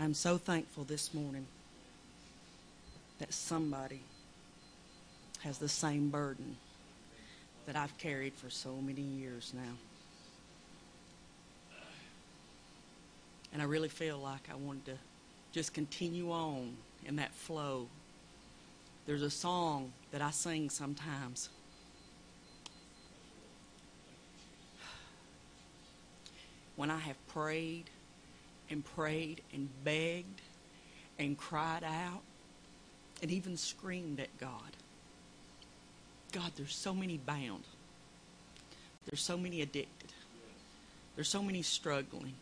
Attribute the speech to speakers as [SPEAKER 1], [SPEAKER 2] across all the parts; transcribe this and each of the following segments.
[SPEAKER 1] I'm so thankful this morning that somebody has the same burden that I've carried for so many years now. And I really feel like I wanted to just continue on in that flow. There's a song that I sing sometimes. When I have prayed and prayed and begged and cried out and even screamed at God. God, there's so many bound. There's so many addicted. There's so many struggling.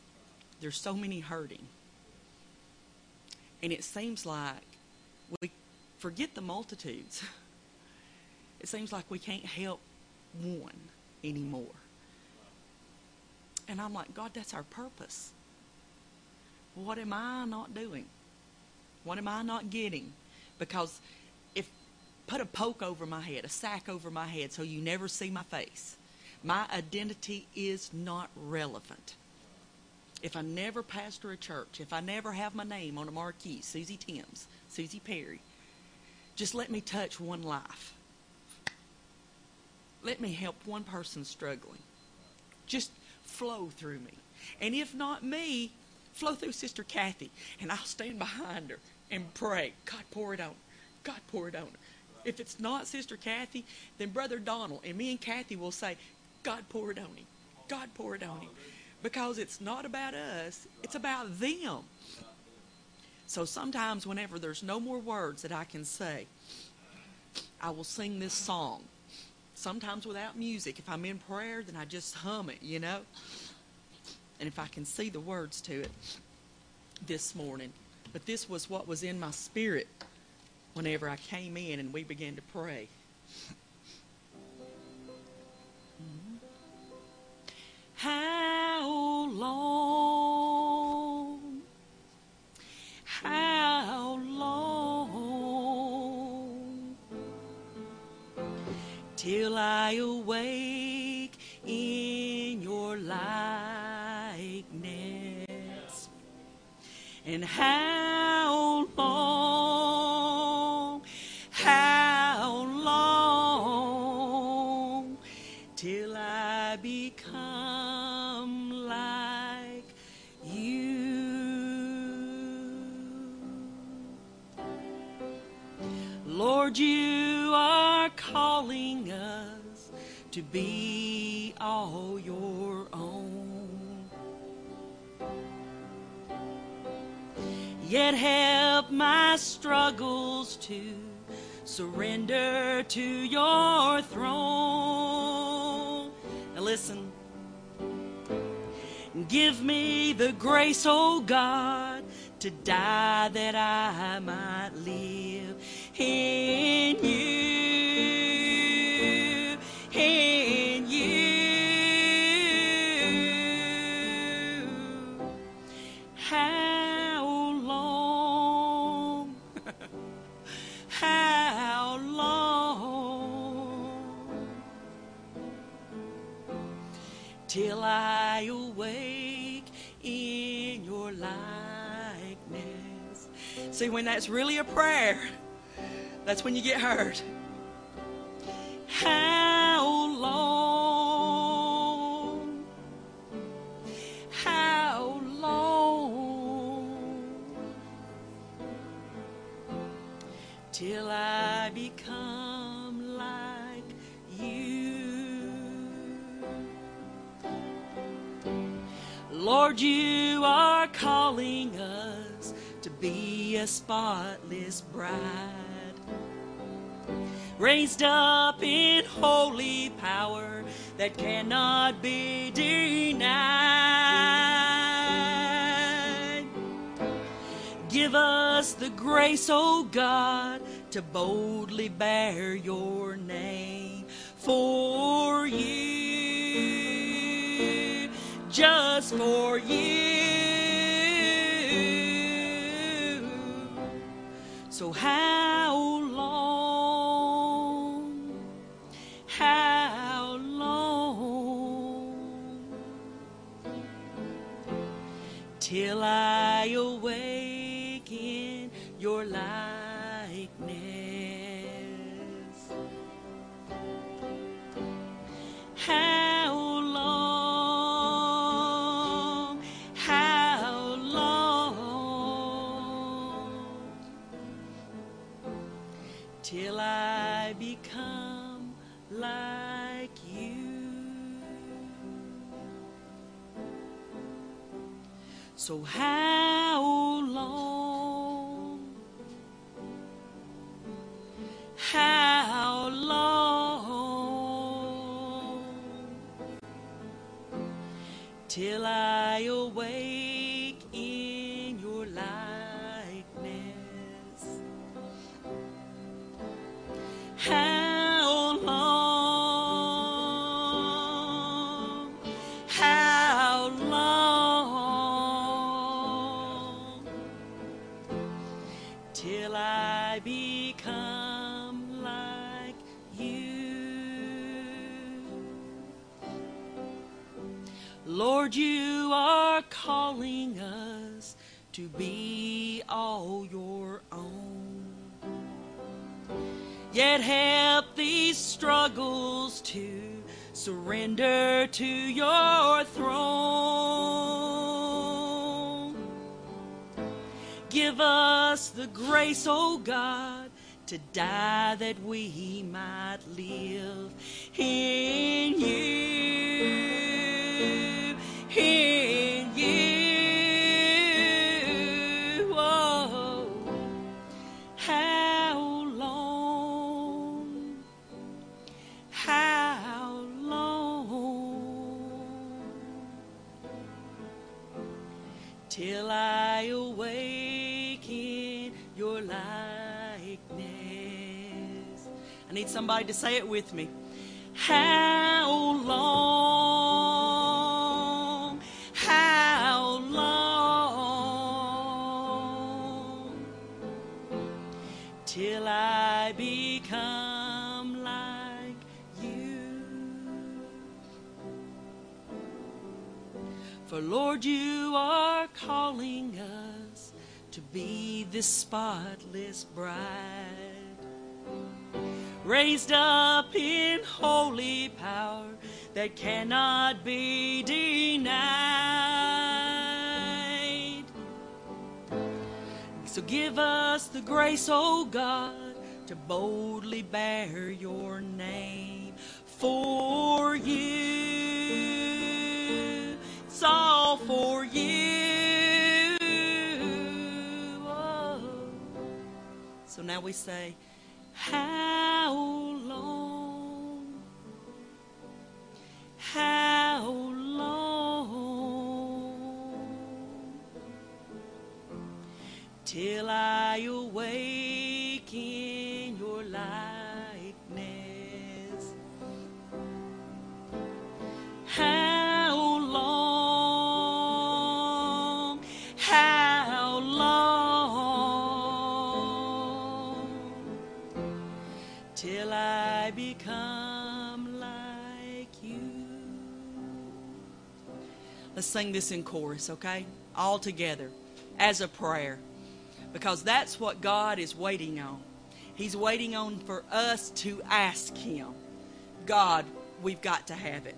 [SPEAKER 1] There's so many hurting. And it seems like we forget the multitudes. It seems like we can't help one anymore. And I'm like, God, that's our purpose. What am I not doing? What am I not getting? Because if put a poke over my head, a sack over my head so you never see my face, my identity is not relevant. If I never pastor a church, if I never have my name on a marquee, Susie Timms, Susie Perry, just let me touch one life. Let me help one person struggling. Just flow through me. And if not me, flow through Sister Kathy. And I'll stand behind her and pray. God, pour it on. God, pour it on. If it's not Sister Kathy, then Brother Donald and me and Kathy will say, God, pour it on him. God, pour it on him. Because it's not about us, it's about them. So sometimes, whenever there's no more words that I can say, I will sing this song sometimes without music. If I'm in prayer, then I just hum it, you know? And if I can see the words to it this morning. But this was what was in my spirit whenever I came in and we began to pray. How long? How long? Till I awake And how long? How long? Till I become like you. Lord, you are calling us to be all your Yet help my struggles to surrender to your throne. Now listen. Give me the grace, oh God, to die that I might live in you, Awake in your likeness. See, when that's really a prayer, that's when you get heard. How long? How long? Till I become Lord, you are calling us to be a spotless bride, raised up in holy power that cannot be denied. Give us the grace, O God, to boldly bear your name for you, just for you. So, how So how Help these struggles to surrender to your throne. Give us the grace, O God, to die that we might live in you. Somebody to say it with me. How long? How long? Till I become like you. For Lord, you are calling us to be this spotless bride, raised up in holy power that cannot be denied. So give us the grace, O God, to boldly bear your name for you. It's all for you. Oh. So now we say, How long? How long? Till I awake Sing this in chorus, okay? All together as a prayer. Because that's what God is waiting on. He's waiting on for us to ask Him, God, we've got to have it.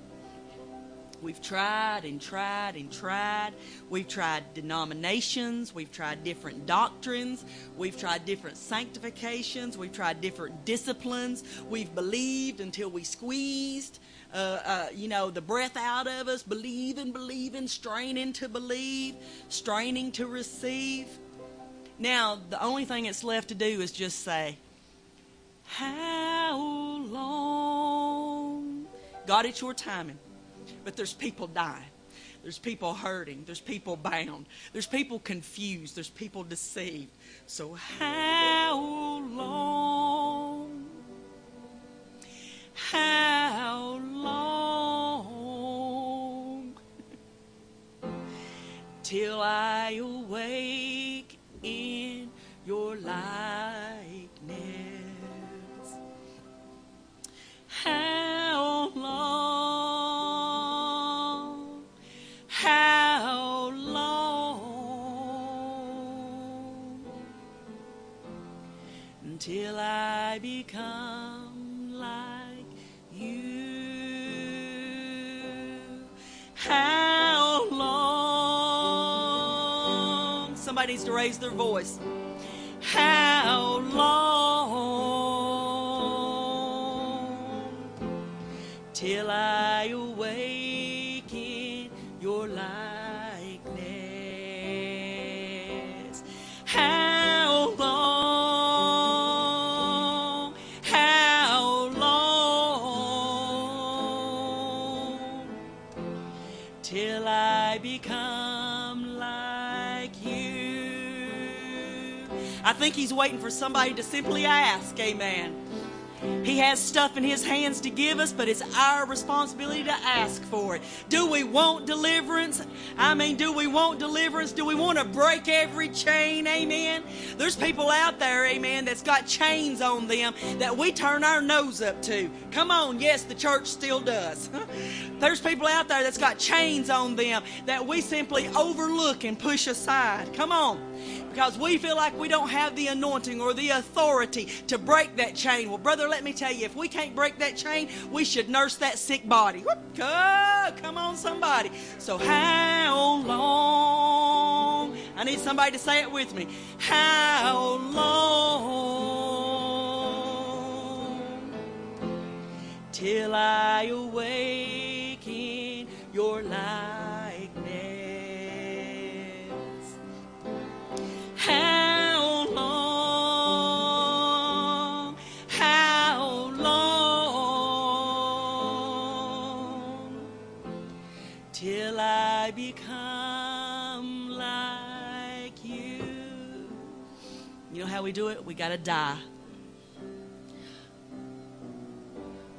[SPEAKER 1] We've tried and tried and tried. We've tried denominations. We've tried different doctrines. We've tried different sanctifications. We've tried different disciplines. We've believed until we squeezed, uh, uh, you know, the breath out of us, believing, believing, straining to believe, straining to receive. Now, the only thing that's left to do is just say, How long? God, it's your timing. But there's people dying. There's people hurting. There's people bound. There's people confused. There's people deceived. So, how long? How Till I awake in your likeness. How long? How long? Until I become needs to raise their voice. How long think he's waiting for somebody to simply ask, Amen. He has stuff in his hands to give us, but it's our responsibility to ask for it. Do we want deliverance? I mean, do we want deliverance? Do we want to break every chain? Amen. There's people out there, amen, that's got chains on them that we turn our nose up to. Come on, yes, the church still does. There's people out there that's got chains on them that we simply overlook and push aside. Come on because we feel like we don't have the anointing or the authority to break that chain. Well, brother, let me tell you, if we can't break that chain, we should nurse that sick body. Whoop, oh, come on, somebody. So, how long? I need somebody to say it with me. How long till I awaken your likeness? We do it? We got to die.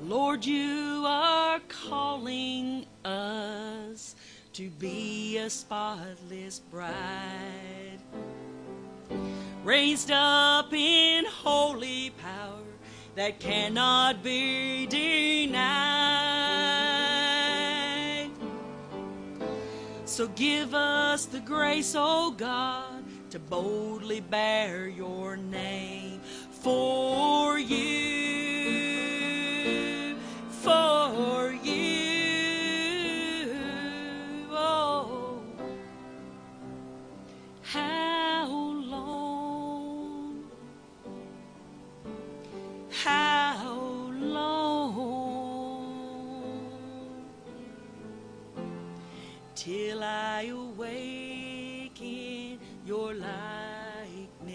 [SPEAKER 1] Lord, you are calling us to be a spotless bride raised up in holy power that cannot be denied. So give us the grace, O God, to boldly bear your name for you, for you. Oh. How long? How long? Till I awaken your likeness.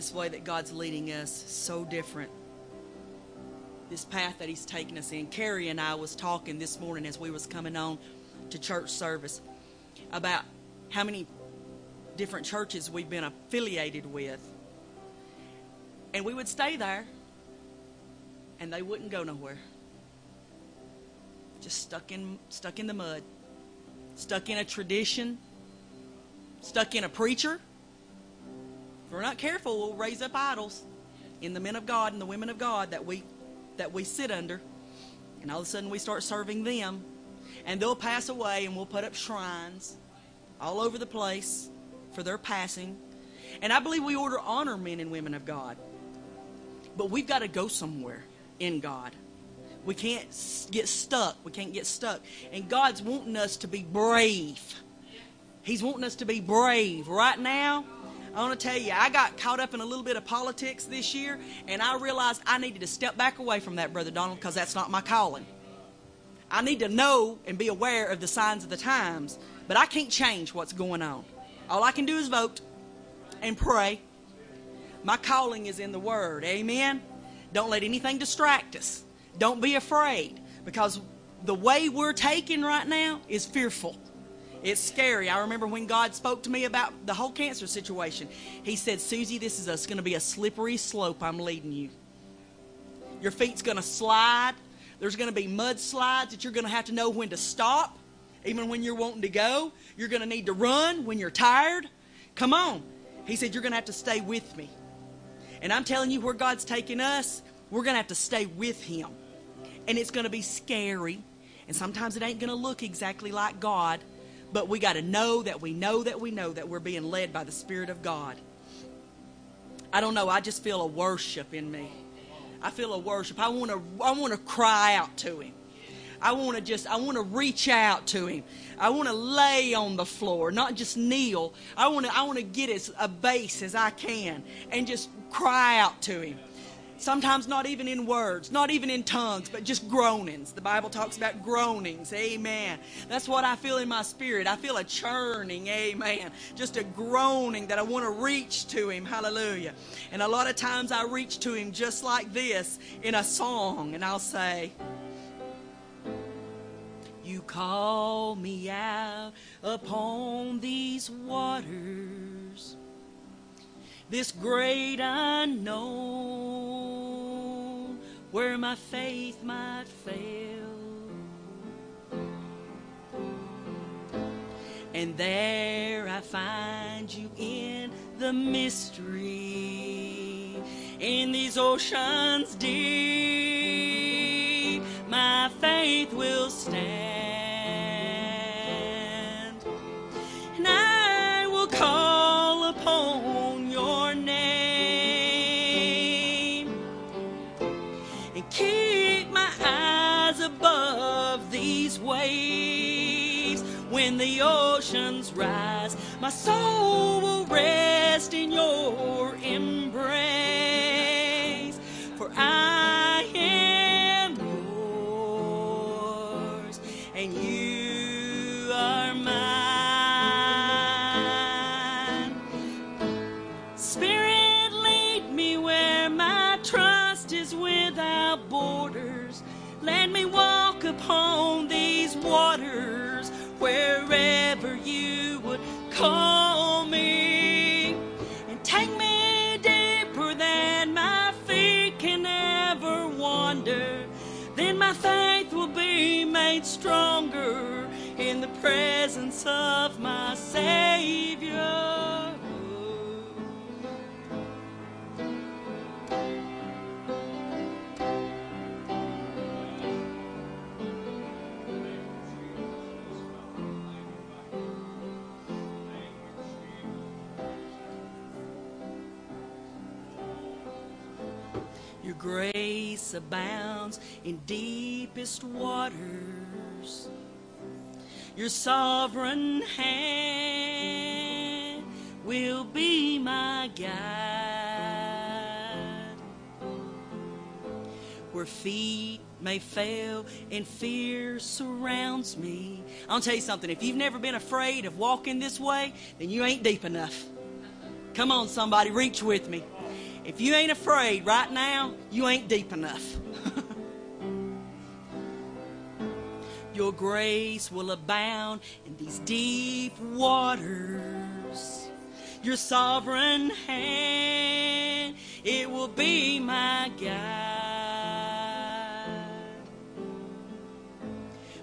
[SPEAKER 1] This way that God's leading us, so different. This path that He's taking us in. Carrie and I was talking this morning as we was coming on to church service about how many different churches we've been affiliated with. And we would stay there, and they wouldn't go nowhere. Just stuck in stuck in the mud. Stuck in a tradition. Stuck in a preacher. If we're not careful, we'll raise up idols in the men of God and the women of God that we that we sit under. And all of a sudden we start serving them. And they'll pass away and we'll put up shrines all over the place for their passing. And I believe we ought to honor men and women of God. But we've got to go somewhere in God. We can't get stuck. We can't get stuck. And God's wanting us to be brave. He's wanting us to be brave. Right now, I want to tell you, I got caught up in a little bit of politics this year, and I realized I needed to step back away from that, Brother Donald, because that's not my calling. I need to know and be aware of the signs of the times, but I can't change what's going on. All I can do is vote and pray. My calling is in the Word. Amen. Don't let anything distract us. Don't be afraid because the way we're taking right now is fearful. It's scary. I remember when God spoke to me about the whole cancer situation. He said, Susie, this is going to be a slippery slope I'm leading you. Your feet's going to slide. There's going to be mudslides that you're going to have to know when to stop. Even when you're wanting to go, you're going to need to run when you're tired. Come on. He said, You're going to have to stay with me. And I'm telling you, where God's taking us, we're going to have to stay with Him. And it's going to be scary. And sometimes it ain't going to look exactly like God. But we got to know that we know that we know that we're being led by the Spirit of God. I don't know. I just feel a worship in me. I feel a worship. I want to. I want to cry out to Him. I want to just. I want to reach out to Him. I want to lay on the floor, not just kneel. I want to. I want to get as a base as I can and just cry out to Him. Sometimes not even in words, not even in tongues, but just groanings. The Bible talks about groanings. Amen. That's what I feel in my spirit. I feel a churning. Amen. Just a groaning that I want to reach to Him. Hallelujah. And a lot of times I reach to Him just like this in a song, and I'll say, You call me out upon these waters this great unknown where my faith might fail. And there I find you in the mystery, in these oceans deep, my faith will stand. And I will call upon name and keep my eyes above these waves. When the oceans rise, my soul will rest in your embrace. For I am upon these waters wherever you would call me. And take me deeper than my feet can ever wander. Then my faith will be made stronger in the presence of my Savior. Grace abounds in deepest waters. Your sovereign hand will be my guide. Where feet may fail and fear surrounds me. I'll tell you something. If you've never been afraid of walking this way, then you ain't deep enough. Come on, somebody, reach with me. If you ain't afraid right now, you ain't deep enough. Your grace will abound in these deep waters. Your sovereign hand, it will be my guide.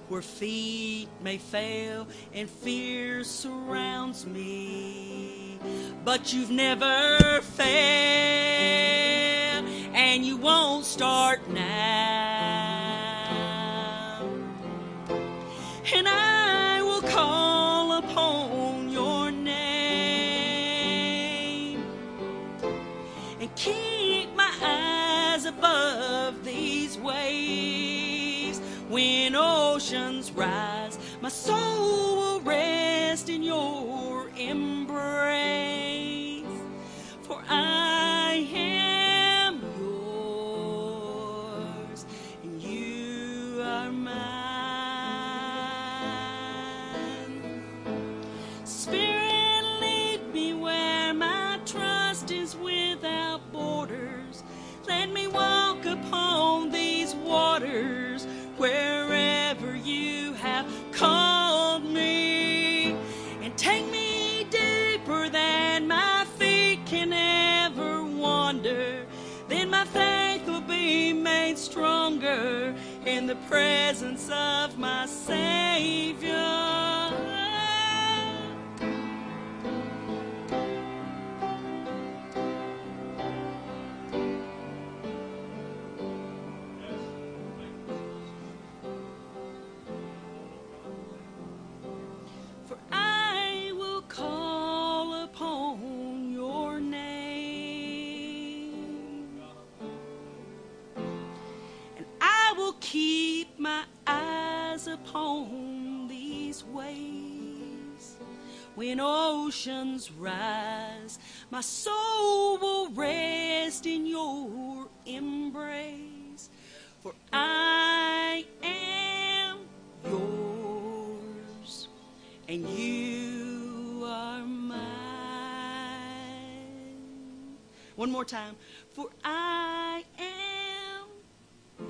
[SPEAKER 1] Where feet may fail and fear surrounds me, but you've never failed, and you won't start now. Rise, my soul will rest in your embrace. For I am yours, and you are mine.
[SPEAKER 2] One more time. For I am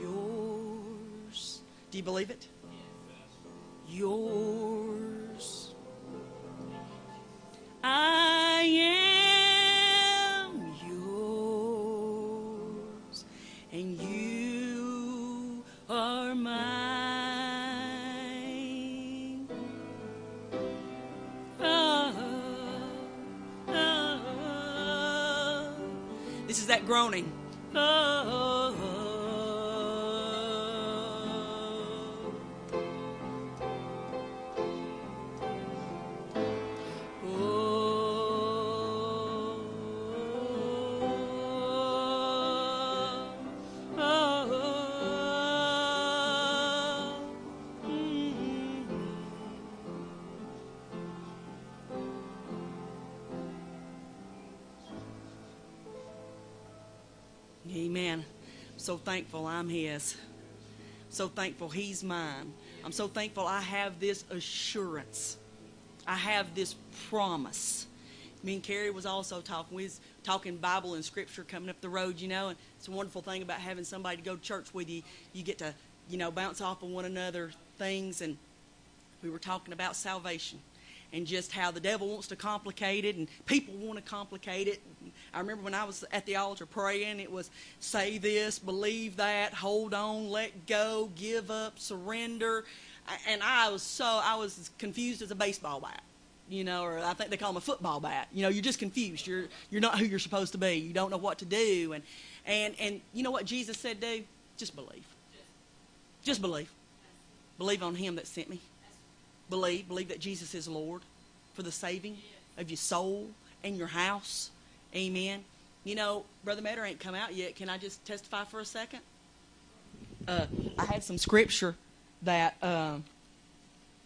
[SPEAKER 2] yours. Do you believe it? Yours. I am yours, and you are mine. Ah, ah,
[SPEAKER 1] This is that groaning.
[SPEAKER 2] ah.
[SPEAKER 1] Thankful I'm His. So thankful He's mine. I'm so thankful I have this assurance. I have this promise. Me and Carrie was also talking. We was talking Bible and Scripture coming up the road, you know. And it's a wonderful thing about having somebody to go to church with you. You get to, you know, bounce off of one another things. And we were talking about salvation and just how the devil wants to complicate it and people want to complicate it. I remember when I was at the altar praying, it was say this, believe that, hold on, let go, give up, surrender. And I was so, I was as confused as a baseball bat. You know, or I think they call them a football bat. You know, you're just confused. You're you're not who you're supposed to be. You don't know what to do. And and and you know what Jesus said, do? Just believe. Just believe. Believe on him that sent me. Believe, believe that Jesus is Lord for the saving of your soul and your house. Amen. You know, Brother Matter ain't come out yet. Can I just testify for a second? Uh, I had some scripture that uh,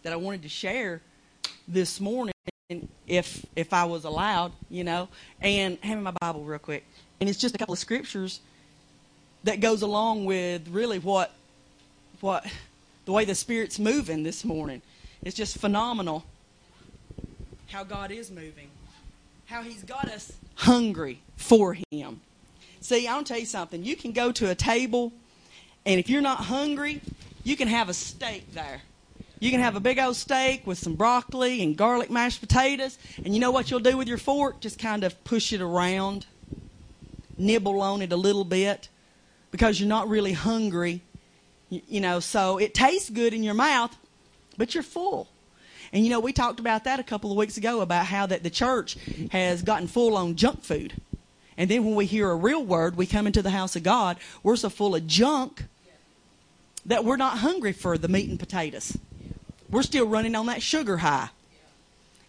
[SPEAKER 1] that I wanted to share this morning, if if I was allowed, you know. And hand me my Bible real quick. And it's just a couple of scriptures that goes along with really what what the way the Spirit's moving this morning. It's just phenomenal how God is moving, how He's got us hungry for Him. See, I'll tell you something. You can go to a table, and if you're not hungry, you can have a steak there. You can have a big old steak with some broccoli and garlic mashed potatoes, and you know what you'll do with your fork? Just kind of push it around, nibble on it a little bit, because you're not really hungry. You, know, so it tastes good in your mouth, but you're full. And you know, we talked about that a couple of weeks ago about how that the church has gotten full on junk food. And then when we hear a real word, we come into the house of God, we're so full of junk that we're not hungry for the meat and potatoes. We're still running on that sugar high.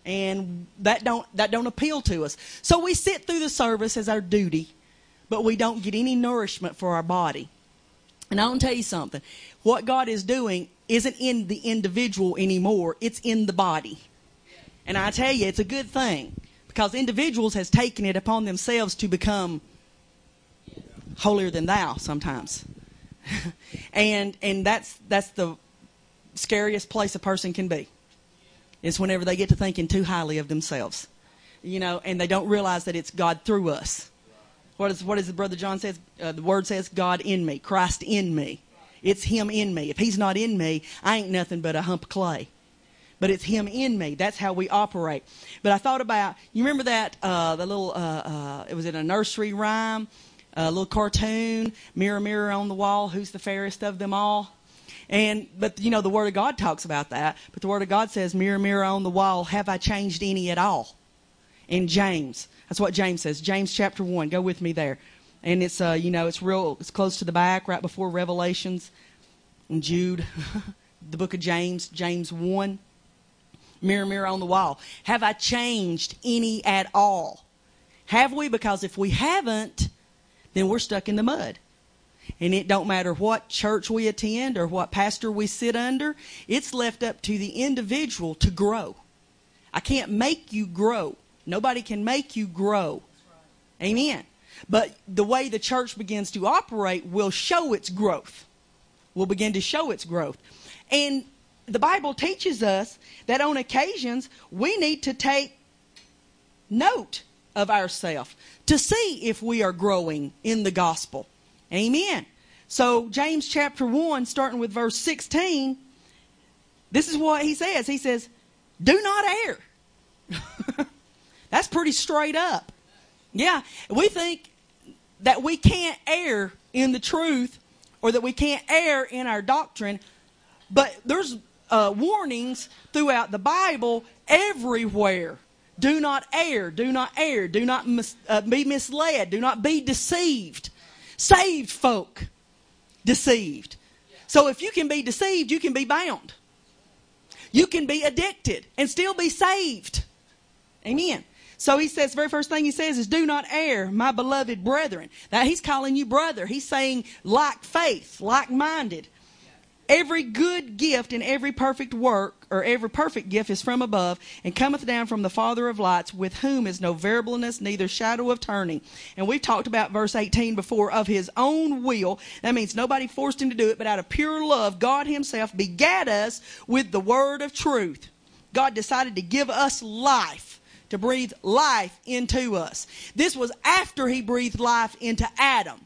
[SPEAKER 1] And that don't that don't appeal to us. So we sit through the service as our duty, but we don't get any nourishment for our body. And I want to tell you something. What God is doing isn't in the individual anymore, it's in the body. And I tell you, it's a good thing because individuals has taken it upon themselves to become holier than thou sometimes. and and that's that's the scariest place a person can be. Is whenever they get to thinking too highly of themselves. You know, and they don't realize that it's God through us. What is what is the brother John says? Uh, the word says God in me, Christ in me. It's Him in me. If He's not in me, I ain't nothing but a hump of clay. But it's Him in me. That's how we operate. But I thought about you remember that uh, the little uh, uh, it was in a nursery rhyme, a little cartoon, mirror mirror on the wall, who's the fairest of them all? And but you know the Word of God talks about that. But the Word of God says, "Mirror mirror on the wall, have I changed any at all?" In James, that's what James says. James chapter one. Go with me there and it's uh, you know it's real it's close to the back right before revelations and jude the book of james james 1 mirror mirror on the wall have i changed any at all have we because if we haven't then we're stuck in the mud And it don't matter what church we attend or what pastor we sit under, it's left up to the individual to grow. I can't make you grow. Nobody can make you grow. Amen. But the way the church begins to operate will show its growth. Will begin to show its growth. And the Bible teaches us that on occasions we need to take note of ourselves to see if we are growing in the gospel. Amen. So, James chapter 1, starting with verse 16, this is what he says. He says, Do not err. That's pretty straight up. Yeah, we think that we can't err in the truth or that we can't err in our doctrine, but there's uh, warnings throughout the Bible everywhere. Do not err, do not err, do not mis- uh, be misled, do not be deceived. Saved folk deceived. So if you can be deceived, you can be bound. You can be addicted and still be saved. Amen. So he says, very first thing he says is, do not err, my beloved brethren. Now he's calling you brother. He's saying like faith, like minded. Every good gift and every perfect work, or every perfect gift, is from above, and cometh down from the Father of lights, with whom is no variableness, neither shadow of turning. And we've talked about verse 18 before, of his own will. That means nobody forced him to do it, but out of pure love, God himself begat us with the word of truth. God decided to give us life, to breathe life into us. This was after he breathed life into Adam.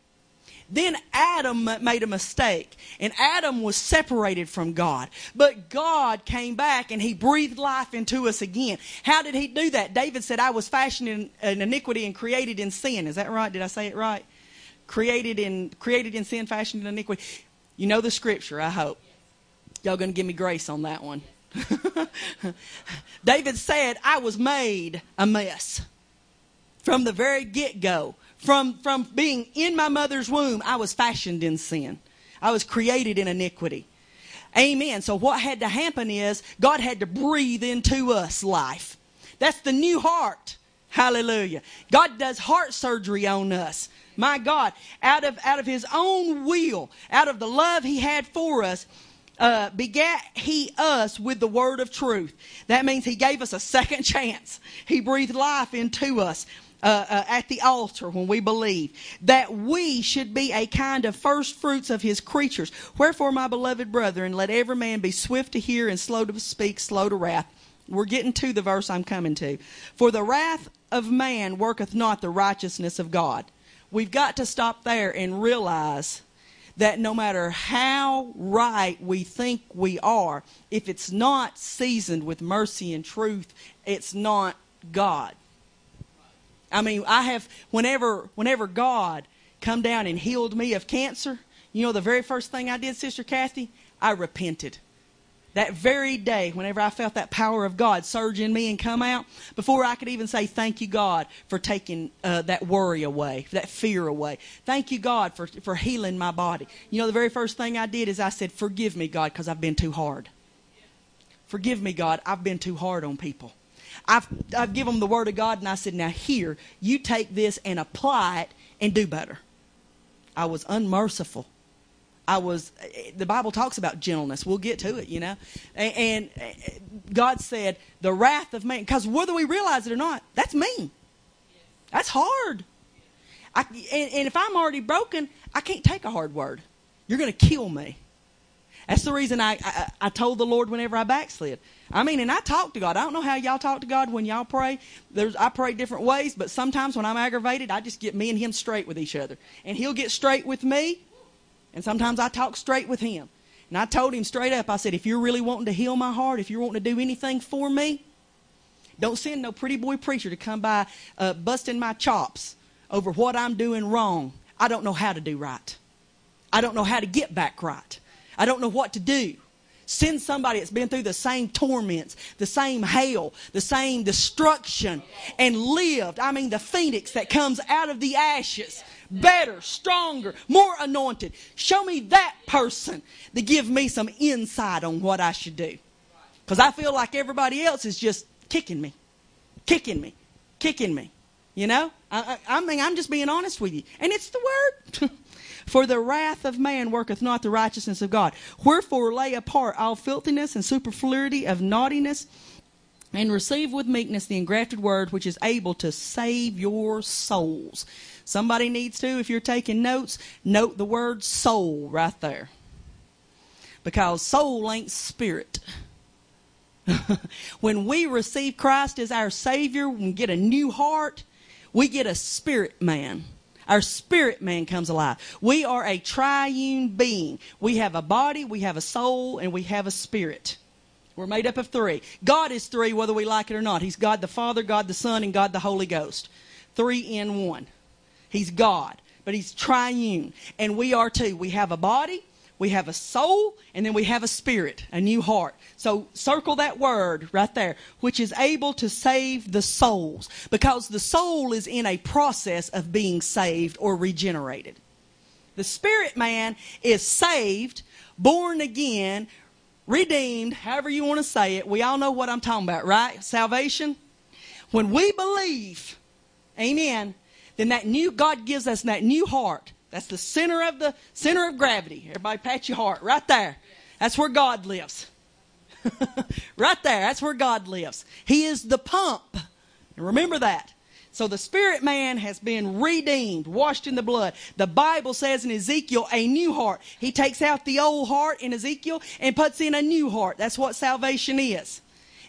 [SPEAKER 1] Then Adam made a mistake, and Adam was separated from God. But God came back and he breathed life into us again. How did he do that? David said, I was fashioned in, in iniquity and created in sin. Is that right? Did I say it right? Created in created in sin, fashioned in iniquity. You know the scripture, I hope. Y'all gonna give me grace on that one. David said, I was made a mess from the very get go. From, from being in my mother's womb, I was fashioned in sin. I was created in iniquity. Amen. So what had to happen is God had to breathe into us life. That's the new heart. Hallelujah. God does heart surgery on us. My God, out of out of his own will, out of the love he had for us, uh, begat he us with the word of truth. That means he gave us a second chance. He breathed life into us uh, uh, at the altar when we believe that we should be a kind of first fruits of his creatures. Wherefore, my beloved brethren, let every man be swift to hear and slow to speak, slow to wrath. We're getting to the verse I'm coming to. For the wrath of man worketh not the righteousness of God. We've got to stop there and realize that no matter how right we think we are, if it's not seasoned with mercy and truth, it's not God. I mean, I have whenever whenever God come down and healed me of cancer, you know the very first thing I did, Sister Kathy, I repented. That very day, whenever I felt that power of God surge in me and come out, before I could even say thank you, God, for taking uh, that worry away, that fear away. Thank you, God, for, for healing my body. You know, the very first thing I did is I said, Forgive me, God, because I've been too hard. Forgive me, God, I've been too hard on people. I've, I've given them the Word of God, and I said, Now, here, you take this and apply it and do better. I was unmerciful. I was, the Bible talks about gentleness. We'll get to it, you know. And, and God said, the wrath of man, because whether we realize it or not, that's mean. That's hard. I, and, and if I'm already broken, I can't take a hard word. You're going to kill me. That's the reason I, I, I told the Lord whenever I backslid. I mean, and I talk to God. I don't know how y'all talk to God when y'all pray. There's, I pray different ways, but sometimes when I'm aggravated, I just get me and Him straight with each other. And He'll get straight with me, and sometimes I talk straight with Him. And I told Him straight up, I said, if you're really wanting to heal my heart, if you're wanting to do anything for me, don't send no pretty boy preacher to come by uh, busting my chops over what I'm doing wrong. I don't know how to do right. I don't know how to get back right. I don't know what to do. Send somebody that's been through the same torments, the same hell, the same destruction, and lived. I mean, the phoenix that comes out of the ashes. Better, stronger, more anointed. Show me that person to give me some insight on what I should do. Because I feel like everybody else is just kicking me, kicking me, kicking me. You know? I, I, I mean, I'm just being honest with you. And it's the word. For the wrath of man worketh not the righteousness of God. Wherefore lay apart all filthiness and superfluity of naughtiness, and receive with meekness the engrafted word which is able to save your souls. Somebody needs to, if you're taking notes, note the word soul right there. Because soul ain't spirit. when we receive Christ as our Savior, we get a new heart, we get a spirit man. Our spirit man comes alive. We are a triune being. We have a body, we have a soul, and we have a spirit. We're made up of three. God is three, whether we like it or not. He's God the Father, God the Son, and God the Holy Ghost. Three in one. He's God, but He's triune. And we are too. We have a body, we have a soul, and then we have a spirit, a new heart. So circle that word right there, which is able to save the souls, because the soul is in a process of being saved or regenerated. The spirit man is saved, born again, redeemed, however you want to say it. We all know what I'm talking about, right? Salvation. When we believe, amen, then that new God gives us that new heart that's the center of the center of gravity. Everybody pat your heart right there. That's where God lives. right there. That's where God lives. He is the pump. Remember that. So the spirit man has been redeemed, washed in the blood. The Bible says in Ezekiel, a new heart. He takes out the old heart in Ezekiel and puts in a new heart. That's what salvation is.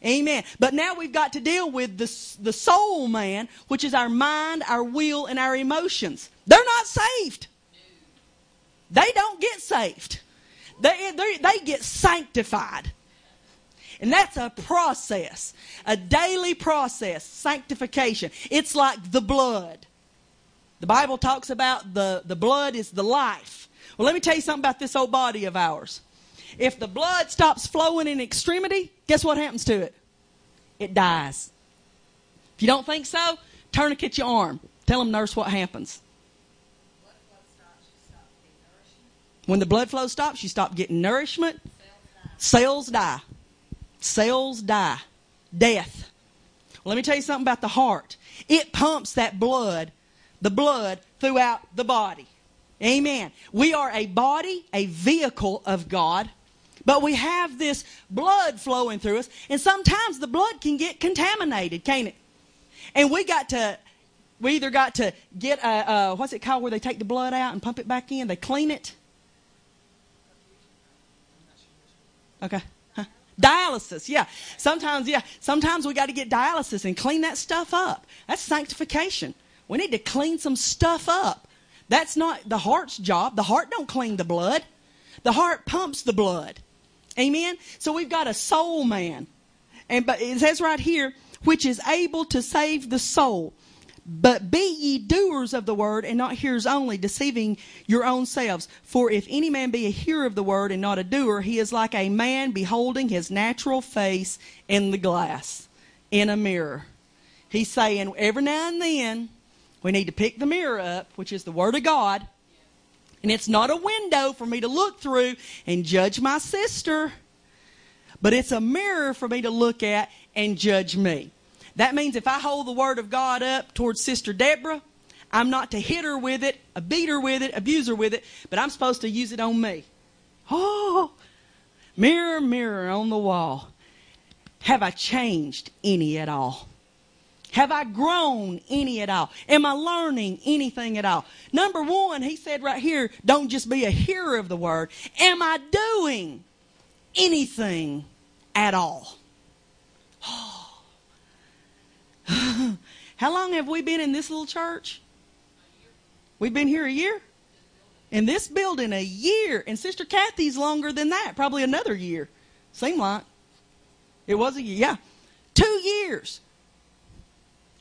[SPEAKER 1] Amen. But now we've got to deal with the, the soul man, which is our mind, our will, and our emotions. They're not saved. They don't get saved. They, they, they get sanctified. And that's a process, a daily process, sanctification. It's like the blood. The Bible talks about the, the blood is the life. Well, let me tell you something about this old body of ours. If the blood stops flowing in extremity, guess what happens to it? It dies. If you don't think so, tourniquet your arm. Tell them, nurse, what happens. When the blood flow stops, you stop getting nourishment. Cells die. Cells die. Death. Well, let me tell you something about the heart. It pumps that blood, the blood, throughout the body. Amen. We are a body, a vehicle of God, but we have this blood flowing through us, and sometimes the blood can get contaminated, can't it? And we got to, we either got to get a, a what's it called where they take the blood out and pump it back in? They clean it. Okay. Dialysis, yeah. Sometimes, yeah. Sometimes we got to get dialysis and clean that stuff up. That's sanctification. We need to clean some stuff up. That's not the heart's job. The heart don't clean the blood. The heart pumps the blood. Amen. So we've got a soul man, and but it says right here, which is able to save the soul. But be ye doers of the word and not hearers only, deceiving your own selves. For if any man be a hearer of the word and not a doer, he is like a man beholding his natural face in the glass, in a mirror. He's saying every now and then we need to pick the mirror up, which is the word of God. And it's not a window for me to look through and judge my sister, but it's a mirror for me to look at and judge me. That means if I hold the Word of God up towards Sister Deborah, I'm not to hit her with it, beat her with it, abuse her with it, but I'm supposed to use it on me. Oh, mirror, mirror on the wall. Have I changed any at all? Have I grown any at all? Am I learning anything at all? Number one, he said right here, don't just be a hearer of the word. Am I doing anything at all? Oh. How long have we been in this little church? We've been here a year? In this building, a year. And Sister Kathy's longer than that, probably another year. Seemed like. It was a year. Yeah. Two years.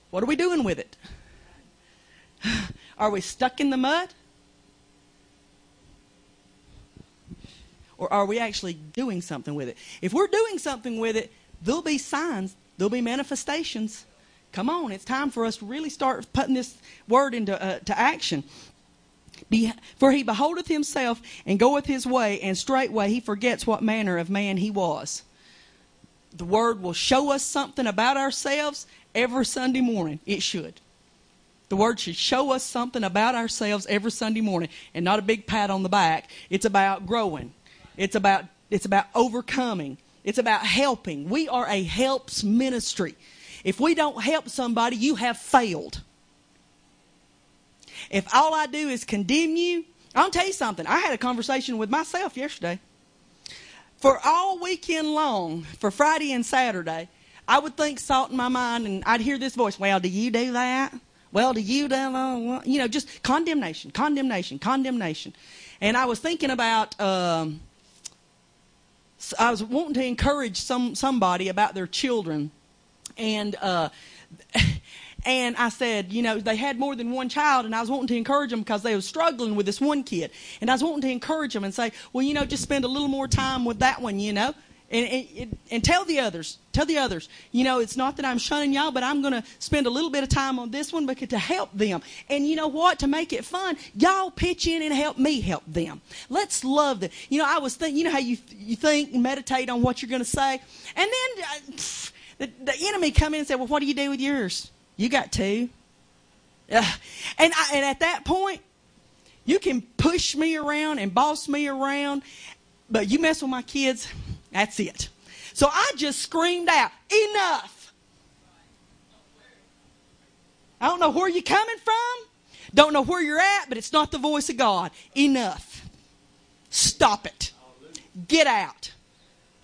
[SPEAKER 1] What are we doing with it? Are we stuck in the mud? Or are we actually doing something with it? If we're doing something with it, there'll be signs, there'll be manifestations. Come on, it's time for us to really start putting this word into uh, to action. Be, for he beholdeth himself and goeth his way, and straightway he forgets what manner of man he was. The word will show us something about ourselves every Sunday morning. It should. The Word should show us something about ourselves every Sunday morning and not a big pat on the back. It's about growing. It's about, it's about overcoming. It's about helping. We are a helps ministry. If we don't help somebody, you have failed. If all I do is condemn you, I'll tell you something. I had a conversation with myself yesterday. For all weekend long, for Friday and Saturday, I would think salt in my mind and I'd hear this voice, well, do you do that? Well, do you do that? You know, just condemnation, condemnation, condemnation. And I was thinking about, um, I was wanting to encourage some somebody about their children, and uh, and I said, you know, they had more than one child, and I was wanting to encourage them because they were struggling with this one kid, and I was wanting to encourage them and say, well, you know, just spend a little more time with that one, you know, and, and, and tell the others, tell the others, you know, it's not that I'm shunning y'all, but I'm going to spend a little bit of time on this one because to help them. And you know what? To make it fun, y'all pitch in and help me help them. Let's love them. You know, I was thinking, you know how you you think and meditate on what you're going to say, and then uh, the, the enemy come in and say, well, what do you do with yours? You got two. Uh, and I, and at that point, you can push me around and boss me around, but you mess with my kids, that's it. So I just screamed out, enough. I don't know where you're coming from. Don't know where you're at, but it's not the voice of God. Enough. Stop it. Get out.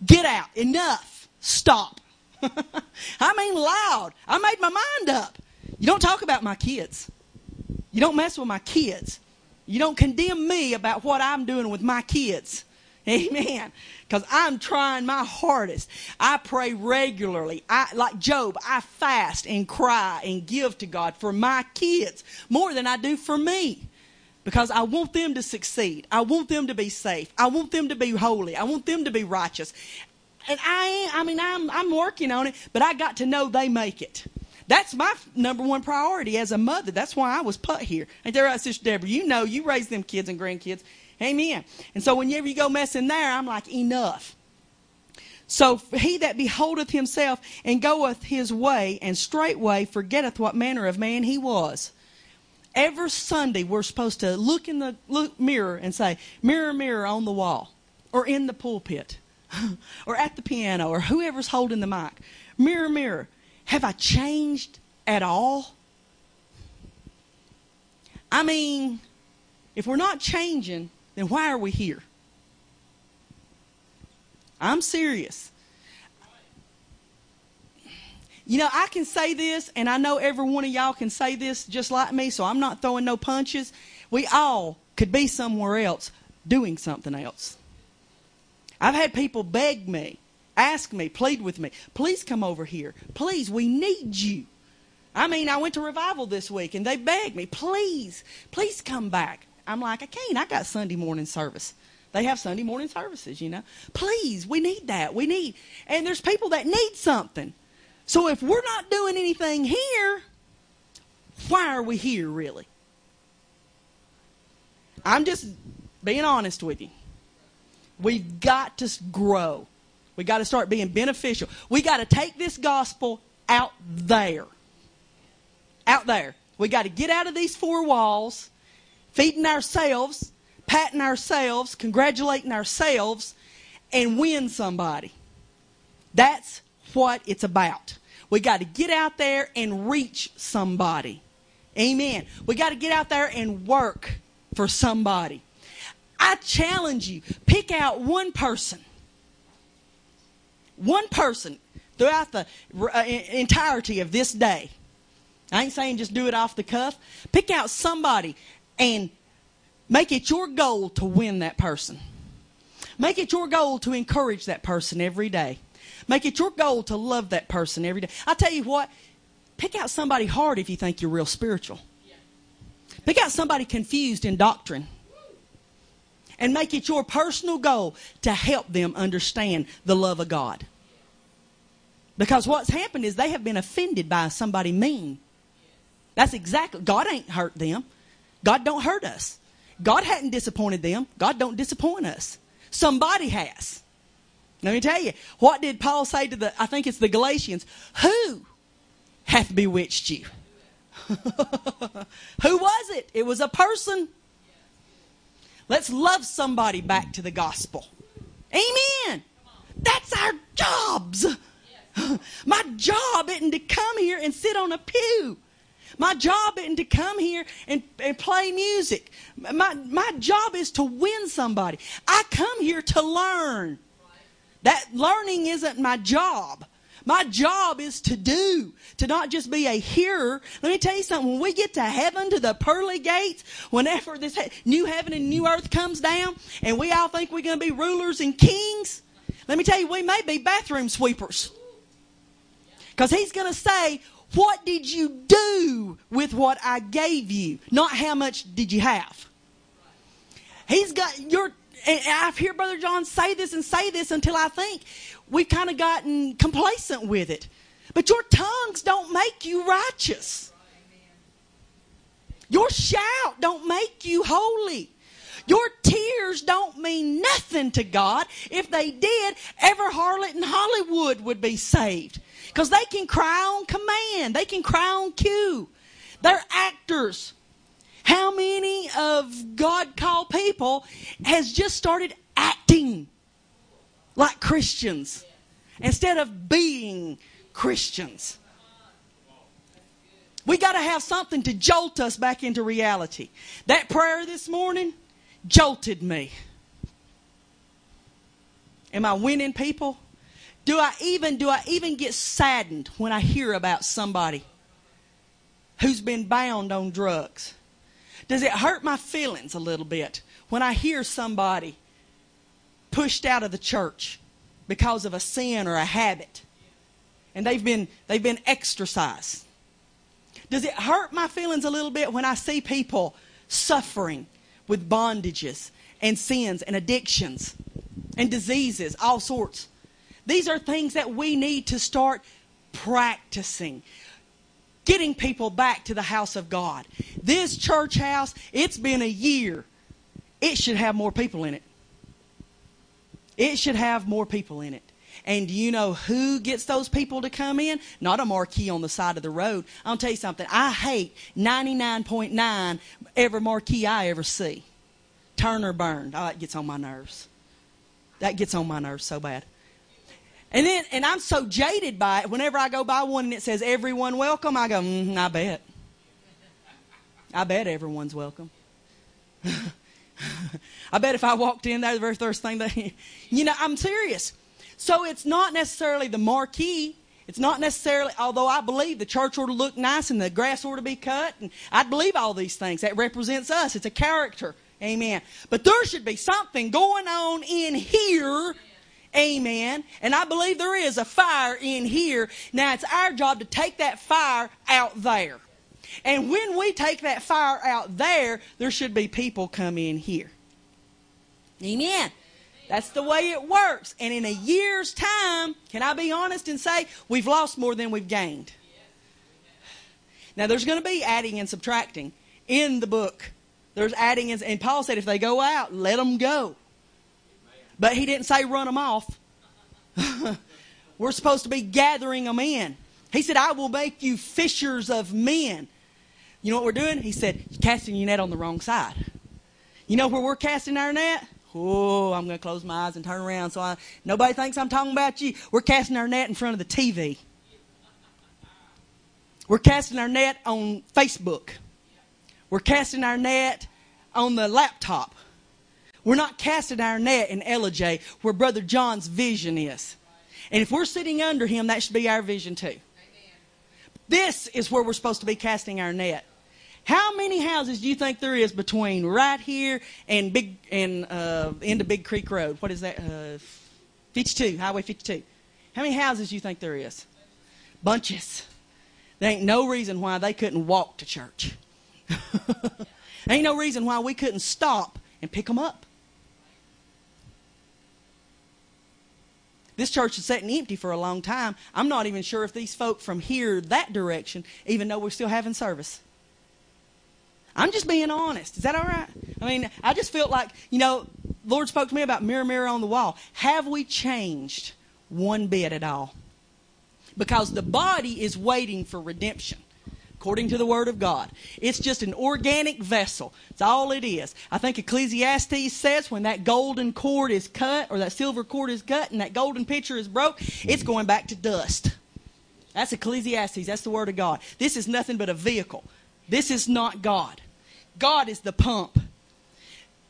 [SPEAKER 1] Get out. Enough. Stop. I mean loud. I made my mind up. You don't talk about my kids. You don't mess with my kids. You don't condemn me about what I'm doing with my kids. Amen. Because I'm trying my hardest. I pray regularly. I, like Job, I fast and cry and give to God for my kids more than I do for me. Because I want them to succeed. I want them to be safe. I want them to be holy. I want them to be righteous. And I, I mean, I'm, I'm working on it, but I got to know they make it. That's my number one priority as a mother. That's why I was put here. Ain't that right, Sister Deborah? You know, you raise them kids and grandkids. Amen. And so whenever you go messing there, I'm like, enough. So he that beholdeth himself and goeth his way, and straightway forgetteth what manner of man he was. Every Sunday, we're supposed to look in the look, mirror and say, Mirror, mirror on the wall, or in the pulpit, or at the piano, or whoever's holding the mic. Mirror, mirror, have I changed at all? I mean, if we're not changing, then why are we here? I'm serious. You know, I can say this, and I know every one of y'all can say this just like me, so I'm not throwing no punches. We all could be somewhere else doing something else. I've had people beg me, ask me, plead with me, please come over here. Please, we need you. I mean, I went to revival this week, and they begged me, please, please come back. I'm like, I can't. I got Sunday morning service. They have Sunday morning services, you know. Please, we need that. We need, and there's people that need something. So if we're not doing anything here, why are we here really? I'm just being honest with you. We've got to grow. We got to start being beneficial. We got to take this gospel out there. Out there. We got to get out of these four walls feeding ourselves, patting ourselves, congratulating ourselves, and win somebody. That's what it's about. We got to get out there and reach somebody. Amen. We got to get out there and work for somebody. I challenge you pick out one person. One person throughout the uh, entirety of this day. I ain't saying just do it off the cuff. Pick out somebody and make it your goal to win that person. Make it your goal to encourage that person every day. Make it your goal to love that person every day. I tell you what, pick out somebody hard if you think you're real spiritual. Pick out somebody confused in doctrine. And make it your personal goal to help them understand the love of God. Because what's happened is they have been offended by somebody mean. That's exactly God ain't hurt them. God don't hurt us. God hadn't disappointed them. God don't disappoint us. Somebody has. Let me tell you, what did Paul say to the, I think it's the Galatians? Who hath bewitched you? Who was it? It was a person. Let's love somebody back to the gospel. Amen. That's our jobs. My job isn't to come here and sit on a pew. My job isn't to come here and, and play music. My, my job is to win somebody. I come here to learn. That learning isn't my job. My job is to do, to not just be a hearer. Let me tell you something. When we get to heaven, to the pearly gates, whenever this new heaven and new earth comes down, and we all think we're going to be rulers and kings, let me tell you, we may be bathroom sweepers. Because he's going to say, what did you do with what I gave you? Not how much did you have. He's got your. And I hear Brother John say this and say this until I think we've kind of gotten complacent with it. But your tongues don't make you righteous. Your shout don't make you holy. Your tears don't mean nothing to God. If they did, every harlot in Hollywood would be saved. Because they can cry on command, they can cry on cue. They're actors. How many of God called people has just started acting like Christians instead of being Christians? We got to have something to jolt us back into reality. That prayer this morning jolted me. Am I winning people? Do I even do I even get saddened when I hear about somebody who's been bound on drugs? Does it hurt my feelings a little bit when I hear somebody pushed out of the church because of a sin or a habit and they've been they've been exorcised? Does it hurt my feelings a little bit when I see people suffering with bondages and sins and addictions and diseases, all sorts? These are things that we need to start practicing. Getting people back to the house of God. This church house, it's been a year. It should have more people in it. It should have more people in it. And do you know who gets those people to come in? Not a marquee on the side of the road. I'll tell you something. I hate 99.9 every marquee I ever see. Turn or burn. Oh, that gets on my nerves. That gets on my nerves so bad. And then, and I'm so jaded by it. Whenever I go by one and it says everyone welcome, I go, mm, I bet. I bet everyone's welcome. I bet if I walked in there, the very first thing that, you know, I'm serious. So it's not necessarily the marquee. It's not necessarily, although I believe the church ought to look nice and the grass ought to be cut, and I believe all these things. That represents us. It's a character. Amen. But there should be something going on in here Amen. And I believe there is a fire in here. Now it's our job to take that fire out there. And when we take that fire out there, there should be people come in here. Amen. That's the way it works. And in a year's time, can I be honest and say we've lost more than we've gained? Now there's going to be adding and subtracting in the book. There's adding and, and Paul said if they go out, let them go. But he didn't say run them off. We're supposed to be gathering them in. He said, I will make you fishers of men. You know what we're doing? He said, casting your net on the wrong side. You know where we're casting our net? Oh, I'm going to close my eyes and turn around so I, nobody thinks I'm talking about you. We're casting our net in front of the TV. We're casting our net on Facebook. We're casting our net on the laptop. We're not casting our net in Ellijay where Brother John's vision is. And if we're sitting under him, that should be our vision too. This is where we're supposed to be casting our net. How many houses do you think there is between right here and big and uh, into Big Creek Road? What is that? Uh, 52, Highway 52. How many houses do you think there is? Bunches. There ain't no reason why they couldn't walk to church. ain't no reason why we couldn't stop and pick them up. This church is sitting empty for a long time. I'm not even sure if these folk from here, that direction, even know we're still having service. I'm just being honest. Is that all right? I mean, I just felt like, you know, Lord spoke to me about mirror, mirror on the wall. Have we changed one bit at all? Because the body is waiting for redemption. according to the Word of God. It's just an organic vessel. It's all it is. I think Ecclesiastes says when that golden cord is cut or that silver cord is cut and that golden pitcher is broke, it's going back to dust. That's Ecclesiastes. That's the Word of God. This is nothing but a vehicle. This is not God. God is the pump.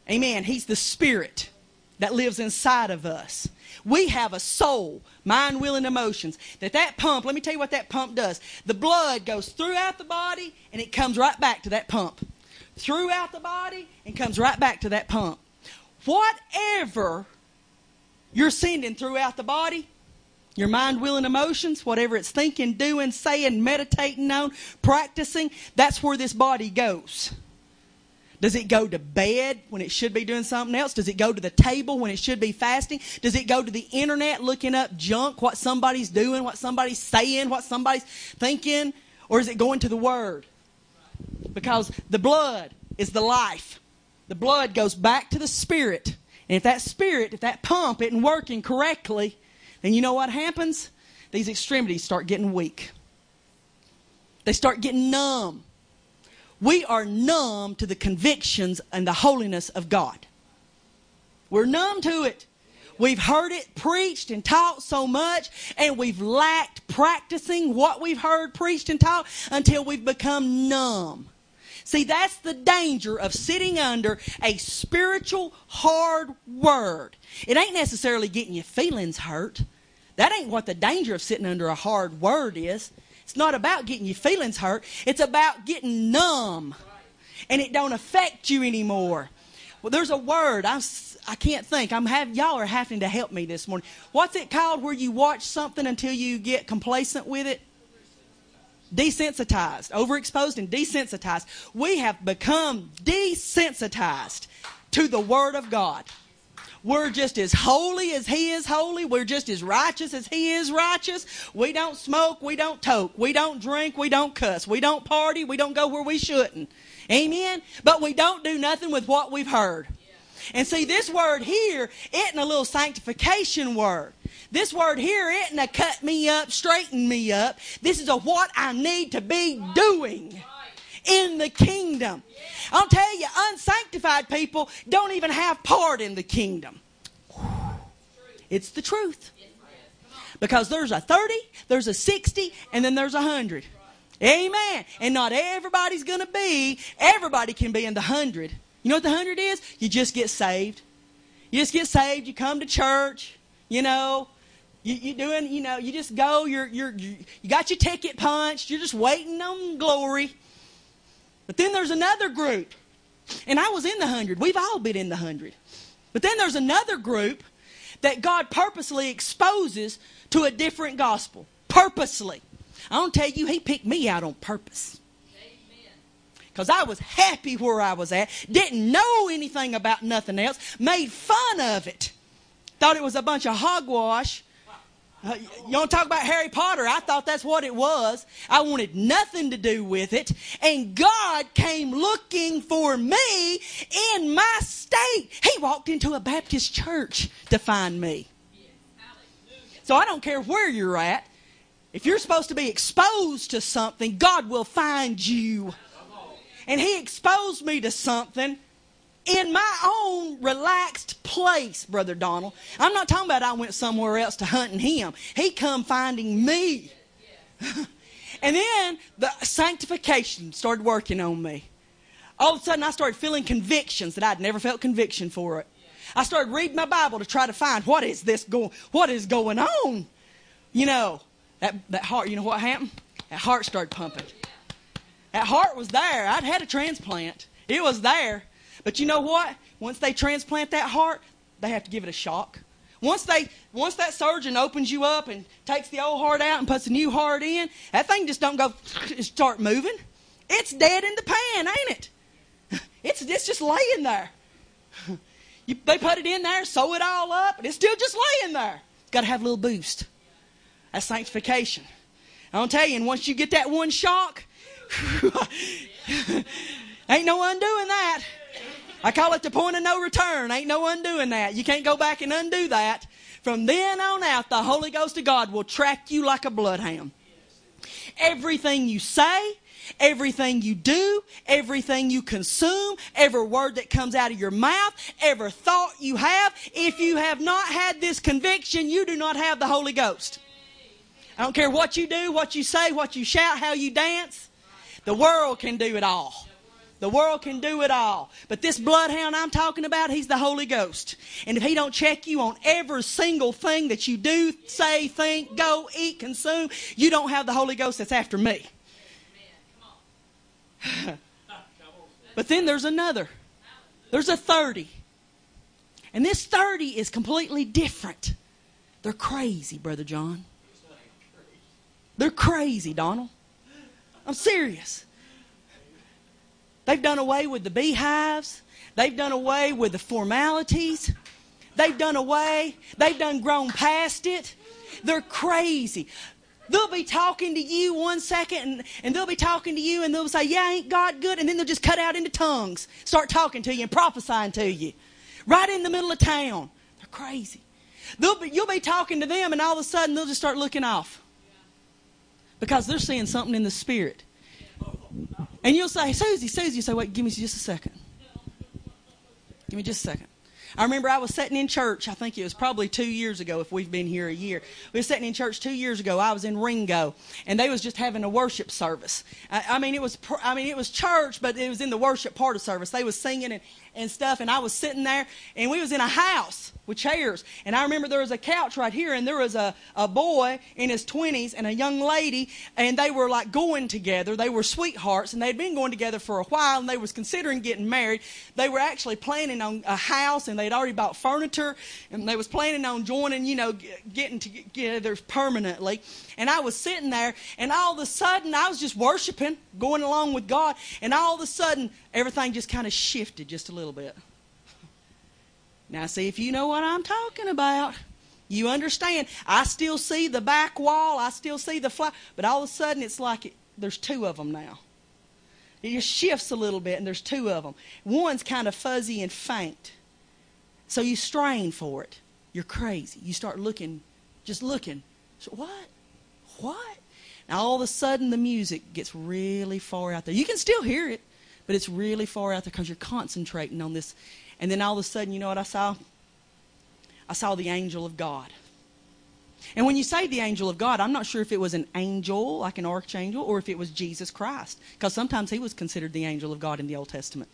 [SPEAKER 1] Amen. He's the Spirit that lives inside of us. We have a soul, mind, will, and emotions. That that pump, let me tell you what that pump does. The blood goes throughout the body and it comes right back to that pump. Throughout the body and comes right back to that pump. Whatever you're sending throughout the body, your mind, will, and emotions, whatever it's thinking, doing, saying, meditating on, practicing, that's where this body goes. Does it go to bed when it should be doing something else? Does it go to the table when it should be fasting? Does it go to the internet looking up junk, what somebody's doing, what somebody's saying, what somebody's thinking? Or is it going to the Word? Because the blood is the life. The blood goes back to the Spirit. And if that Spirit, if that pump isn't working correctly, then you know what happens? These extremities start getting weak. They start getting numb we are numb to the convictions and the holiness of God. We're numb to it. We've heard it preached and taught so much, and we've lacked practicing what we've heard preached and taught until we've become numb. See, that's the danger of sitting under a spiritual hard word. It ain't necessarily getting your feelings hurt. That ain't what the danger of sitting under a hard word is. It's not about getting your feelings hurt. It's about getting numb. And it don't affect you anymore. Well, there's a word. I, I can't think. I'm have, y'all are having to help me this morning. What's it called where you watch something until you get complacent with it? Desensitized, overexposed and desensitized. We have become desensitized to the Word of God. We're just as holy as He is holy. We're just as righteous as He is righteous. We don't smoke. We don't toke. We don't drink. We don't cuss. We don't party. We don't go where we shouldn't. Amen? But we don't do nothing with what we've heard. And see, this word here isn't a little sanctification word. This word here isn't a cut me up, straighten me up. This is a what I need to be doing in the kingdom. I'll tell you, unsanctified people don't even have part in the kingdom. It's the truth. Because there's a 30, there's a 60, and then there's a 100. Amen. And not everybody's going to be, everybody can be in the 100. You know what the 100 is? You just get saved. You just get saved, you come to church, you know, you, you doing, you know, you just go, you're, you're, you got your ticket punched, you're just waiting on glory. But then there's another group. And I was in the hundred. We've all been in the hundred. But then there's another group that God purposely exposes to a different gospel. Purposely. I don't tell you, He picked me out on purpose. Because I was happy where I was at, didn't know anything about nothing else, made fun of it, thought it was a bunch of hogwash, uh, to talk about Harry Potter? I thought that's what it was. I wanted nothing to do with it. And God came looking for me in my state. He walked into a Baptist church to find me. So I don't care where you're at. If you're supposed to be exposed to something, God will find you. And He exposed me to something in my own relaxed place, Brother Donald. I'm not talking about I went somewhere else to hunting him. He come finding me. and then the sanctification started working on me. All of a sudden I started feeling convictions that I'd never felt conviction for it. I started reading my Bible to try to find what is this going what is going on. You know, that that heart, you know what happened? That heart started pumping. That heart was there. I'd had a transplant. It was there. But you know what? Once they transplant that heart, they have to give it a shock. Once they once that surgeon opens you up and takes the old heart out and puts a new heart in, that thing just don't go start moving. It's dead in the pan, ain't it? It's it's just laying there. You, they put it in there, sew it all up, and it's still just laying there. Got to have a little boost. That's sanctification. I'll tell you, and once you get that one shock, ain't no undoing that. I call it the point of no return. Ain't no undoing that. You can't go back and undo that. From then on out, the Holy Ghost of God will track you like a bloodhound. Everything you say, everything you do, everything you consume, every word that comes out of your mouth, every thought you have, if you have not had this conviction, you do not have the Holy Ghost. I don't care what you do, what you say, what you shout, how you dance. The world can do it all. The world can do it all. But this bloodhound I'm talking about, he's the Holy Ghost. And if he don't check you on every single thing that you do, say, think, go, eat, consume, you don't have the Holy Ghost that's after me. but then there's another. There's a 30. And this 30 is completely different. They're crazy, Brother John. They're crazy, Donald. I'm serious. They've done away with the beehives. They've done away with the formalities. They've done away. They've done grown past it. They're crazy. They'll be talking to you one second and, and they'll be talking to you and they'll say, Yeah, ain't God good? And then they'll just cut out into tongues, start talking to you and prophesying to you. Right in the middle of town. They're crazy. They'll be, you'll be talking to them and all of a sudden they'll just start looking off. Because they're seeing something in the spirit. And you'll say, Susie, Susie, you say, wait, give me just a second. Give me just a second. I remember I was sitting in church. I think it was probably two years ago. If we've been here a year, we were sitting in church two years ago. I was in Ringo, and they was just having a worship service. I, I mean, it was I mean it was church, but it was in the worship part of service. They was singing and, and stuff, and I was sitting there, and we was in a house with chairs. And I remember there was a couch right here, and there was a, a boy in his 20s and a young lady, and they were like going together. They were sweethearts, and they'd been going together for a while, and they was considering getting married. They were actually planning on a house, and they'd already bought furniture, and they was planning on joining, you know, getting together permanently. And I was sitting there, and all of a sudden, I was just worshiping, going along with God, and all of a sudden, everything just kind of shifted just a little bit. Now, see, if you know what I'm talking about, you understand. I still see the back wall, I still see the fly, but all of a sudden it's like it, there's two of them now. It just shifts a little bit, and there's two of them. One's kind of fuzzy and faint. So you strain for it. You're crazy. You start looking, just looking. So, what? What? Now, all of a sudden, the music gets really far out there. You can still hear it, but it's really far out there because you're concentrating on this and then all of a sudden, you know what I saw? I saw the angel of God. And when you say the angel of God, I'm not sure if it was an angel, like an archangel, or if it was Jesus Christ. Because sometimes he was considered the angel of God in the Old Testament.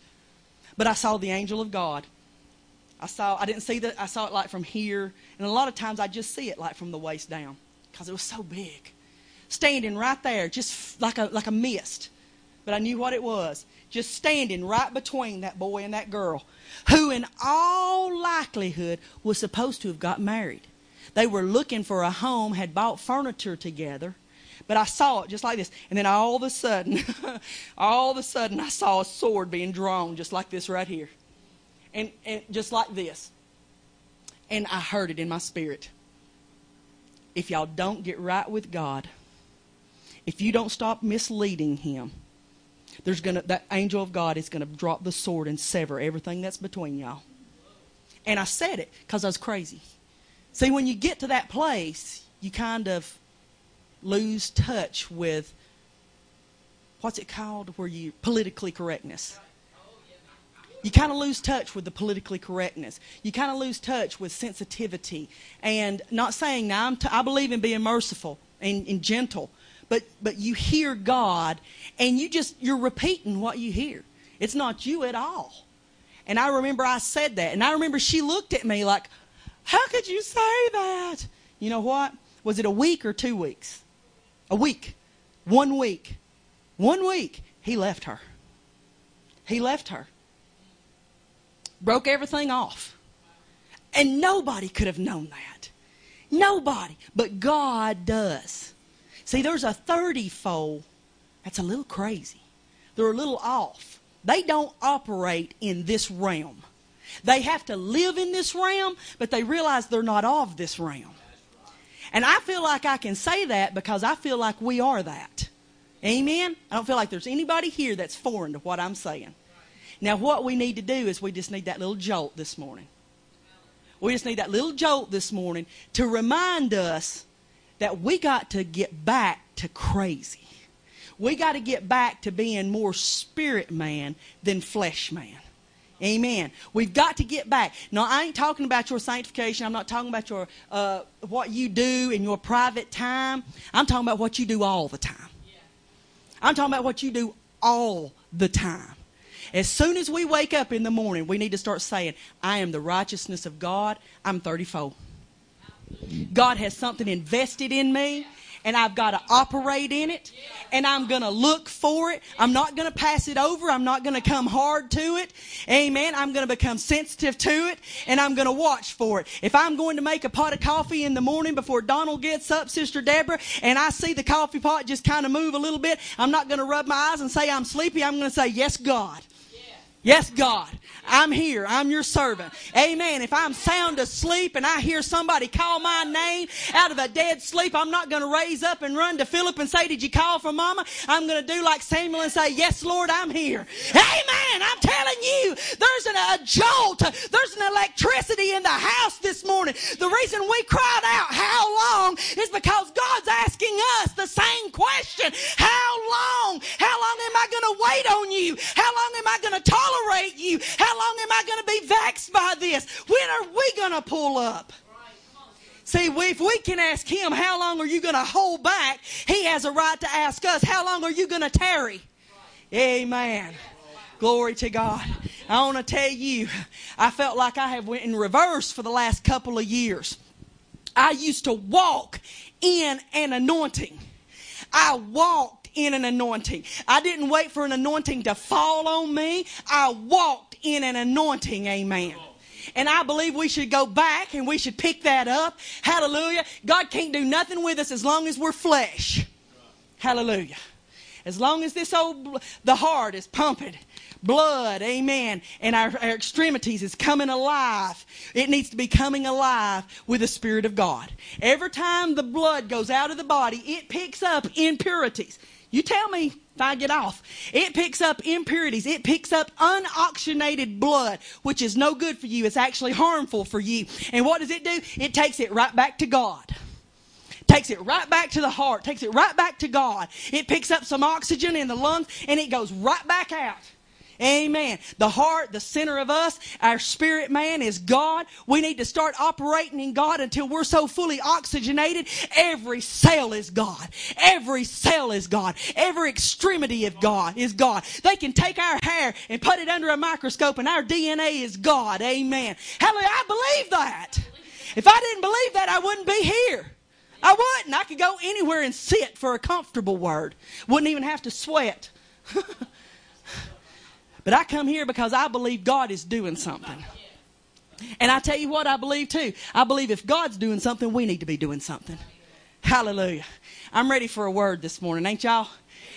[SPEAKER 1] But I saw the angel of God. I saw I didn't see that I saw it like from here. And a lot of times I just see it like from the waist down. Because it was so big. Standing right there, just like a like a mist. But I knew what it was. Just standing right between that boy and that girl who in all likelihood was supposed to have got married. They were looking for a home, had bought furniture together, but I saw it just like this. And then all of a sudden, all of a sudden, I saw a sword being drawn just like this right here. And, and just like this. And I heard it in my spirit. If y'all don't get right with God, if you don't stop misleading Him, there's gonna that angel of God is gonna drop the sword and sever everything that's between y'all. And I said it because I was crazy. See, when you get to that place, you kind of lose touch with what's it called where you politically correctness. You kind of lose touch with the politically correctness. You kind of lose touch with sensitivity and not saying now I'm t- I believe in being merciful and, and gentle, but but you hear God and you just you're repeating what you hear. It's not you at all. And I remember I said that, and I remember she looked at me like, "How could you say that?" You know what? Was it a week or two weeks? A week. One week. One week. He left her. He left her. Broke everything off. And nobody could have known that. Nobody. But God does. See, there's a 30 fold that's a little crazy. They're a little off. They don't operate in this realm. They have to live in this realm, but they realize they're not of this realm. And I feel like I can say that because I feel like we are that. Amen? I don't feel like there's anybody here that's foreign to what I'm saying. Now, what we need to do is we just need that little jolt this morning. We just need that little jolt this morning to remind us that we got to get back to crazy. We got to get back to being more spirit man than flesh man. Amen. We've got to get back. Now, I ain't talking about your sanctification. I'm not talking about your uh, what you do in your private time. I'm talking about what you do all the time. I'm talking about what you do all the time. As soon as we wake up in the morning, we need to start saying, I am the righteousness of God. I'm 34. God has something invested in me and I've got to operate in it and I'm going to look for it. I'm not going to pass it over. I'm not going to come hard to it. Amen. I'm going to become sensitive to it and I'm going to watch for it. If I'm going to make a pot of coffee in the morning before Donald gets up, Sister Deborah, and I see the coffee pot just kind of move a little bit, I'm not going to rub my eyes and say I'm sleepy. I'm going to say, yes, God. Yes, God. I'm here. I'm your servant. Amen. If I'm sound asleep and I hear somebody call my name out of a dead sleep, I'm not going to raise up and run to Philip and say, Did you call for mama? I'm going to do like Samuel and say, Yes, Lord, I'm here. Amen. I'm telling you, there's an, a jolt, there's an electricity in the house this morning. The reason we cried out, How long? is because God's asking us the same question. How long? How long am I going to wait on you? How long am I going to tolerate you? How long am I going to be vexed by this? When are we going to pull up? See, if we can ask him, how long are you going to hold back? He has a right to ask us, how long are you going to tarry? Amen. Glory to God. I want to tell you, I felt like I have went in reverse for the last couple of years. I used to walk in an anointing. I walked in an anointing. I didn't wait for an anointing to fall on me. I walked in an anointing. Amen. And I believe we should go back and we should pick that up. Hallelujah. God can't do nothing with us as long as we're flesh. Hallelujah. As long as this old, the heart is pumping blood, amen, and our, our, extremities is coming alive. It needs to be coming alive with the Spirit of God. Every time the blood goes out of the body, it picks up impurities. You tell me I get off. It picks up impurities. It picks up unoxygenated blood, which is no good for you. It's actually harmful for you. And what does it do? It takes it right back to God takes it right back to the heart, takes it right back to God. It picks up some oxygen in the lungs and it goes right back out. Amen. The heart, the center of us, our spirit man is God. We need to start operating in God until we're so fully oxygenated. Every cell is God. Every cell is God. Every extremity of God is God. They can take our hair and put it under a microscope and our DNA is God. Amen. Hallelujah. I believe that. If I didn't believe that, I wouldn't be here. I wouldn't. I could go anywhere and sit for a comfortable word. Wouldn't even have to sweat. But I come here because I believe God is doing something. And I tell you what I believe too. I believe if God's doing something, we need to be doing something. Hallelujah. I'm ready for a word this morning, ain't y'all?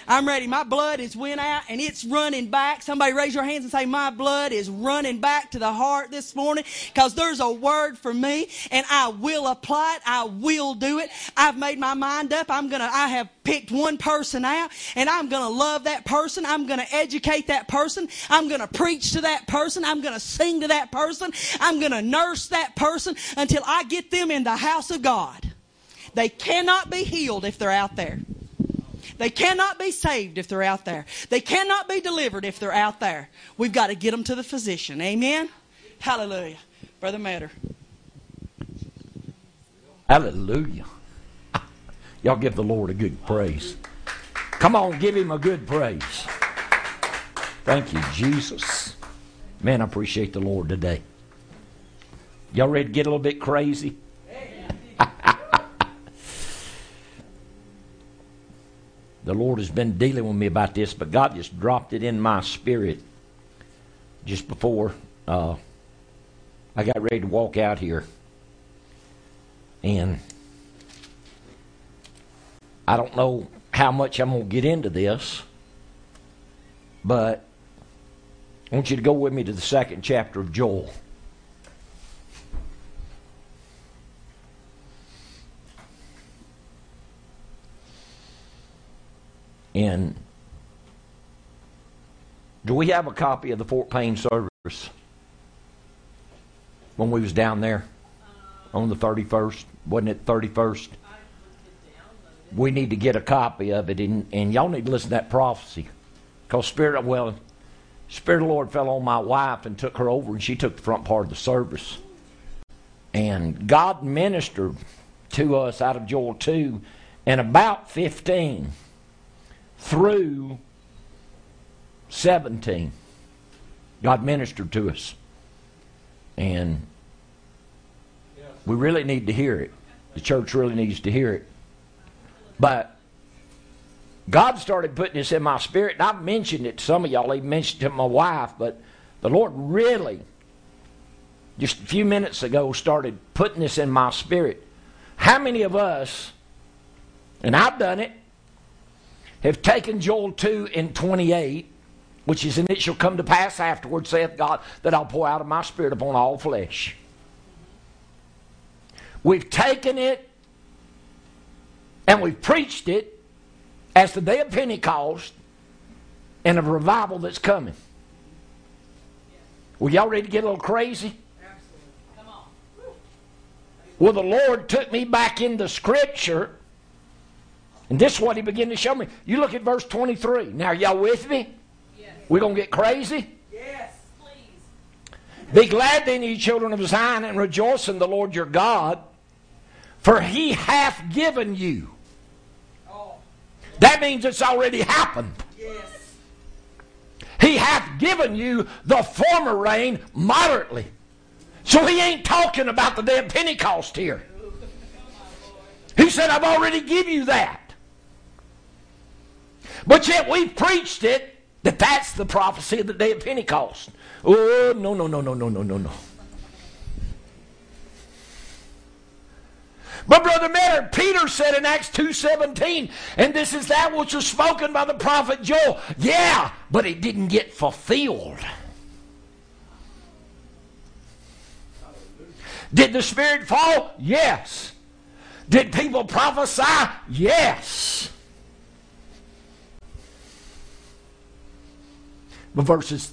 [SPEAKER 1] I'm ready. My blood is went out and it's running back. Somebody raise your hands and say, my blood is running back to the heart this morning because there's a word for me and I will apply it. I will do it. I've made my mind up. I'm going to, I have picked one person out and I'm going to love that person. I'm going to educate that person. I'm going to preach to that person. I'm going to sing to that person. I'm going to nurse that person until I get them in the house of God. They cannot be healed if they're out there. They cannot be saved if they're out there. They cannot be delivered if they're out there. We've got to get them to the physician. Amen? Hallelujah. Brother Matter.
[SPEAKER 3] Hallelujah. Y'all give the Lord a good praise. Come on, give him a good praise. Thank you, Jesus. Man, I appreciate the Lord today. Y'all ready to get a little bit crazy? the Lord has been dealing with me about this, but God just dropped it in my spirit just before uh, I got ready to walk out here. And I don't know how much I'm going to get into this, but I want you to go with me to the second chapter of Joel. And do we have a copy of the Fort Payne service when we was down there on the 31st? Wasn't it 31st? we need to get a copy of it, and, and y'all need to listen to that prophecy. Because Spirit, well, Spirit of the Lord fell on my wife and took her over, and she took the front part of the service. And God ministered to us out of Joel 2 and about 15 through 17. God ministered to us. And we really need to hear it. The church really needs to hear it. But God started putting this in my spirit, and I've mentioned it to some of y'all, even mentioned it to my wife, but the Lord really, just a few minutes ago, started putting this in my spirit. How many of us, and I've done it, have taken Joel 2 and 28, which is, and it shall come to pass afterward, saith God, that I'll pour out of my spirit upon all flesh. We've taken it and we've preached it as the day of Pentecost and a revival that's coming. Were y'all ready to get a little crazy? Absolutely. Come on. Well, the Lord took me back into Scripture, and this is what He began to show me. You look at verse 23. Now, are y'all with me? Yes. We're going to get crazy?
[SPEAKER 4] Yes, please.
[SPEAKER 3] Be glad then, ye children of Zion, and rejoice in the Lord your God, for He hath given you that means it's already happened.
[SPEAKER 4] Yes.
[SPEAKER 3] He hath given you the former rain moderately. So he ain't talking about the day of Pentecost here. He said, I've already give you that. But yet we've preached it that that's the prophecy of the day of Pentecost. Oh, no, no, no, no, no, no, no, no. But Brother Mayor, Peter said in Acts 2.17, and this is that which was spoken by the prophet Joel. Yeah, but it didn't get fulfilled. Did the Spirit fall? Yes. Did people prophesy? Yes. Verses,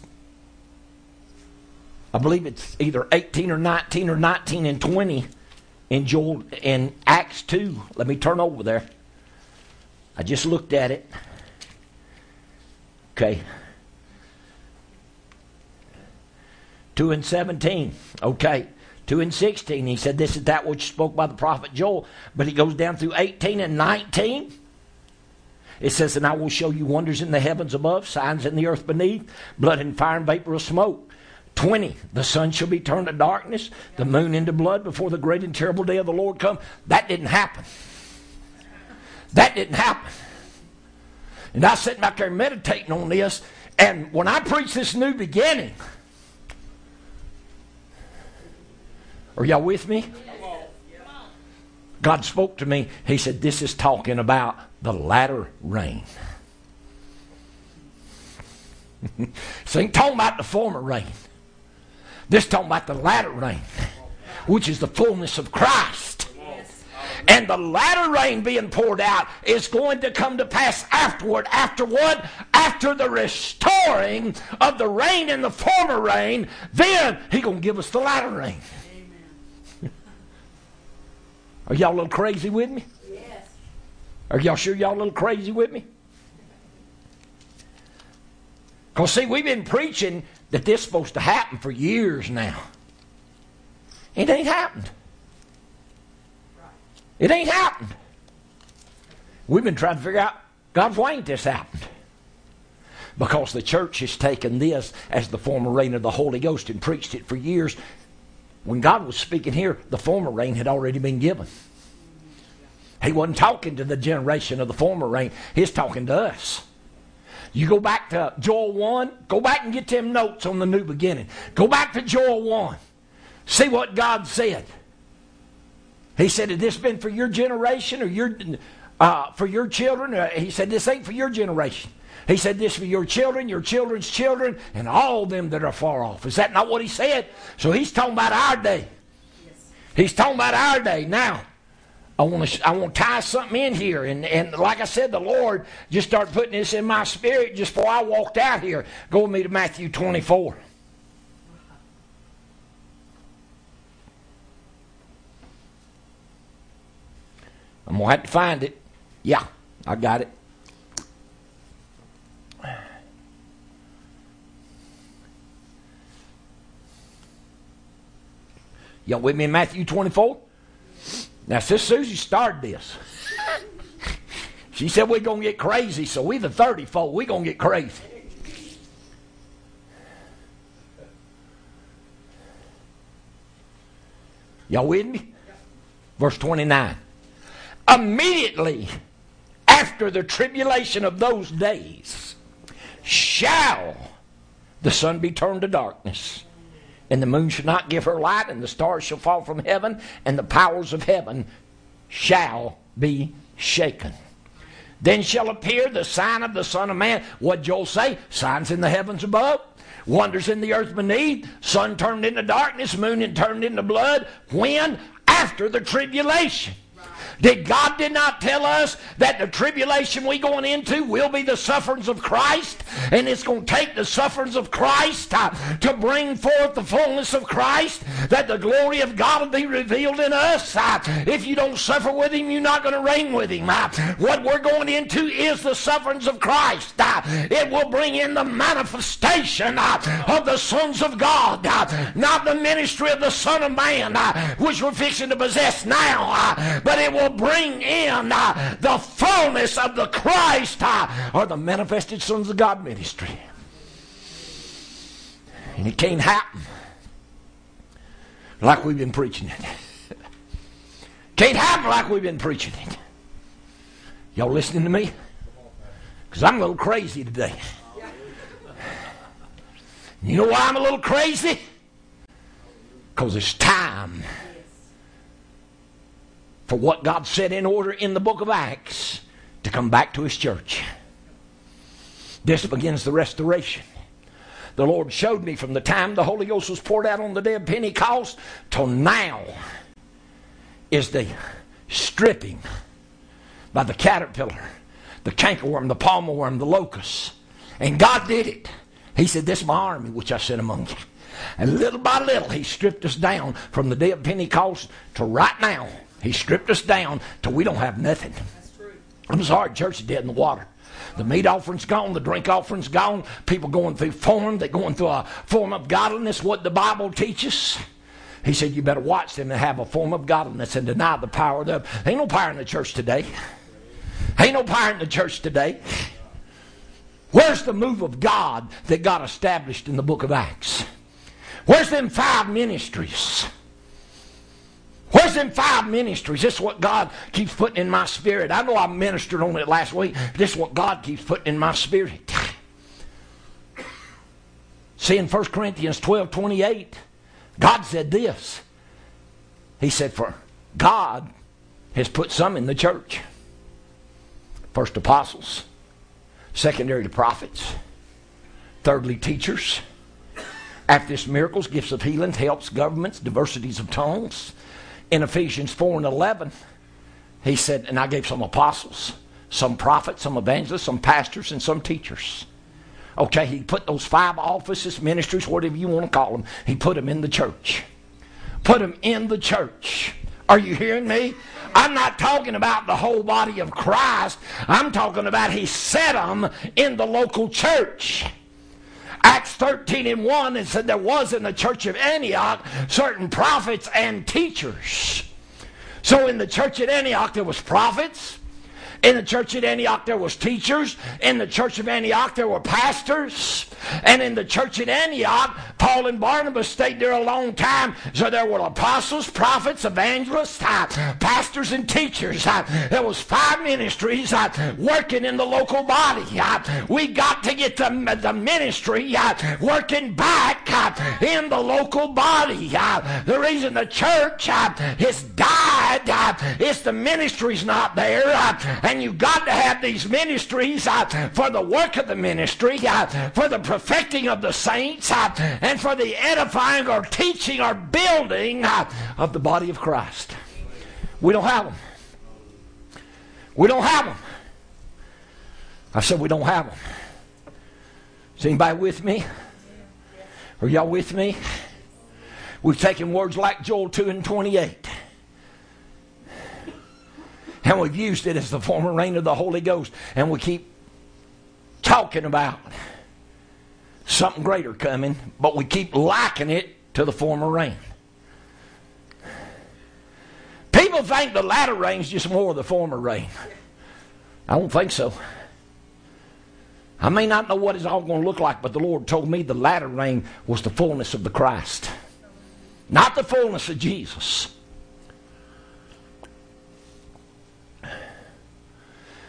[SPEAKER 3] I believe it's either 18 or 19 or 19 and 20 in Joel in Acts 2. Let me turn over there. I just looked at it. Okay. 2 and 17. Okay. 2 and 16. He said, This is that which spoke by the prophet Joel. But he goes down through 18 and 19. It says, And I will show you wonders in the heavens above, signs in the earth beneath, blood and fire and vapor of smoke. 20, the sun shall be turned to darkness, the moon into blood before the great and terrible day of the Lord come. That didn't happen. That didn't happen. And I sitting back there meditating on this, and when I preach this new beginning, are y'all with me? God spoke to me. He said, This is talking about the latter rain. so ain't talking about the former rain. This talking about the latter rain, which is the fullness of Christ. And the latter rain being poured out is going to come to pass afterward. After what? After the restoring of the rain and the former rain, then he gonna give us the latter rain. Are y'all a little crazy with me?
[SPEAKER 4] Yes.
[SPEAKER 3] Are y'all sure y'all a little crazy with me? Because, see, we've been preaching that this is supposed to happen for years now. It ain't happened. It ain't happened. We've been trying to figure out, God, why ain't this happened? Because the church has taken this as the former rain of the Holy Ghost and preached it for years. When God was speaking here, the former rain had already been given. He wasn't talking to the generation of the former rain, he's talking to us. You go back to Joel 1, go back and get them notes on the new beginning. Go back to Joel 1. See what God said. He said, Had this been for your generation or your uh, for your children? Uh, he said, This ain't for your generation. He said, This for your children, your children's children, and all them that are far off. Is that not what he said? So he's talking about our day. He's talking about our day now. I want to I want to tie something in here, and and like I said, the Lord just started putting this in my spirit just before I walked out here. Go with me to Matthew 24. I'm gonna have to find it. Yeah, I got it. Y'all with me in Matthew 24? Now, Sis Susie started this. She said we're going to get crazy, so we the 30 fold, we're going to get crazy. Y'all with me? Verse 29. Immediately after the tribulation of those days shall the sun be turned to darkness and the moon shall not give her light, and the stars shall fall from heaven, and the powers of heaven shall be shaken. Then shall appear the sign of the Son of Man. What Joel say? Signs in the heavens above, wonders in the earth beneath, sun turned into darkness, moon turned into blood. When? After the tribulation. Did God did not tell us that the tribulation we going into will be the sufferings of Christ? And it's going to take the sufferings of Christ uh, to bring forth the fullness of Christ, that the glory of God will be revealed in us. Uh, if you don't suffer with Him, you're not going to reign with Him. Uh, what we're going into is the sufferings of Christ. It will bring in the manifestation of the sons of God, not the ministry of the Son of Man, which we're fixing to possess now, but it will bring in uh, the fullness of the Christ uh, or the manifested sons of God ministry. And it can't happen like we've been preaching it. can't happen like we've been preaching it. Y'all listening to me? Because I'm a little crazy today. You know why I'm a little crazy? Because it's time for what God set in order in the book of Acts to come back to his church. This begins the restoration. The Lord showed me from the time the Holy Ghost was poured out on the day of Pentecost till now is the stripping by the caterpillar, the cankerworm, the palmer worm, the locust. And God did it. He said, This is my army which I sent among you. And little by little, He stripped us down from the day of Pentecost to right now he stripped us down till we don't have nothing. I'm sorry, church is dead in the water. The meat offering's gone, the drink offering's gone. People going through form, they're going through a form of godliness, what the Bible teaches. He said, You better watch them and have a form of godliness and deny the power thereof. Ain't no power in the church today. Ain't no power in the church today. Where's the move of God that got established in the book of Acts? Where's them five ministries? Where's them five ministries? This is what God keeps putting in my spirit. I know I ministered on it last week. This is what God keeps putting in my spirit. See in 1 Corinthians 12 28, God said this. He said, For God has put some in the church. First apostles, secondary to prophets, thirdly teachers. After this miracles, gifts of healing, helps, governments, diversities of tongues in Ephesians 4 and 11, he said, and I gave some apostles, some prophets, some evangelists, some pastors, and some teachers. Okay, he put those five offices, ministries, whatever you want to call them, he put them in the church. Put them in the church. Are you hearing me? I'm not talking about the whole body of Christ. I'm talking about he set them in the local church. Acts 13 and 1, it said there was in the church of Antioch certain prophets and teachers. So in the church at Antioch, there was prophets, in the church at Antioch, there was teachers. In the church of Antioch, there were pastors. And in the church at Antioch, Paul and Barnabas stayed there a long time. So there were apostles, prophets, evangelists, uh, pastors, and teachers. Uh, there was five ministries uh, working in the local body. Uh, we got to get the, the ministry uh, working back uh, in the local body. the reason the church has died is the ministry's not there and you've got to have these ministries for the work of the ministry, for the perfecting of the saints, uh, and for the edifying or teaching or building uh, of the body of Christ. We don't have them. We don't have them. I said we don't have them. Is anybody with me? Are y'all with me? We've taken words like Joel 2 and 28 And we've used it as the former rain of the Holy Ghost. And we keep talking about something greater coming, but we keep likening it to the former rain. People think the latter rain is just more of the former rain. I don't think so. I may not know what it's all going to look like, but the Lord told me the latter rain was the fullness of the Christ, not the fullness of Jesus.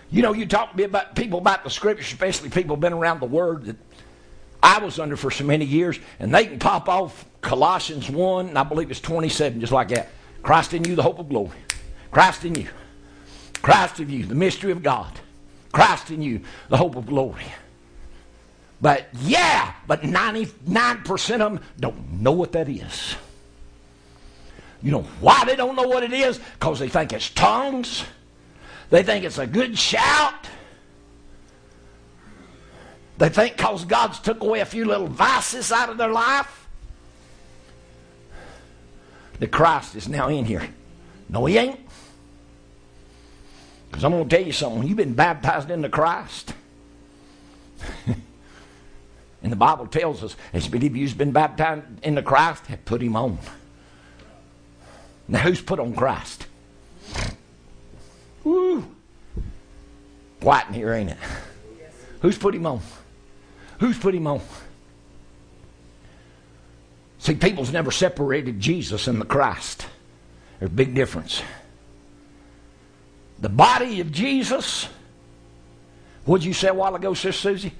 [SPEAKER 3] You know, you talk to me about people about the scripture, especially people been around the word that I was under for so many years, and they can pop off Colossians 1, and I believe it's 27, just like that. Christ in you, the hope of glory. Christ in you. Christ in you, the mystery of God. Christ in you, the hope of glory. But yeah, but 99% of them don't know what that is. You know why they don't know what it is? Because they think it's tongues. They think it's a good shout. They think because God's took away a few little vices out of their life, that Christ is now in here. No, he ain't. Because I'm going to tell you something. You've been baptized into Christ. and the Bible tells us, as many of you's been baptized into Christ, have put him on. Now, who's put on Christ? Woo! White in here, ain't it? Who's put him on? Who's put him on? See, people's never separated Jesus and the Christ. There's a big difference. The body of Jesus, what'd you say a while ago, Sister Susie?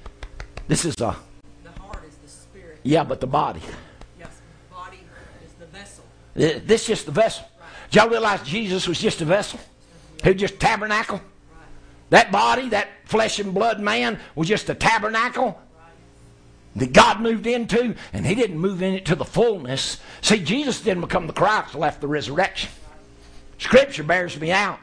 [SPEAKER 3] This is a.
[SPEAKER 1] The heart is the spirit.
[SPEAKER 3] Yeah, but the body.
[SPEAKER 1] Yes, the body is the vessel.
[SPEAKER 3] This is just the vessel. Did y'all realize Jesus was just a vessel? He was just tabernacle? That body, that flesh and blood man, was just a tabernacle that God moved into, and He didn't move in it to the fullness. See, Jesus didn't become the Christ till after the resurrection. Scripture bears me out.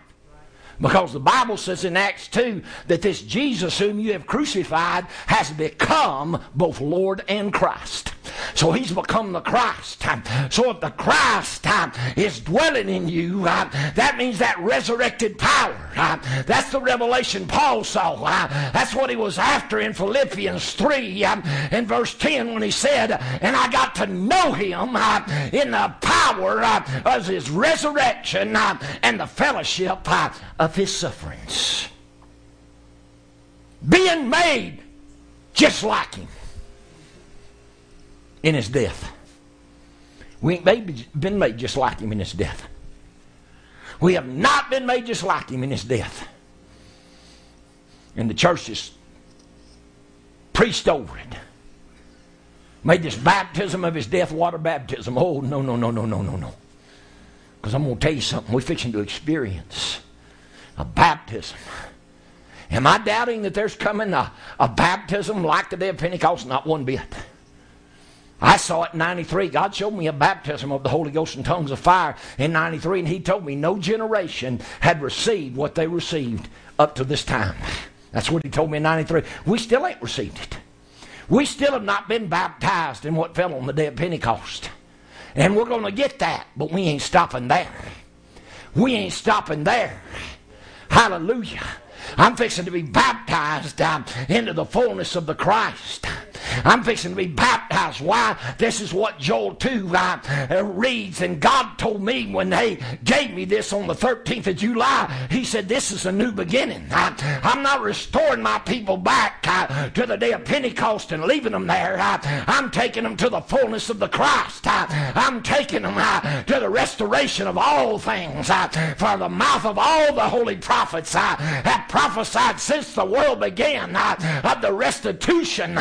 [SPEAKER 3] Because the Bible says in Acts 2 that this Jesus whom you have crucified has become both Lord and Christ. So he's become the Christ. So if the Christ is dwelling in you, that means that resurrected power. That's the revelation Paul saw. That's what he was after in Philippians 3 in verse 10 when he said, And I got to know him in the power of his resurrection and the fellowship of his sufferings. Being made just like him in his death. We ain't been made just like him in his death. We have not been made just like him in his death. And the church has preached over it. Made this baptism of his death water baptism. Oh, no, no, no, no, no, no, no. Because I'm going to tell you something. We're fixing to experience a baptism. Am I doubting that there's coming a, a baptism like the day of Pentecost? Not one bit. I saw it in 93. God showed me a baptism of the Holy Ghost and tongues of fire in 93, and He told me no generation had received what they received up to this time. That's what He told me in 93. We still ain't received it. We still have not been baptized in what fell on the day of Pentecost. And we're going to get that, but we ain't stopping there. We ain't stopping there. Hallelujah. I'm fixing to be baptized uh, into the fullness of the Christ. I'm fixing to be baptized. Why? This is what Joel 2 uh, reads. And God told me when they gave me this on the 13th of July, He said, This is a new beginning. Uh, I'm not restoring my people back uh, to the day of Pentecost and leaving them there. Uh, I'm taking them to the fullness of the Christ. Uh, I'm taking them to the restoration of all things. for the mouth of all the holy prophets I, have prophesied since the world began of the restitution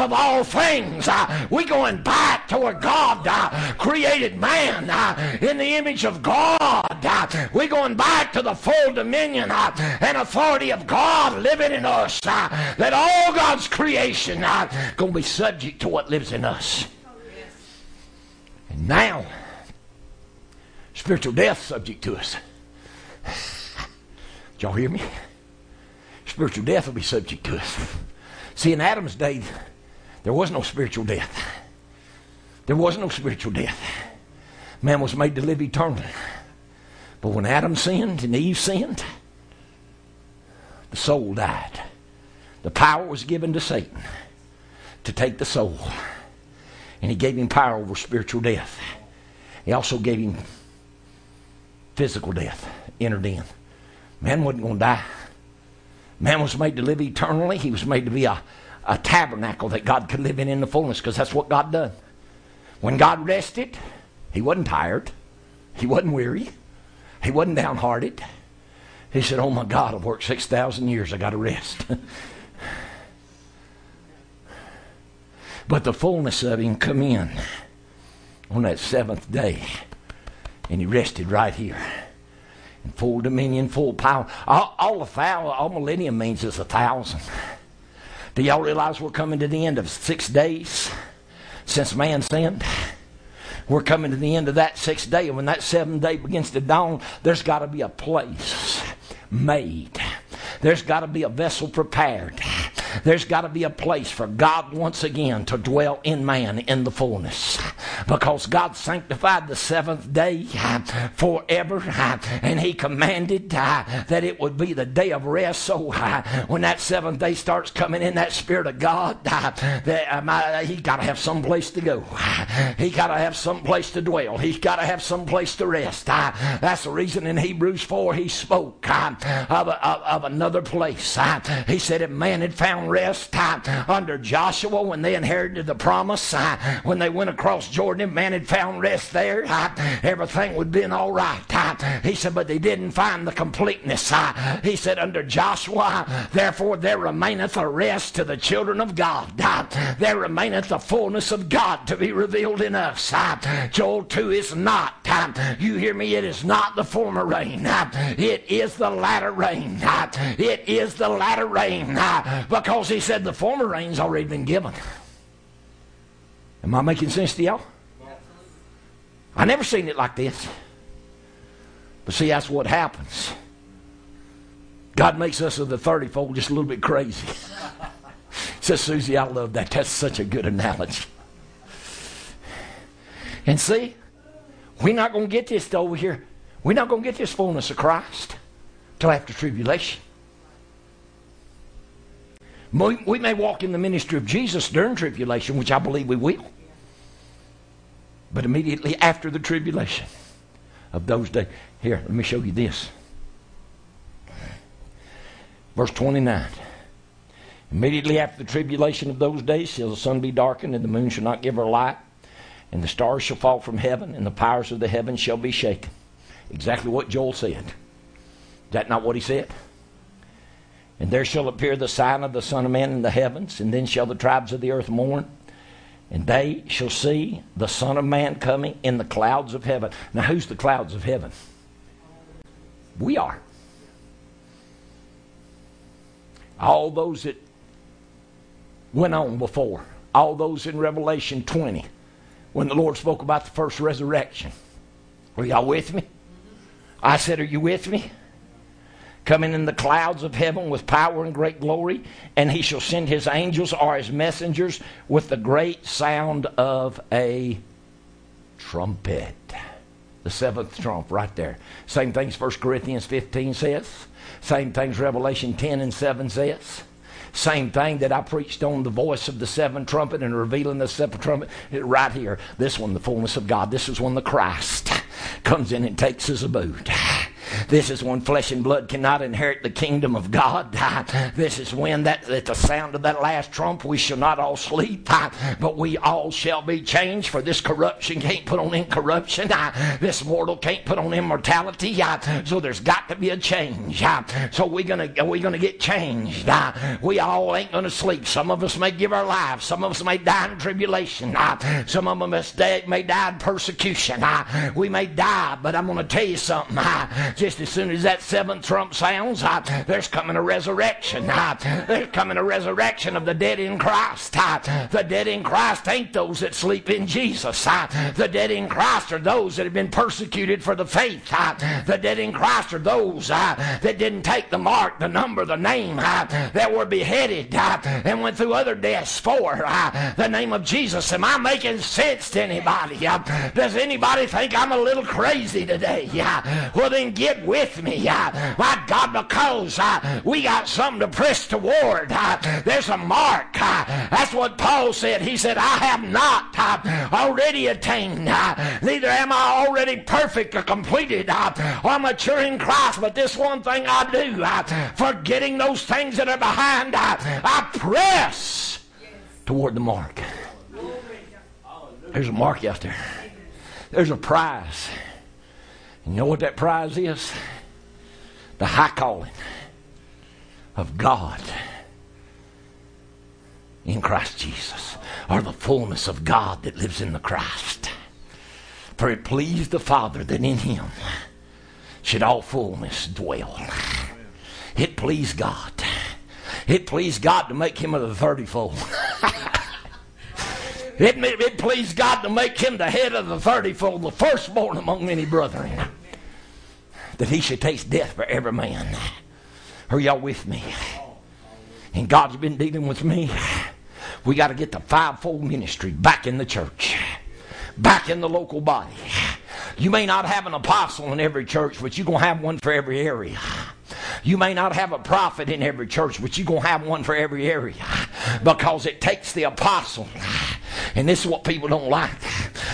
[SPEAKER 3] of all things. Uh, we're going back to where God uh, created man uh, in the image of God. we're going back to the full dominion and authority of God living in us. that all God's creation going to be subject to what lives in us. And now, spiritual death subject to us. Did y'all hear me? Spiritual death will be subject to us. See, in Adam's day, there was no spiritual death. There was no spiritual death. Man was made to live eternally. But when Adam sinned and Eve sinned, the soul died. The power was given to Satan to take the soul. And he gave him power over spiritual death. He also gave him physical death, entered in. Man wasn't going to die. Man was made to live eternally. He was made to be a, a tabernacle that God could live in in the fullness because that's what God done. When God rested, he wasn't tired. He wasn't weary. He wasn't downhearted. He said, Oh my God, I've worked 6,000 years. I got to rest. but the fullness of him come in on that seventh day. And he rested right here. In full dominion, full power. All, all, a all millennium means is a thousand. Do y'all realize we're coming to the end of six days since man sinned? We're coming to the end of that sixth day, and when that seventh day begins to dawn, there's got to be a place made. There's got to be a vessel prepared. There's got to be a place for God once again to dwell in man in the fullness because God sanctified the seventh day forever and He commanded that it would be the day of rest. So when that seventh day starts coming in, that Spirit of God, that um, He got to have some place to go. He got to have some place to dwell. He's got to have some place to rest. That's the reason in Hebrews 4 He spoke of, of another place. He said, if man had found rest under Joshua when they inherited the promise, uh, when they went across Jordan, man had found rest there, uh, everything would have been all right. Uh. He said, but they didn't find the completeness. He said, under Joshua, therefore there remaineth a rest to the children of God. There remaineth the fullness of God to be revealed in us. Joel 2 is not, you hear me, it is not the former rain. It is the latter rain. It is the latter rain. Because he said the former rain's already been given. Am I making sense to y'all? I never seen it like this. But see, that's what happens. God makes us of the 30 fold just a little bit crazy. Says Susie, I love that. That's such a good analogy. And see, we're not going to get this over here. We're not going to get this fullness of Christ till after tribulation. We may walk in the ministry of Jesus during tribulation, which I believe we will. But immediately after the tribulation of those days, here, let me show you this. Verse 29. Immediately after the tribulation of those days shall the sun be darkened, and the moon shall not give her light, and the stars shall fall from heaven, and the powers of the heavens shall be shaken. Exactly what Joel said. Is that not what he said? And there shall appear the sign of the Son of Man in the heavens, and then shall the tribes of the earth mourn and they shall see the Son of Man coming in the clouds of heaven. Now, who's the clouds of heaven? We are. All those that went on before, all those in Revelation 20, when the Lord spoke about the first resurrection. Are y'all with me? I said, Are you with me? Coming in the clouds of heaven with power and great glory, and he shall send his angels or his messengers with the great sound of a trumpet. The seventh trump right there. Same things 1 Corinthians 15 says. Same things Revelation 10 and 7 says. Same thing that I preached on the voice of the seventh trumpet and revealing the seventh trumpet right here. This one, the fullness of God. This is when the Christ comes in and takes his abode. This is when flesh and blood cannot inherit the kingdom of God. This is when that at the sound of that last trump we shall not all sleep, but we all shall be changed. For this corruption can't put on incorruption. This mortal can't put on immortality. So there's got to be a change. So we're gonna we're gonna get changed. We all ain't gonna sleep. Some of us may give our lives. Some of us may die in tribulation. Some of us may die in persecution. We may die, but I'm gonna tell you something just as soon as that seventh trump sounds, there's coming a resurrection. Uh, there's coming a resurrection of the dead in Christ. Uh, the dead in Christ ain't those that sleep in Jesus. The dead in Christ are those that have been persecuted for the faith. The dead in Christ are those that didn't take the mark, the number, the name, that were beheaded and went through other deaths for the name of Jesus. Am I making sense to anybody? does anybody think I'm a little crazy today? Well, then get with me. Uh, my God, because uh, we got something to press toward. Uh, there's a mark. Uh, that's what Paul said. He said, I have not uh, already attained, uh, neither am I already perfect or completed or mature in Christ. But this one thing I do, forgetting those things that are behind, I press toward the mark. There's a mark out there. There's a prize. You know what that prize is? The high calling of God in Christ Jesus, or the fullness of God that lives in the Christ. For it pleased the Father that in him should all fullness dwell. It pleased God. It pleased God to make him of the thirtyfold. it, it pleased God to make him the head of the thirtyfold, the firstborn among many brethren, that he should taste death for every man. Are y'all with me? And God's been dealing with me. We got to get the fivefold ministry back in the church, back in the local body. You may not have an apostle in every church, but you're going to have one for every area. You may not have a prophet in every church, but you're going to have one for every area because it takes the apostle. And this is what people don't like.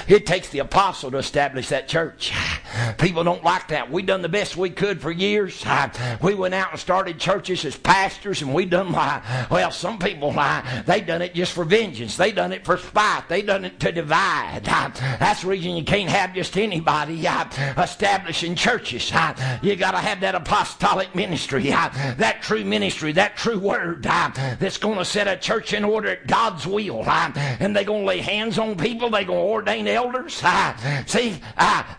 [SPEAKER 3] It takes the apostle to establish that church. People don't like that. We done the best we could for years. We went out and started churches as pastors, and we done like well, some people like they done it just for vengeance. They done it for spite. They done it to divide. That's the reason you can't have just anybody uh, establishing churches. You got to have that apostolic ministry, that true ministry, that true word that's going to set a church in order at God's will, and they're going to lay hands on people. They're going to ordain elders. See,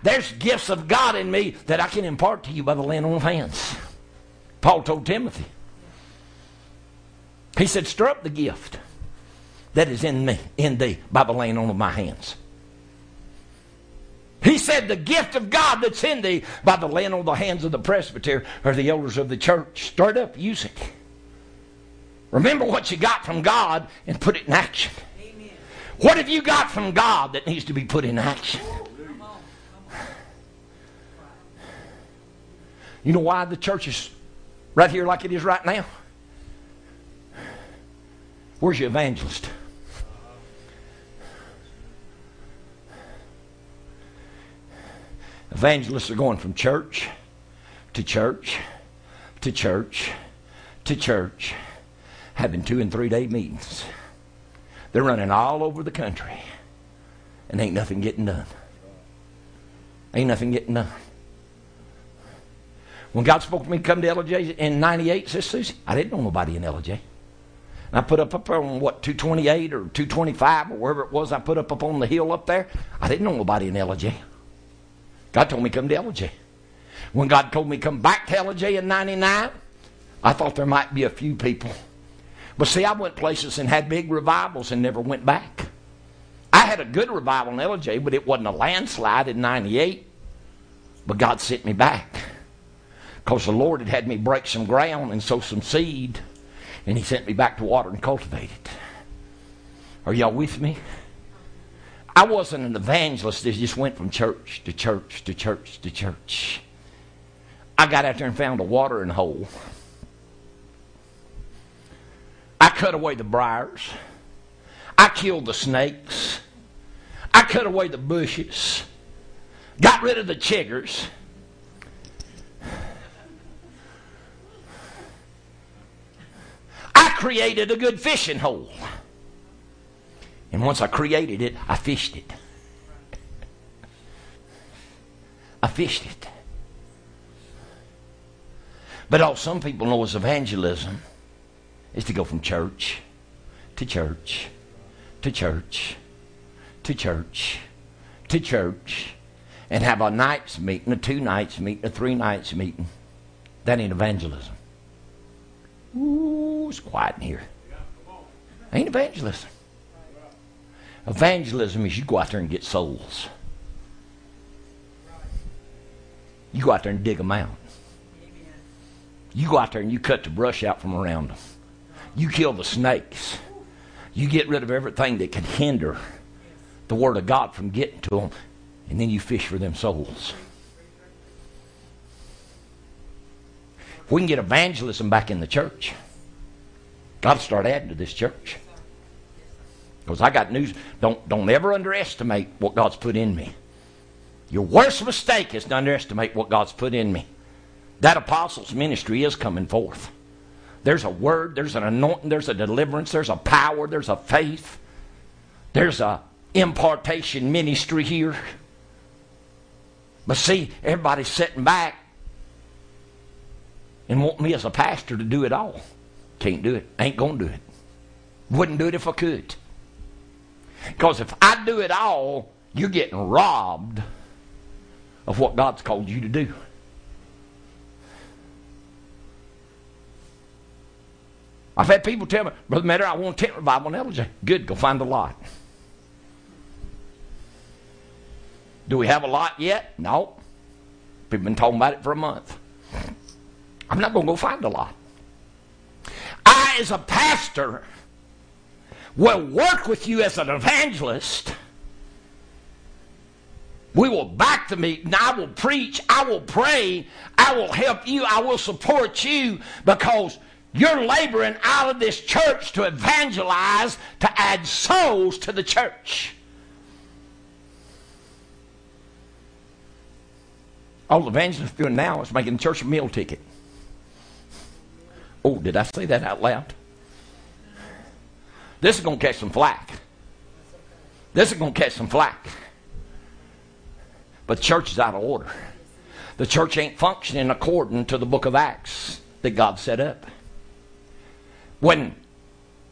[SPEAKER 3] there's gifts gifts of God in me that I can impart to you by the laying on of hands. Paul told Timothy. He said, Stir up the gift that is in me, in thee, by the laying on of my hands. He said, The gift of God that's in thee by the laying on of the hands of the presbyter or the elders of the church. Start up, use it. Remember what you got from God and put it in action. Amen. What have you got from God that needs to be put in action? You know why the church is right here like it is right now? Where's your evangelist? Evangelists are going from church to church to church to church, having two and three day meetings. They're running all over the country, and ain't nothing getting done. Ain't nothing getting done. When God spoke to me come to Ellijay in 98, says Susie, I didn't know nobody in Ellijay. And I put up up on what 228 or 225 or wherever it was. I put up up on the hill up there. I didn't know nobody in Ellijay. God told me come to Ellijay. When God told me come back to Ellijay in 99, I thought there might be a few people. But see, I went places and had big revivals and never went back. I had a good revival in Ellijay, but it wasn't a landslide in 98. But God sent me back because the Lord had had me break some ground and sow some seed, and He sent me back to water and cultivate it. Are y'all with me? I wasn't an evangelist that just went from church to church to church to church. I got out there and found a watering hole. I cut away the briars. I killed the snakes. I cut away the bushes. Got rid of the chiggers. I created a good fishing hole. And once I created it, I fished it. I fished it. But all some people know as evangelism is to go from church to church to church to church to church and have a night's meeting, a two nights meeting, a three nights meeting. That ain't evangelism. Ooh, it's quiet in here. Ain't evangelism. Evangelism is you go out there and get souls. You go out there and dig them out. You go out there and you cut the brush out from around them. You kill the snakes. You get rid of everything that can hinder the Word of God from getting to them. And then you fish for them souls. If we can get evangelism back in the church, to start adding to this church. Because I got news. Don't, don't ever underestimate what God's put in me. Your worst mistake is to underestimate what God's put in me. That apostles' ministry is coming forth. There's a word, there's an anointing, there's a deliverance, there's a power, there's a faith, there's a impartation ministry here. But see, everybody's sitting back and want me as a pastor to do it all. Can't do it. Ain't gonna do it. Wouldn't do it if I could. Because if I do it all, you're getting robbed of what God's called you to do. I've had people tell me, Brother Matter, I want a tent revival in Ellijay. Good, go find a lot. Do we have a lot yet? No. We've been talking about it for a month. I'm not going to go find a lot. I, as a pastor, will work with you as an evangelist. We will back the meeting. I will preach. I will pray. I will help you. I will support you because you're laboring out of this church to evangelize, to add souls to the church. All the evangelists doing now is making the church a meal ticket. Oh, did I say that out loud? This is going to catch some flack. This is going to catch some flack. But the church is out of order. The church ain't functioning according to the book of Acts that God set up. When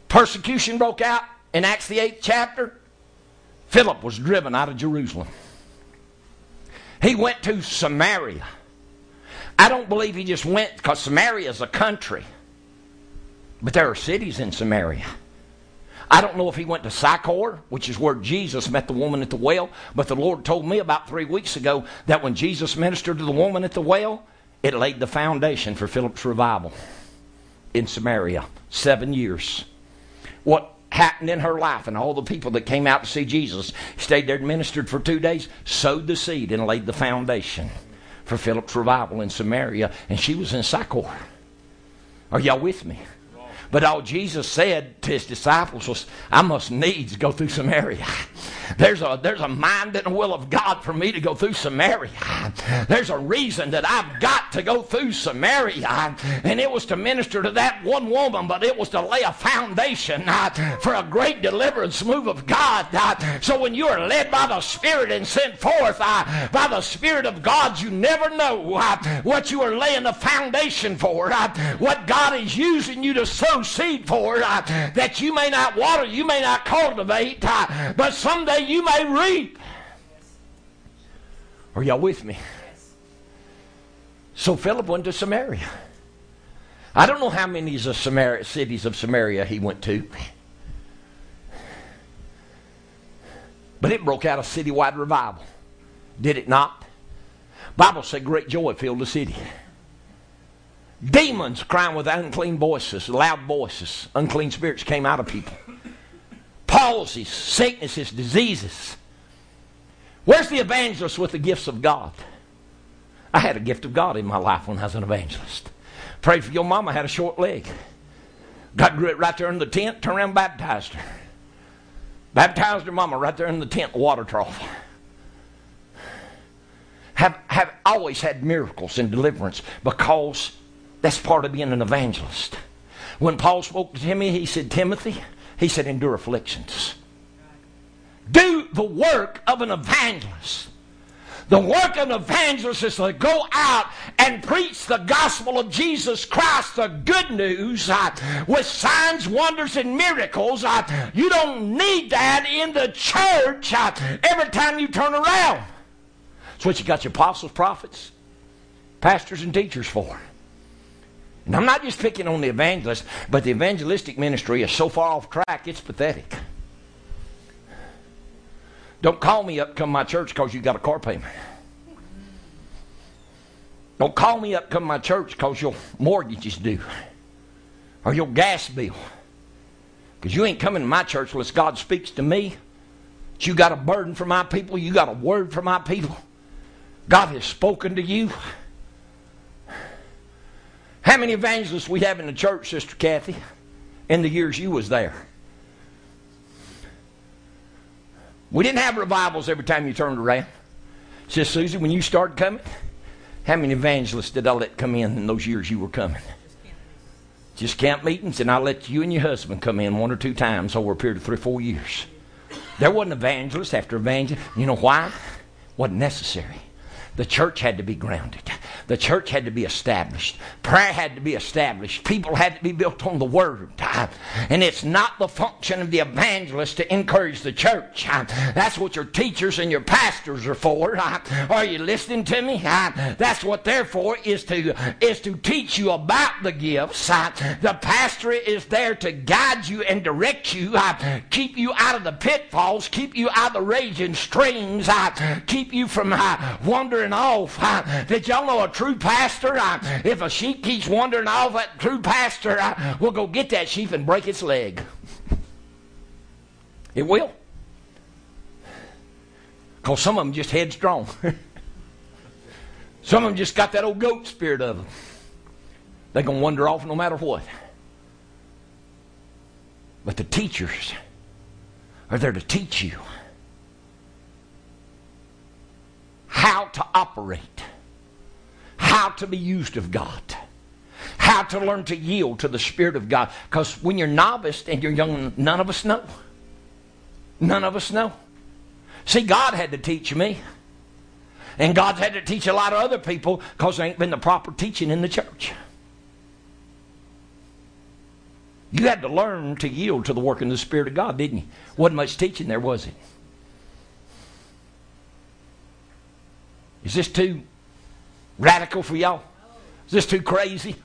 [SPEAKER 3] persecution broke out in Acts the 8th chapter, Philip was driven out of Jerusalem. He went to Samaria. I don't believe he just went because Samaria is a country. But there are cities in Samaria. I don't know if he went to Sychar, which is where Jesus met the woman at the well, but the Lord told me about three weeks ago that when Jesus ministered to the woman at the well, it laid the foundation for Philip's revival in Samaria. Seven years. What happened in her life and all the people that came out to see Jesus stayed there and ministered for two days, sowed the seed and laid the foundation for Philip's revival in Samaria, and she was in Sychar. Are y'all with me? But all Jesus said to his disciples was, I must needs go through Samaria. There's a, there's a mind and a will of God for me to go through Samaria. There's a reason that I've got to go through Samaria. And it was to minister to that one woman, but it was to lay a foundation uh, for a great deliverance move of God. Uh, so when you are led by the Spirit and sent forth uh, by the Spirit of God, you never know what you are laying the foundation for, what God is using you to sow seed for that you may not water, you may not cultivate, but someday you may reap. Are y'all with me? So Philip went to Samaria. I don't know how many of Samaria, cities of Samaria he went to. But it broke out a citywide revival. Did it not? Bible said great joy filled the city. Demons crying with unclean voices, loud voices, unclean spirits came out of people palsies, sicknesses, diseases. Where's the evangelist with the gifts of God? I had a gift of God in my life when I was an evangelist. Prayed for your mama, had a short leg. God grew it right there in the tent, turned around baptized her. Baptized her mama right there in the tent, water trough. Have, have always had miracles and deliverance because that's part of being an evangelist. When Paul spoke to Timothy, he said, Timothy, he said, endure afflictions. Do the work of an evangelist. The work of an evangelist is to go out and preach the gospel of Jesus Christ, the good news, uh, with signs, wonders, and miracles. Uh, you don't need that in the church uh, every time you turn around. That's what you got your apostles, prophets, pastors, and teachers for. And I'm not just picking on the evangelist, but the evangelistic ministry is so far off track, it's pathetic. Don't call me up, come my church because you got a car payment. Don't call me up, come my church because your mortgage is due or your gas bill. Because you ain't coming to my church unless God speaks to me. You got a burden for my people, you got a word for my people. God has spoken to you. How many evangelists we have in the church, Sister Kathy, in the years you was there? We didn't have revivals every time you turned around. Says Susie, when you started coming, how many evangelists did I let come in in those years you were coming? Just camp meetings, and I let you and your husband come in one or two times over a period of three or four years. There wasn't evangelist after evangelist. You know why? Wasn't necessary. The church had to be grounded. The church had to be established. Prayer had to be established. People had to be built on the Word. And it's not the function of the evangelist to encourage the church. That's what your teachers and your pastors are for. Are you listening to me? That's what they're for is to is to teach you about the gifts. The pastor is there to guide you and direct you, keep you out of the pitfalls, keep you out of the raging streams, keep you from uh, wandering off. Oh, Did y'all know a true pastor, if a sheep keeps wandering off, that true pastor will go get that sheep and break its leg. It will. Because some of them just headstrong. some of them just got that old goat spirit of them. They're going to wander off no matter what. But the teachers are there to teach you how to operate how to be used of God, how to learn to yield to the Spirit of God. Because when you're novice and you're young, none of us know. None of us know. See, God had to teach me. And God's had to teach a lot of other people because there ain't been the proper teaching in the church. You had to learn to yield to the work of the Spirit of God, didn't you? Wasn't much teaching there, was it? Is this too radical for y'all? Is this too crazy?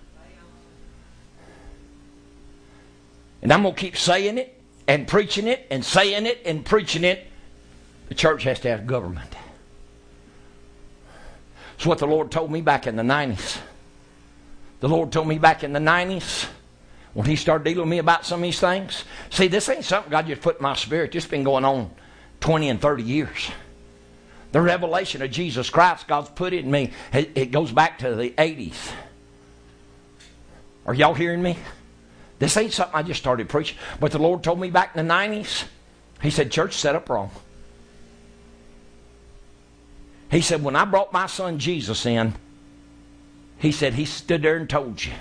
[SPEAKER 3] And I'm going to keep saying it and preaching it and saying it and preaching it. The church has to have government. It's what the Lord told me back in the 90s. The Lord told me back in the 90s when He started dealing with me about some of these things. See, this ain't something God just put in my spirit. This has been going on 20 and 30 years. The revelation of Jesus Christ God's put it in me, it goes back to the 80s. Are y'all hearing me? This ain't something I just started preaching. But the Lord told me back in the 90s, He said, Church set up wrong. He said, When I brought my son Jesus in, He said, He stood there and told you.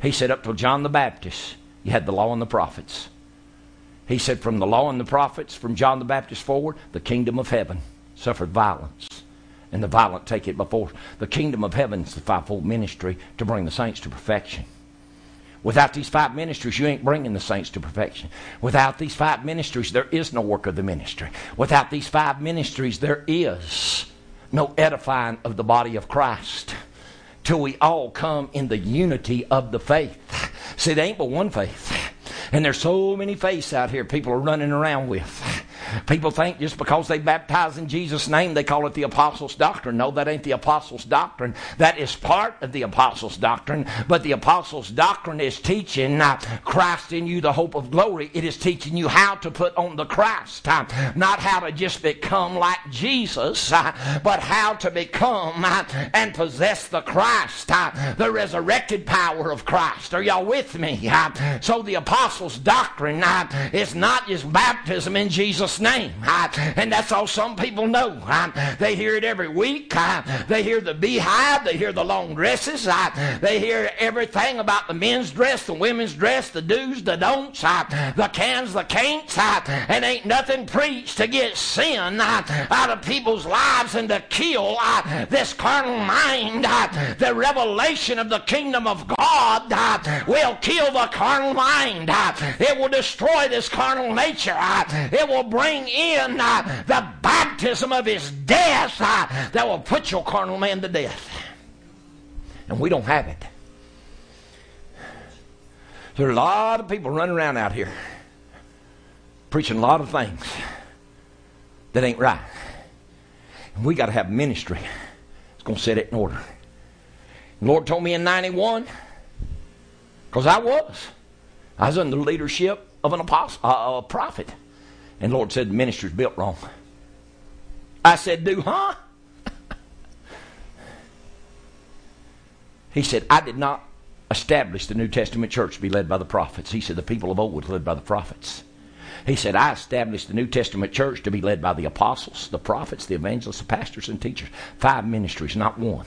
[SPEAKER 3] He said, Up till John the Baptist, you had the law and the prophets. He said, From the law and the prophets, from John the Baptist forward, the kingdom of heaven suffered violence, and the violent take it by force. The kingdom of heaven is the fivefold ministry to bring the saints to perfection. Without these five ministries, you ain't bringing the saints to perfection. Without these five ministries, there is no work of the ministry. Without these five ministries, there is no edifying of the body of Christ till we all come in the unity of the faith. See, there ain't but one faith. And there's so many faiths out here people are running around with. People think just because they baptize in Jesus' name, they call it the apostles' doctrine. No, that ain't the apostles' doctrine. That is part of the apostles' doctrine. But the apostles' doctrine is teaching uh, Christ in you, the hope of glory. It is teaching you how to put on the Christ, uh, not how to just become like Jesus, uh, but how to become and possess the Christ, the resurrected power of Christ. Are y'all with me? So the apostles' doctrine is not just baptism in Jesus' name. And that's all some people know. they hear it every week. they hear the beehive. They hear the long dresses. they hear everything about the men's dress, the women's dress, the do's, the don'ts, the cans, the can'ts. and ain't nothing preached to get sin out of people's lives and to kill this carnal mind. the revelation of the kingdom of God will kill the carnal mind. it will destroy this carnal nature. it will bring bring in uh, the baptism of his death uh, that will put your carnal man to death. And we don't have it. There are a lot of people running around out here preaching a lot of things that ain't right. And we got to have ministry. It's going to set it in order. The Lord told me in 91, because I was. I was under the leadership of an apostle, uh, a prophet. And Lord said, the minister's built wrong. I said, do, huh? he said, I did not establish the New Testament church to be led by the prophets. He said the people of old was led by the prophets. He said, I established the New Testament church to be led by the apostles, the prophets, the evangelists, the pastors, and teachers. Five ministries, not one.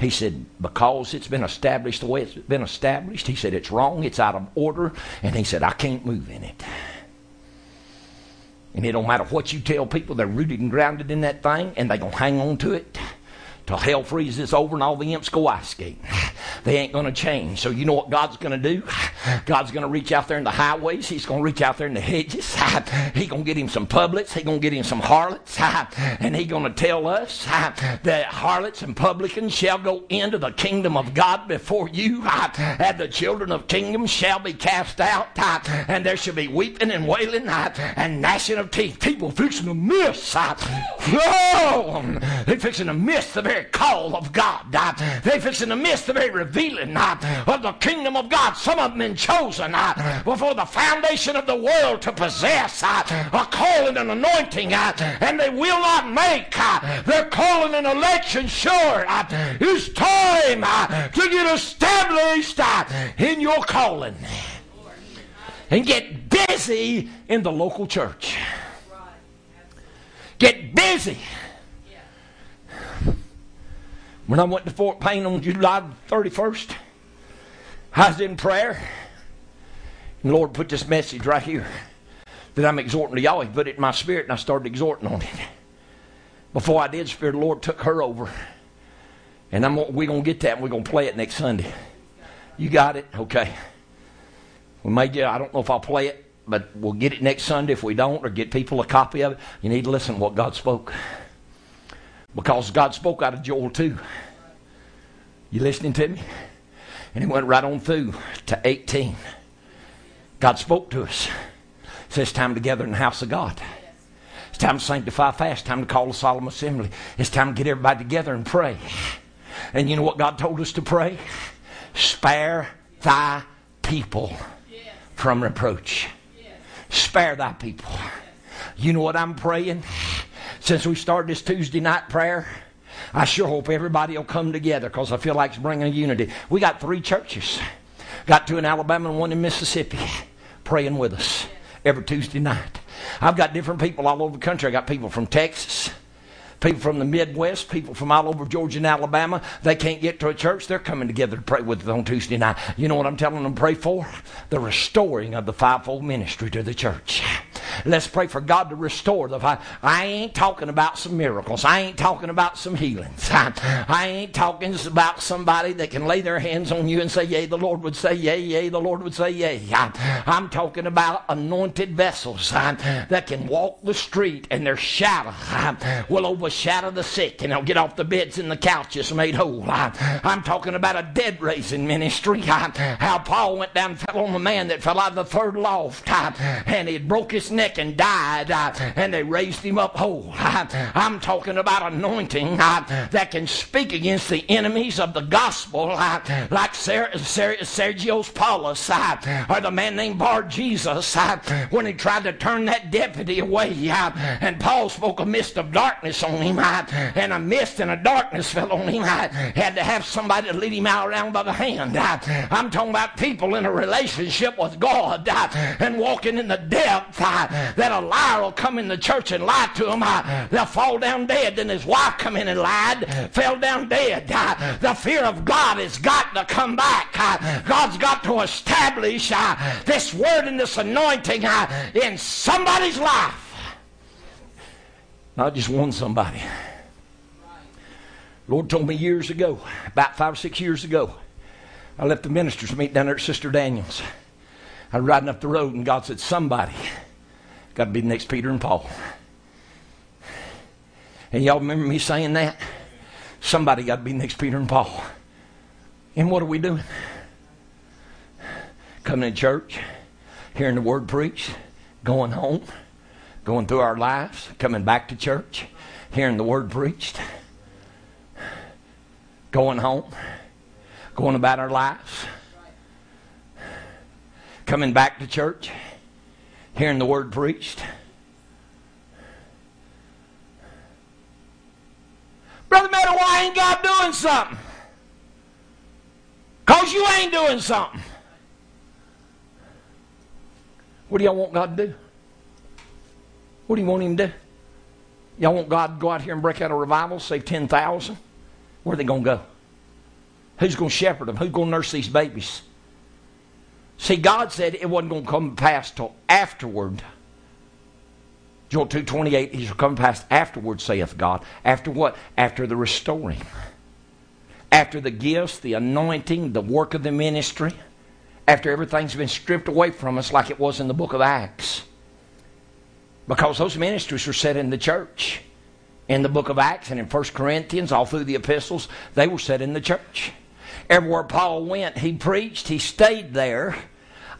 [SPEAKER 3] He said, because it's been established the way it's been established, he said, it's wrong, it's out of order, and he said, I can't move in it. And it don't matter what you tell people, they're rooted and grounded in that thing, and they're going to hang on to it till hell freezes over and all the imps go ice skating. They ain't going to change. So you know what God's going to do? God's going to reach out there in the highways. He's going to reach out there in the hedges. He's going to get him some publics. He's going to get him some harlots. And he's going to tell us that harlots and publicans shall go into the kingdom of God before you. And the children of kingdom shall be cast out. And there shall be weeping and wailing and gnashing of teeth. People fixing to miss. Oh, they're fixing to miss the very very call of God. They're fixing to miss the very revealing of the kingdom of God. Some of them been chosen before the foundation of the world to possess a calling and anointing, and they will not make their calling and election sure. It's time to get established in your calling and get busy in the local church. Get busy when I went to Fort Payne on July 31st, I was in prayer. And the Lord put this message right here that I'm exhorting to y'all. He put it in my spirit, and I started exhorting on it. Before I did, Spirit of the Lord took her over. And I'm, we're going to get that, and we're going to play it next Sunday. You got it? Okay. We may get, I don't know if I'll play it, but we'll get it next Sunday. If we don't, or get people a copy of it, you need to listen to what God spoke. Because God spoke out of Joel 2. You listening to me? And he went right on through to 18. God spoke to us. Says time to gather in the house of God. It's time to sanctify fast. Time to call a solemn assembly. It's time to get everybody together and pray. And you know what God told us to pray? Spare thy people from reproach. Spare thy people. You know what I'm praying? Since we started this Tuesday night prayer, I sure hope everybody will come together because I feel like it's bringing unity. We got three churches. Got two in Alabama and one in Mississippi praying with us every Tuesday night. I've got different people all over the country. I got people from Texas, people from the Midwest, people from all over Georgia and Alabama. They can't get to a church. They're coming together to pray with us on Tuesday night. You know what I'm telling them to pray for? The restoring of the fivefold ministry to the church. Let's pray for God to restore the five. I ain't talking about some miracles. I ain't talking about some healings. I, I ain't talking about somebody that can lay their hands on you and say, Yea, the Lord would say, Yea, yea, the Lord would say, Yea. I, I'm talking about anointed vessels that can walk the street and their shadow will overshadow the sick and they'll get off the beds and the couches made whole. I'm talking about a dead raising ministry. How Paul went down and fell on a man that fell out of the third loft and he broke his neck and died uh, and they raised him up whole. I'm talking about anointing uh, that can speak against the enemies of the gospel uh, like Sergius Paulus or the man named Bar Jesus when he tried to turn that deputy away and Paul spoke a mist of darkness on him and a mist and a darkness fell on him. Had to have somebody to lead him out around by the hand. I'm talking about people in a relationship with God and walking in the depth Uh, that a liar will come in the church and lie to him. Uh, uh. They'll fall down dead. Then his wife come in and lied, fell down dead. The fear of God has got to come back. God's got to establish this word and this anointing in somebody's life. Not just one somebody. Lord told me years ago, about five or six years ago, I left the ministers meet down there at Sister Daniels. I was riding up the road and God said, Somebody got to be the next Peter and Paul. And y'all remember me saying that? Somebody got to be next Peter and Paul. And what are we doing? Coming to church, hearing the word preached, going home, going through our lives, coming back to church, hearing the word preached, going home, going about our lives, coming back to church, hearing the word preached. Brother Meadow, why ain't God doing something? Because you ain't doing something. What do y'all want God to do? What do you want Him to do? Y'all want God to go out here and break out a revival, save 10,000? Where are they going to go? Who's going to shepherd them? Who's going to nurse these babies? See, God said it wasn't going to come past till afterward. Joel 2.28, he shall come past afterward, saith God. After what? After the restoring. After the gifts, the anointing, the work of the ministry. After everything's been stripped away from us like it was in the book of Acts. Because those ministries were set in the church. In the book of Acts and in 1 Corinthians, all through the epistles, they were set in the church. Everywhere Paul went, he preached, he stayed there.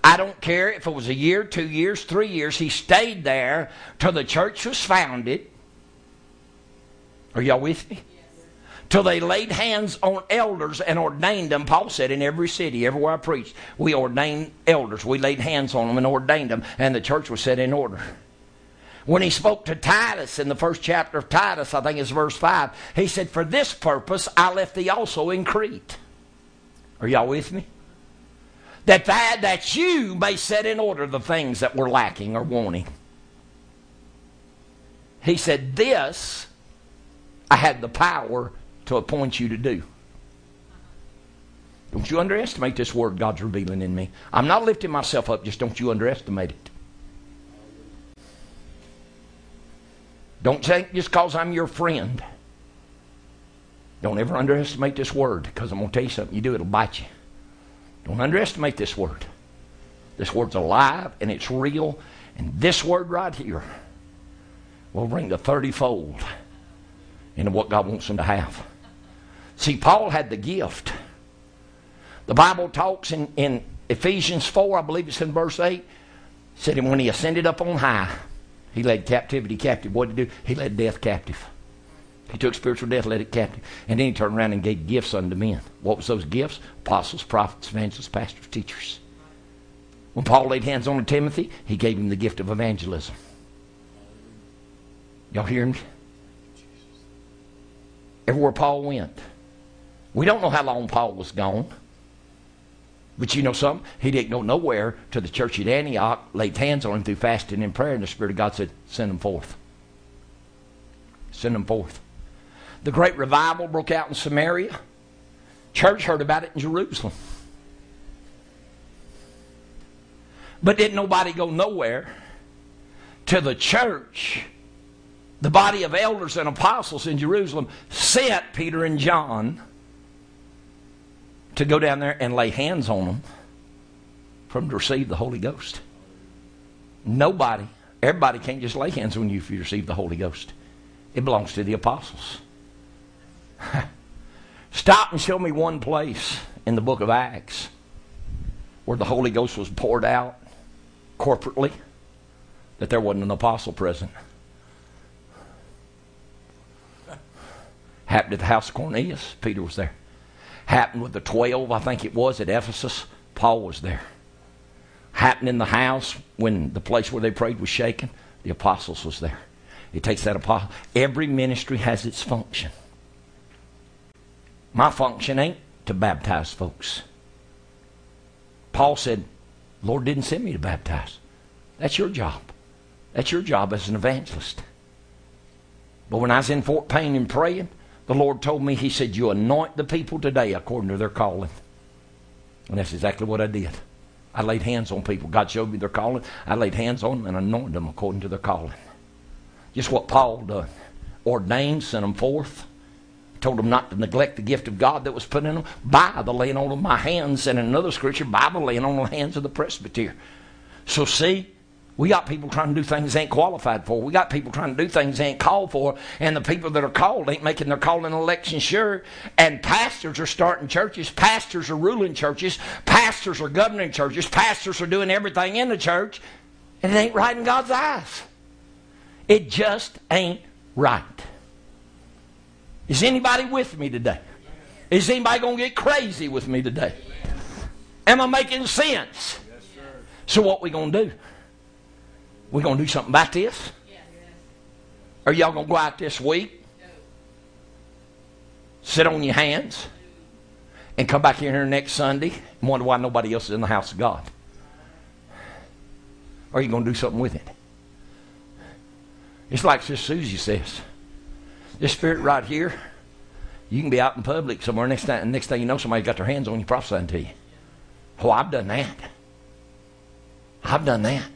[SPEAKER 3] I don't care if it was a year, two years, three years, he stayed there till the church was founded. Are y'all with me? till they laid hands on elders and ordained them. Paul said, in every city, everywhere I preached, we ordained elders. We laid hands on them and ordained them, and the church was set in order. When he spoke to Titus in the first chapter of Titus, I think it's verse 5, he said, For this purpose I left thee also in Crete. Are y'all with me? That, that, that you may set in order the things that were lacking or wanting. He said, This I had the power to appoint you to do. Don't you underestimate this word God's revealing in me. I'm not lifting myself up, just don't you underestimate it. Don't think just because I'm your friend. Don't ever underestimate this word because I'm going to tell you something. You do, it'll bite you. Don't underestimate this word. This word's alive and it's real. And this word right here will bring the 30 fold into what God wants them to have. See, Paul had the gift. The Bible talks in, in Ephesians 4, I believe it's in verse 8, said, And when he ascended up on high, he led captivity captive. What did he do? He led death captive. He took spiritual death, led it captive. And then he turned around and gave gifts unto men. What was those gifts? Apostles, prophets, evangelists, pastors, teachers. When Paul laid hands on Timothy, he gave him the gift of evangelism. Y'all hear me? Everywhere Paul went, we don't know how long Paul was gone. But you know something? He didn't go nowhere to the church at Antioch, laid hands on him through fasting and prayer, and the Spirit of God said, Send him forth. Send him forth. The great revival broke out in Samaria. Church heard about it in Jerusalem. But didn't nobody go nowhere to the church the body of elders and apostles in Jerusalem sent Peter and John to go down there and lay hands on them for them to receive the Holy Ghost. Nobody, everybody can't just lay hands on you if you receive the Holy Ghost. It belongs to the apostles. Stop and show me one place in the book of Acts where the Holy Ghost was poured out corporately that there wasn't an apostle present. Happened at the house of Cornelius. Peter was there happened with the 12, I think it was, at Ephesus. Paul was there. Happened in the house when the place where they prayed was shaken. The apostles was there. It takes that apostle. Every ministry has its function. My function ain't to baptize folks. Paul said, Lord didn't send me to baptize. That's your job. That's your job as an evangelist. But when I was in Fort Payne and praying, the Lord told me, He said, You anoint the people today according to their calling. And that's exactly what I did. I laid hands on people. God showed me their calling. I laid hands on them and anointed them according to their calling. Just what Paul done. Ordained, sent them forth. Told them not to neglect the gift of God that was put in them by the laying on of my hands. And in another scripture, by the laying on the hands of the presbyter. So see, we got people trying to do things they ain't qualified for. We got people trying to do things they ain't called for. And the people that are called ain't making their calling election sure. And pastors are starting churches. Pastors are ruling churches. Pastors are governing churches. Pastors are doing everything in the church. And it ain't right in God's eyes. It just ain't right. Is anybody with me today? Is anybody going to get crazy with me today? Am I making sense? So what we going to do? we going to do something about this? Are y'all going to go out this week? Sit on your hands? and come back here next Sunday and wonder why nobody else is in the house of God? Or are you going to do something with it? It's like Sister Susie says. This spirit right here, you can be out in public somewhere. Next thing, next thing you know, somebody got their hands on you prophesying to you. Oh, I've done that. I've done that.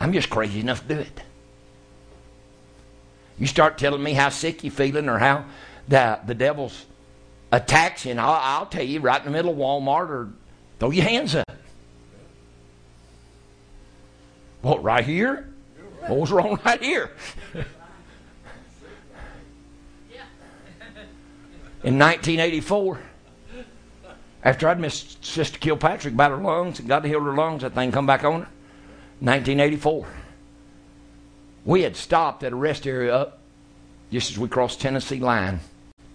[SPEAKER 3] I'm just crazy enough to do it. You start telling me how sick you're feeling or how the, the devil's attacks you, and I'll, I'll tell you right in the middle of Walmart or throw your hands up. What, right here? What was wrong right here? In 1984, after I'd missed Sister Kilpatrick about her lungs and God healed her lungs, that thing come back on her. 1984. We had stopped at a rest area up just as we crossed Tennessee line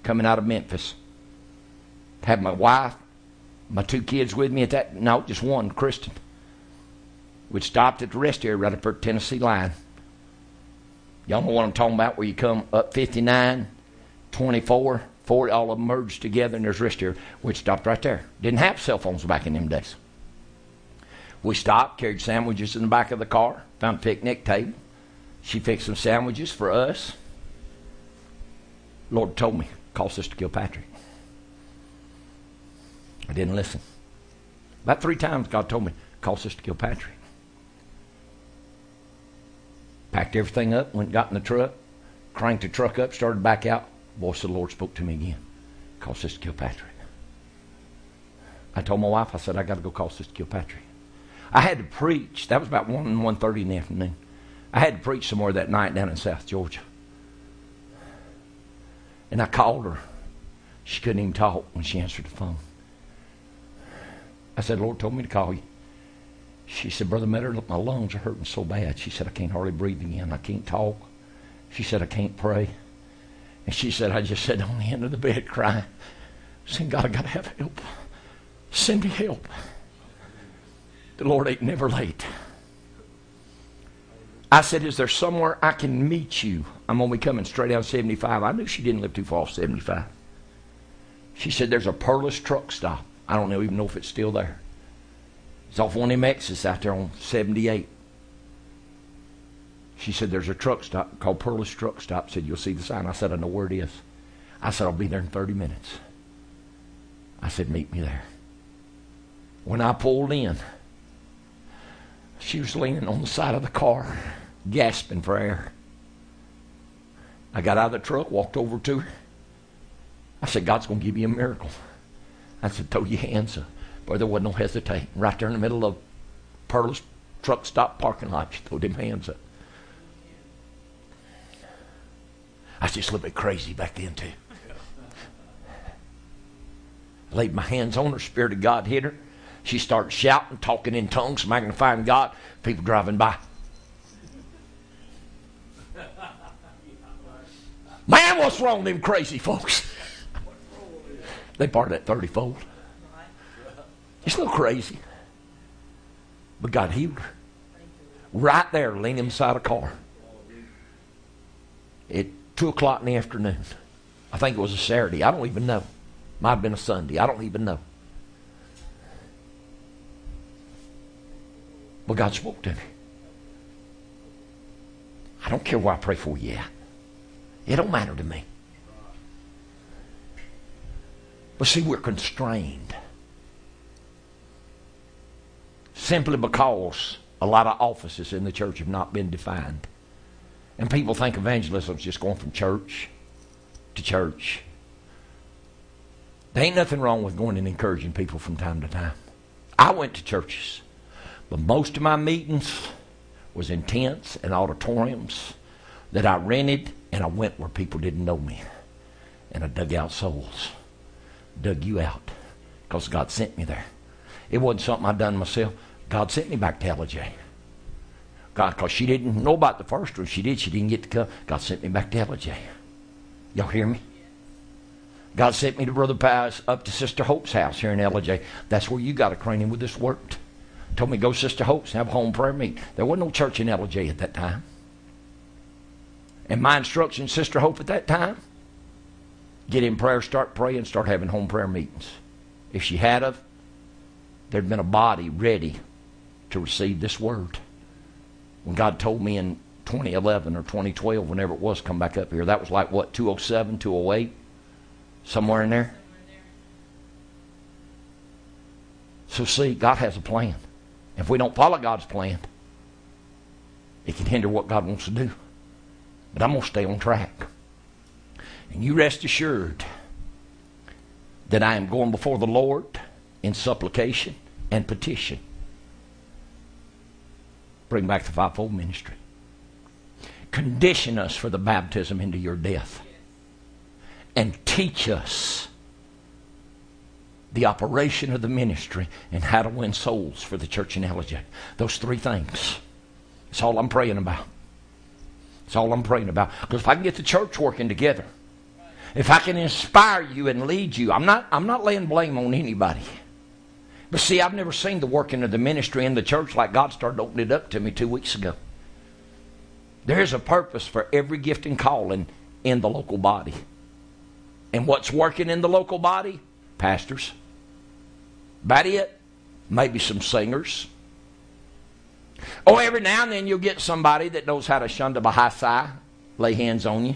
[SPEAKER 3] coming out of Memphis. Had my wife, my two kids with me at that. No, just one, Kristen. We'd stopped at the rest area right up at Tennessee line. Y'all know what I'm talking about where you come up 59, 24, 40, all of them merged together and there's rest area. We stopped right there. Didn't have cell phones back in them days. We stopped, carried sandwiches in the back of the car, found a picnic table. She fixed some sandwiches for us. Lord told me, call Sister Kilpatrick. I didn't listen. About three times God told me, call Sister Kilpatrick. Packed everything up, went got in the truck, cranked the truck up, started back out. Voice of the Lord spoke to me again. Call Sister Kilpatrick. I told my wife, I said, I got to go call Sister Kilpatrick. I had to preach. That was about 1 one thirty in the afternoon. I had to preach somewhere that night down in South Georgia. And I called her. She couldn't even talk when she answered the phone. I said, Lord told me to call you. She said, Brother Metter, my lungs are hurting so bad. She said, I can't hardly breathe again. I can't talk. She said, I can't pray. And she said, I just sat on the end of the bed crying, saying, God, I got to have help. Send me help. The Lord ain't never late. I said, Is there somewhere I can meet you? I'm going to be coming straight down 75. I knew she didn't live too far off 75. She said, There's a Perlis truck stop. I don't even know if it's still there. It's off one of them exits out there on 78. She said, There's a truck stop called Perlis Truck Stop. Said, You'll see the sign. I said, I know where it is. I said, I'll be there in 30 minutes. I said, Meet me there. When I pulled in, she was leaning on the side of the car, gasping for air. I got out of the truck, walked over to her. I said, God's going to give you a miracle. I said, throw your hands up. Boy, there wasn't no hesitating. Right there in the middle of Perlis truck stop parking lot, she threw them hands up. I was just a little bit crazy back then, too. I laid my hands on her, Spirit of God hit her. She started shouting, talking in tongues, magnifying God. People driving by. Man, what's wrong with them crazy folks? They parted that 30 fold. It's a little crazy. But God healed her. Right there, leaning beside a car. At 2 o'clock in the afternoon. I think it was a Saturday. I don't even know. Might have been a Sunday. I don't even know. But God spoke to me. I don't care what I pray for at. It don't matter to me. But see, we're constrained. Simply because a lot of offices in the church have not been defined. And people think evangelism is just going from church to church. There ain't nothing wrong with going and encouraging people from time to time. I went to churches. But most of my meetings was in tents and auditoriums that I rented, and I went where people didn't know me. And I dug out souls. Dug you out. Because God sent me there. It wasn't something I'd done myself. God sent me back to Ellijay. God, because she didn't know about the first one. She did. She didn't get to come. God sent me back to Ellijay. Y'all hear me? God sent me to Brother Paz up to Sister Hope's house here in Ellijay. That's where you got to acquainted with this worked told me go Sister Hope's and have a home prayer meeting. There wasn't no church in Ellijay at that time. And my instruction, Sister Hope, at that time, get in prayer, start praying, start having home prayer meetings. If she had of, there'd been a body ready to receive this word. When God told me in 2011 or 2012, whenever it was, come back up here, that was like what, 207, 208? Somewhere in there? So, see, God has a plan. If we don't follow God's plan, it can hinder what God wants to do. But I'm going to stay on track. And you rest assured that I am going before the Lord in supplication and petition. Bring back the fivefold ministry. Condition us for the baptism into your death. And teach us the operation of the ministry, and how to win souls for the church in Ellijay. Those three things. That's all I'm praying about. That's all I'm praying about. Because if I can get the church working together, if I can inspire you and lead you, I'm not, I'm not laying blame on anybody. But see, I've never seen the working of the ministry in the church like God started opening it up to me two weeks ago. There's a purpose for every gift and calling in the local body. And what's working in the local body? Pastors. About it. Maybe some singers. Oh, every now and then you'll get somebody that knows how to shun shunda bahasai, lay hands on you,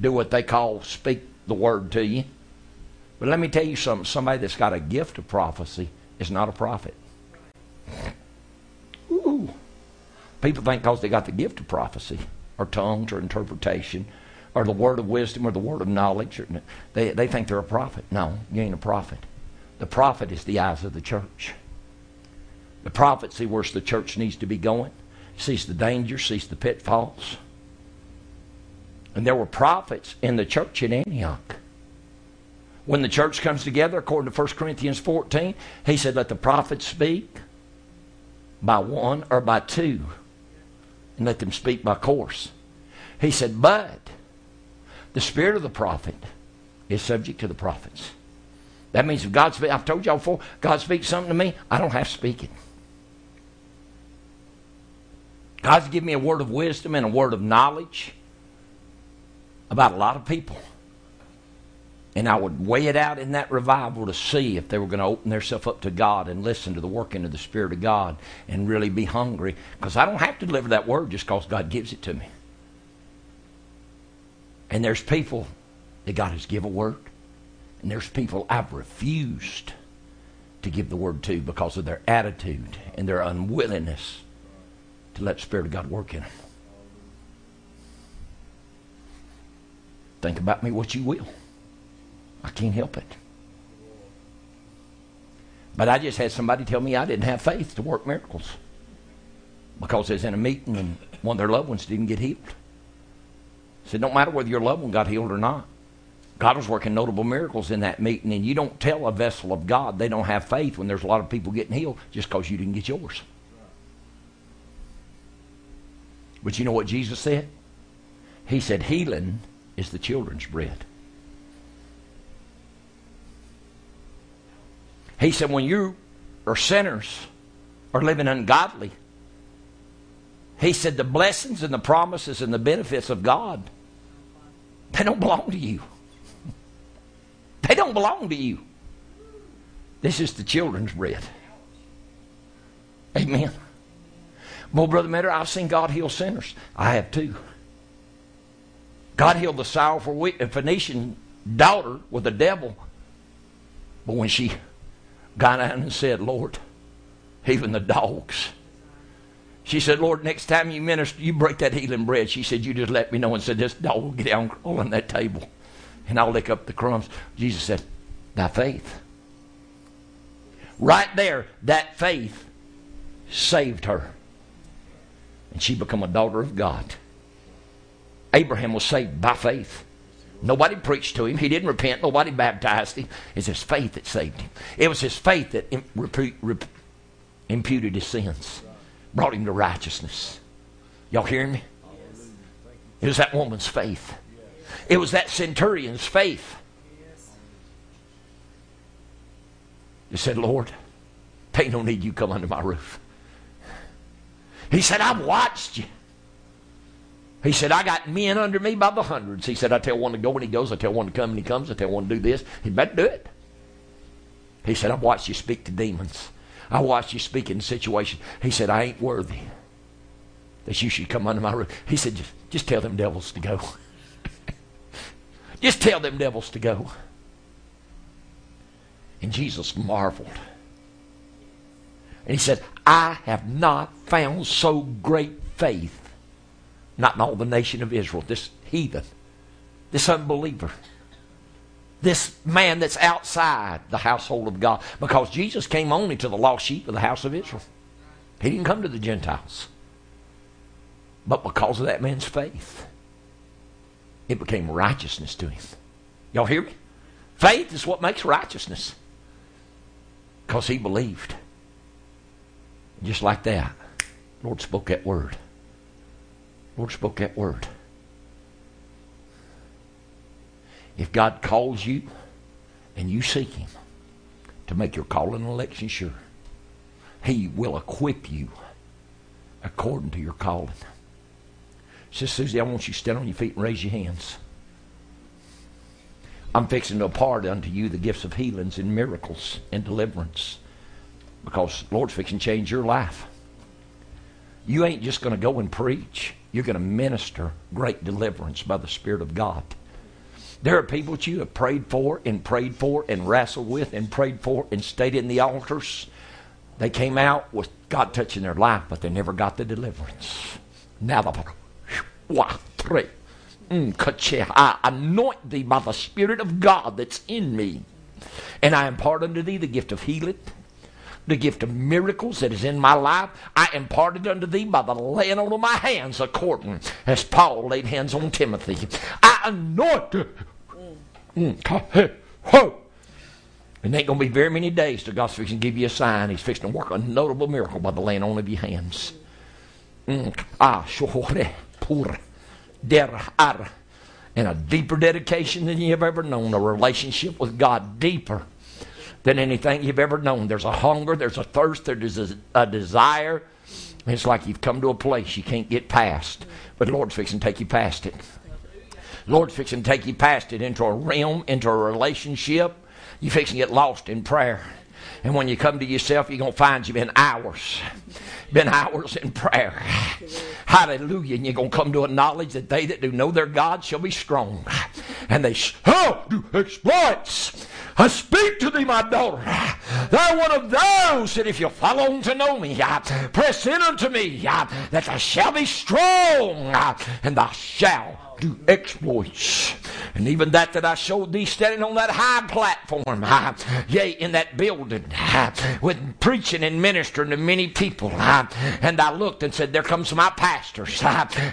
[SPEAKER 3] do what they call speak the word to you. But let me tell you something somebody that's got a gift of prophecy is not a prophet. Ooh. People think because they got the gift of prophecy, or tongues, or interpretation, or the word of wisdom, or the word of knowledge, or, they, they think they're a prophet. No, you ain't a prophet. The prophet is the eyes of the church. The prophet sees where the church needs to be going, sees the danger, sees the pitfalls. And there were prophets in the church in Antioch. When the church comes together, according to 1 Corinthians 14, he said, Let the prophets speak by one or by two, and let them speak by course. He said, But the spirit of the prophet is subject to the prophets. That means if God speaks, I've told y'all before, God speaks something to me, I don't have to speak it. God's given me a word of wisdom and a word of knowledge about a lot of people. And I would weigh it out in that revival to see if they were going to open themselves up to God and listen to the working of the Spirit of God and really be hungry. Because I don't have to deliver that word just because God gives it to me. And there's people that God has given a word. And there's people I've refused to give the word to because of their attitude and their unwillingness to let the Spirit of God work in them. Think about me what you will. I can't help it. But I just had somebody tell me I didn't have faith to work miracles because they was in a meeting and one of their loved ones didn't get healed. I said, don't matter whether your loved one got healed or not. God was working notable miracles in that meeting, and you don't tell a vessel of God they don't have faith when there's a lot of people getting healed just because you didn't get yours. But you know what Jesus said? He said, healing is the children's bread. He said, when you are sinners or living ungodly, he said, the blessings and the promises and the benefits of God, they don't belong to you. They don't belong to you. This is the children's bread. Amen. Well, Brother Metter, I've seen God heal sinners. I have too. God healed the sorrowful Phoenician daughter with the devil. But when she got down and said, Lord, even the dogs. She said, Lord, next time you minister, you break that healing bread. She said, You just let me know and said, This dog will get down on that table and I'll lick up the crumbs. Jesus said, Thy faith. Right there, that faith saved her. And she became a daughter of God. Abraham was saved by faith. Nobody preached to him. He didn't repent. Nobody baptized him. It's his faith that saved him. It was his faith that imputed his sins, brought him to righteousness. Y'all hearing me? It was that woman's faith. It was that centurion's faith. He said, Lord, they don't need you come under my roof. He said, I've watched you. He said, I got men under me by the hundreds. He said, I tell one to go and he goes. I tell one to come and he comes. I tell one to do this. He better do it. He said, I've watched you speak to demons. I watched you speak in situations. He said, I ain't worthy that you should come under my roof. He said, just, just tell them devils to go. just tell them devils to go. And Jesus marveled. And he said, I have not found so great faith, not all the nation of Israel, this heathen, this unbeliever, this man that's outside the household of God. Because Jesus came only to the lost sheep of the house of Israel. He didn't come to the Gentiles. But because of that man's faith, it became righteousness to him. Y'all hear me? Faith is what makes righteousness. Because he believed. Just like that, Lord spoke that word. Lord spoke that word. If God calls you and you seek Him to make your call and election sure, He will equip you according to your calling. Sister Susie, I want you to stand on your feet and raise your hands. I'm fixing to impart unto you the gifts of healings and miracles and deliverance because Lord's fixing to change your life. You ain't just going to go and preach. You're going to minister great deliverance by the Spirit of God. There are people that you have prayed for and prayed for and wrestled with and prayed for and stayed in the altars. They came out with God touching their life, but they never got the deliverance. Now the mm, I anoint thee by the Spirit of God that's in me. And I impart unto thee the gift of healing the gift of miracles that is in my life, I imparted unto thee by the laying on of my hands, according as Paul laid hands on Timothy. I anointed. Mm. And ain't going to be very many days till God's fixing to give you a sign. He's fixing to work a notable miracle by the laying on of your hands. Mm. Ah, pura, der, ar. And a deeper dedication than you've ever known, a relationship with God deeper than anything you've ever known. There's a hunger, there's a thirst, there's a, desire. It's like you've come to a place you can't get past. But Lord's fixing to take you past it. Lord's fixing to take you past it into a realm, into a relationship. You're fixing to get lost in prayer. And when you come to yourself, you're going to find you've been hours. Been hours in prayer. Hallelujah. And you're going to come to a knowledge that they that do know their God shall be strong. And they shall do exploits. I speak to thee, my daughter. Thou one of those that if you follow on to know me, uh, press in unto me, uh, that thou shalt be strong, uh, and thou shalt do exploits. And even that that I showed thee standing on that high platform, uh, yea, in that building, uh, with preaching and ministering to many people. Uh, and I looked and said, There comes my pastors.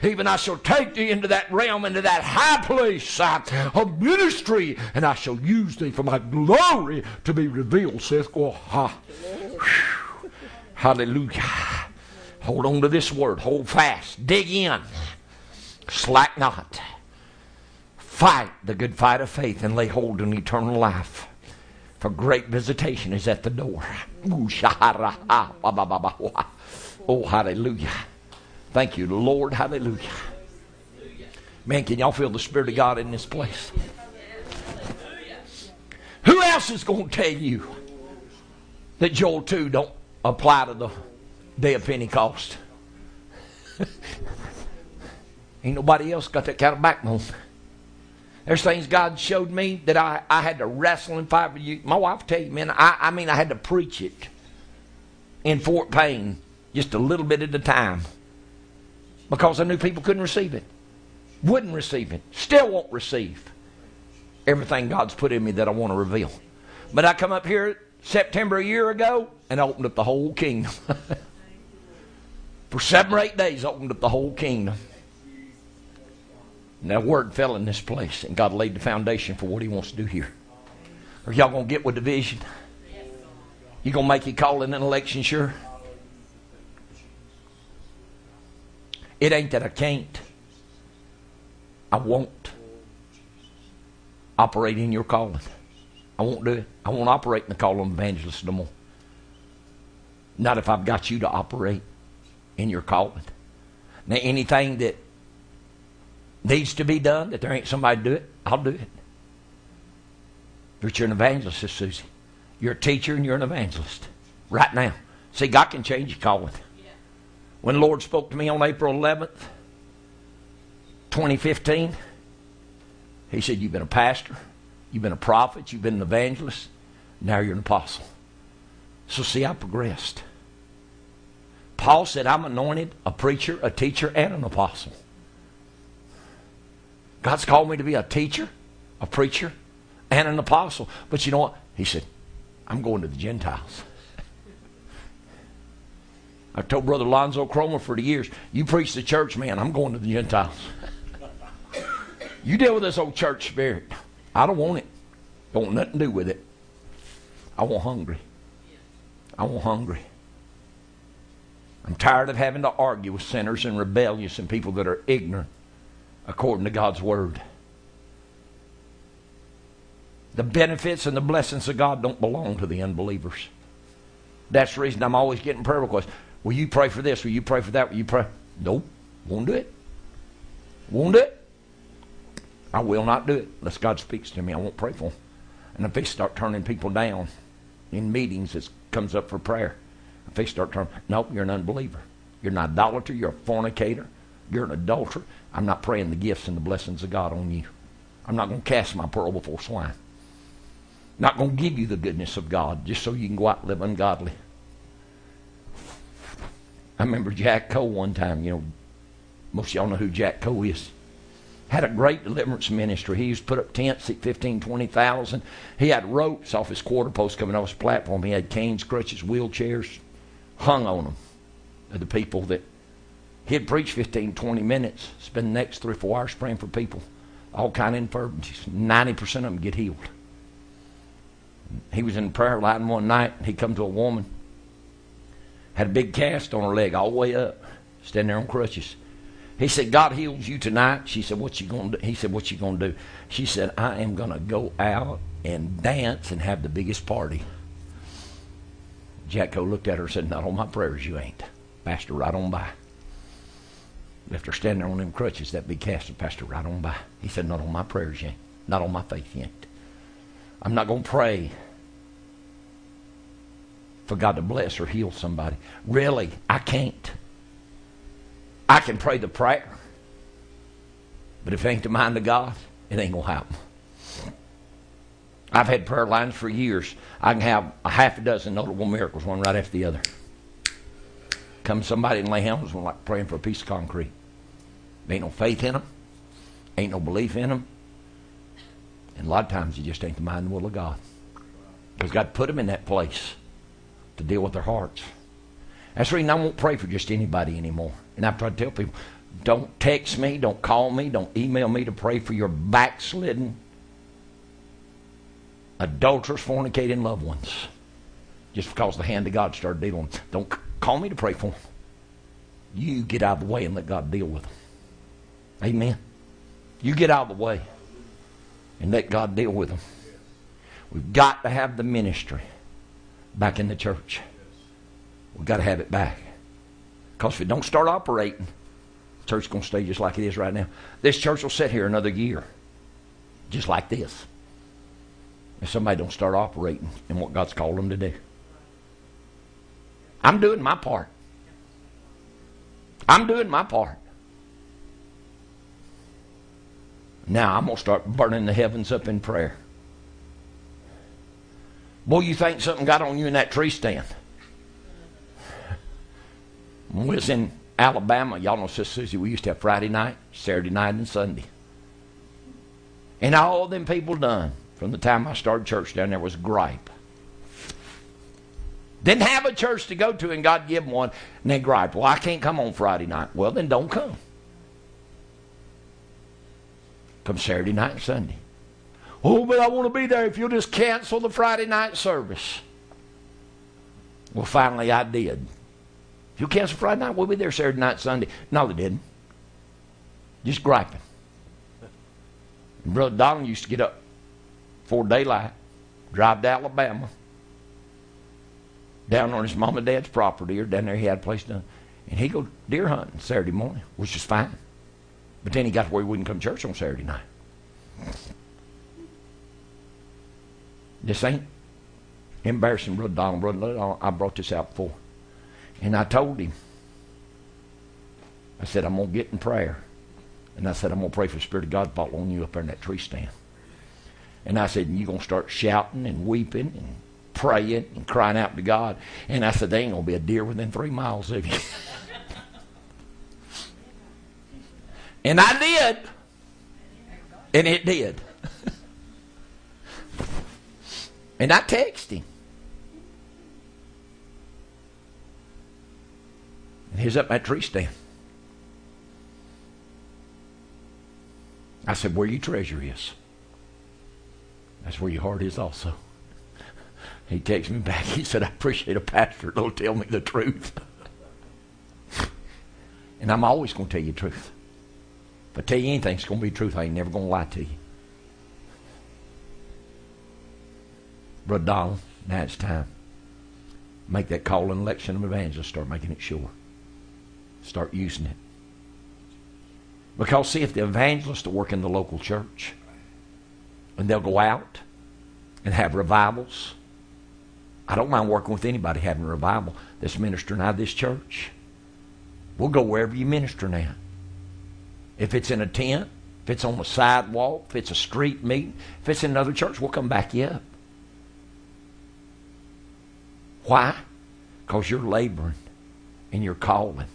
[SPEAKER 3] even I shall take thee into that realm, into that high place of ministry, and I shall use thee for my glory to be revealed, saith God. Hallelujah. Hold on to this word. Hold fast. Dig in. Slack not. Fight the good fight of faith and lay hold on eternal life. For great visitation is at the door. Oh, hallelujah. Thank you, Lord. Hallelujah. Man, can y'all feel the Spirit of God in this place? Who else is going to tell you that Joel 2 don't apply to the day of Pentecost? Ain't nobody else got that kind of backbone. There's things God showed me that I, I had to wrestle and fight for you. My wife tell you, man, I, I mean, I had to preach it in Fort Payne just a little bit at a time because I knew people couldn't receive it, wouldn't receive it, still won't receive everything God's put in me that I want to reveal. But I come up here September a year ago and opened up the whole kingdom. For seven or eight days, I opened up the whole kingdom. That word fell in this place, and God laid the foundation for what He wants to do here. Are y'all going to get with the vision? You going to make your call in an election sure? It ain't that I can't. I won't operate in your calling. I won't do it. I won't operate in the call of evangelist no more. Not if I've got you to operate in your calling. Now, anything that needs to be done, that there ain't somebody to do it, I'll do it. But you're an evangelist, Susie. You're a teacher and you're an evangelist. Right now. See, God can change your calling. When the Lord spoke to me on April 11th, 2015, He said, You've been a pastor, you've been a prophet, you've been an evangelist, now you're an apostle. So, see, I progressed. Paul said, I'm anointed a preacher, a teacher, and an apostle. God's called me to be a teacher, a preacher, and an apostle. But you know what? He said, I'm going to the Gentiles. I've told Brother Lonzo Cromer for the years, you preach the church, man, I'm going to the Gentiles. you deal with this old church spirit. I don't want it. Don't want nothing to do with it. I want hungry. I want hungry. I'm tired of having to argue with sinners and rebellious and people that are ignorant according to God's word. The benefits and the blessings of God don't belong to the unbelievers. That's the reason I'm always getting prayer requests. Will you pray for this? Will you pray for that? Will you pray? Nope. Won't do it. Won't do it. I will not do it unless God speaks to me. I won't pray for them. And if they start turning people down in meetings, it comes up for prayer. If they start turning, nope, you're an unbeliever. You're an idolater. You're a fornicator. You're an adulterer. I'm not praying the gifts and the blessings of God on you. I'm not going to cast my pearl before swine. Not going to give you the goodness of God just so you can go out and live ungodly. I remember Jack Coe one time, you know, most of y'all know who Jack Coe is. Had a great deliverance ministry. He used to put up tents at 15, 20,000. He had ropes off his quarter post coming off his platform. He had canes, crutches, wheelchairs hung on them the people that he'd preach 15, 20 minutes, spend the next three four hours praying for people, all kind of infirmities. 90% of them get healed. He was in prayer line one night. He come to a woman, had a big cast on her leg all the way up, standing there on crutches. He said, God heals you tonight. She said, What you gonna do? He said, What you gonna do? She said, I am gonna go out and dance and have the biggest party. Jack Coe looked at her and said, Not on my prayers, you ain't. Pastor right on by. Left her standing there on them crutches, that big cast, passed her right on by. He said, Not on my prayers, yet. Not on my faith, yet. I'm not going to pray for God to bless or heal somebody. Really, I can't. I can pray the prayer, but if it ain't the mind of God, it ain't going to happen. I've had prayer lines for years. I can have a half a dozen notable miracles, one right after the other. Come somebody and lay hands on like praying for a piece of concrete. Ain't no faith in them. Ain't no belief in them. And a lot of times you just ain't the mind and will of God. Because God put them in that place to deal with their hearts. That's the reason I won't pray for just anybody anymore. And I've tried to tell people, don't text me, don't call me, don't email me to pray for your backslidden, adulterous, fornicating loved ones. Just because the hand of God started dealing. Don't call me to pray for them. You get out of the way and let God deal with them. Amen. You get out of the way and let God deal with them. We've got to have the ministry back in the church. We've got to have it back. Because if it don't start operating, the church's going to stay just like it is right now. This church will sit here another year, just like this. If somebody don't start operating in what God's called them to do. I'm doing my part. I'm doing my part. Now I'm going to start burning the heavens up in prayer. Boy, you think something got on you in that tree stand. We was in Alabama, y'all know Sister Susie, we used to have Friday night, Saturday night, and Sunday. And all them people done from the time I started church down there was gripe. Didn't have a church to go to, and God give them one, and they gripe. Well, I can't come on Friday night. Well, then don't come. Come Saturday night and Sunday. Oh, but I want to be there if you'll just cancel the Friday night service. Well, finally I did. If you cancel Friday night, we'll be there Saturday night, Sunday. No, they didn't. Just griping. And Brother Donald used to get up before daylight, drive to Alabama, down on his mom and dad's property, or down there he had a place done. And he'd go deer hunting Saturday morning, which is fine. But then he got to where he wouldn't come to church on Saturday night. This ain't Embarrassing Brother Donald. Brother Donald, I brought this out before. And I told him, I said, I'm going to get in prayer. And I said, I'm going to pray for the Spirit of God to fall on you up there in that tree stand. And I said, you're going to start shouting and weeping and praying and crying out to God. And I said, there ain't going to be a deer within three miles of you. and I did. And it did. and I texted him. And he's up that tree stand. I said, Where your treasure is, that's where your heart is also. He texted me back. He said, I appreciate a pastor that'll tell me the truth. and I'm always going to tell you the truth. If I tell you anything, it's going to be truth. I ain't never going to lie to you. Brother Donald, now it's time. Make that call and election of evangelist. Start making it sure. Start using it. Because, see, if the evangelists will work in the local church, and they'll go out and have revivals, I don't mind working with anybody having a revival that's ministering out of this church. We'll go wherever you minister now. If it's in a tent, if it's on the sidewalk, if it's a street meeting, if it's in another church, we'll come back you up. Why? Because you're laboring and you're calling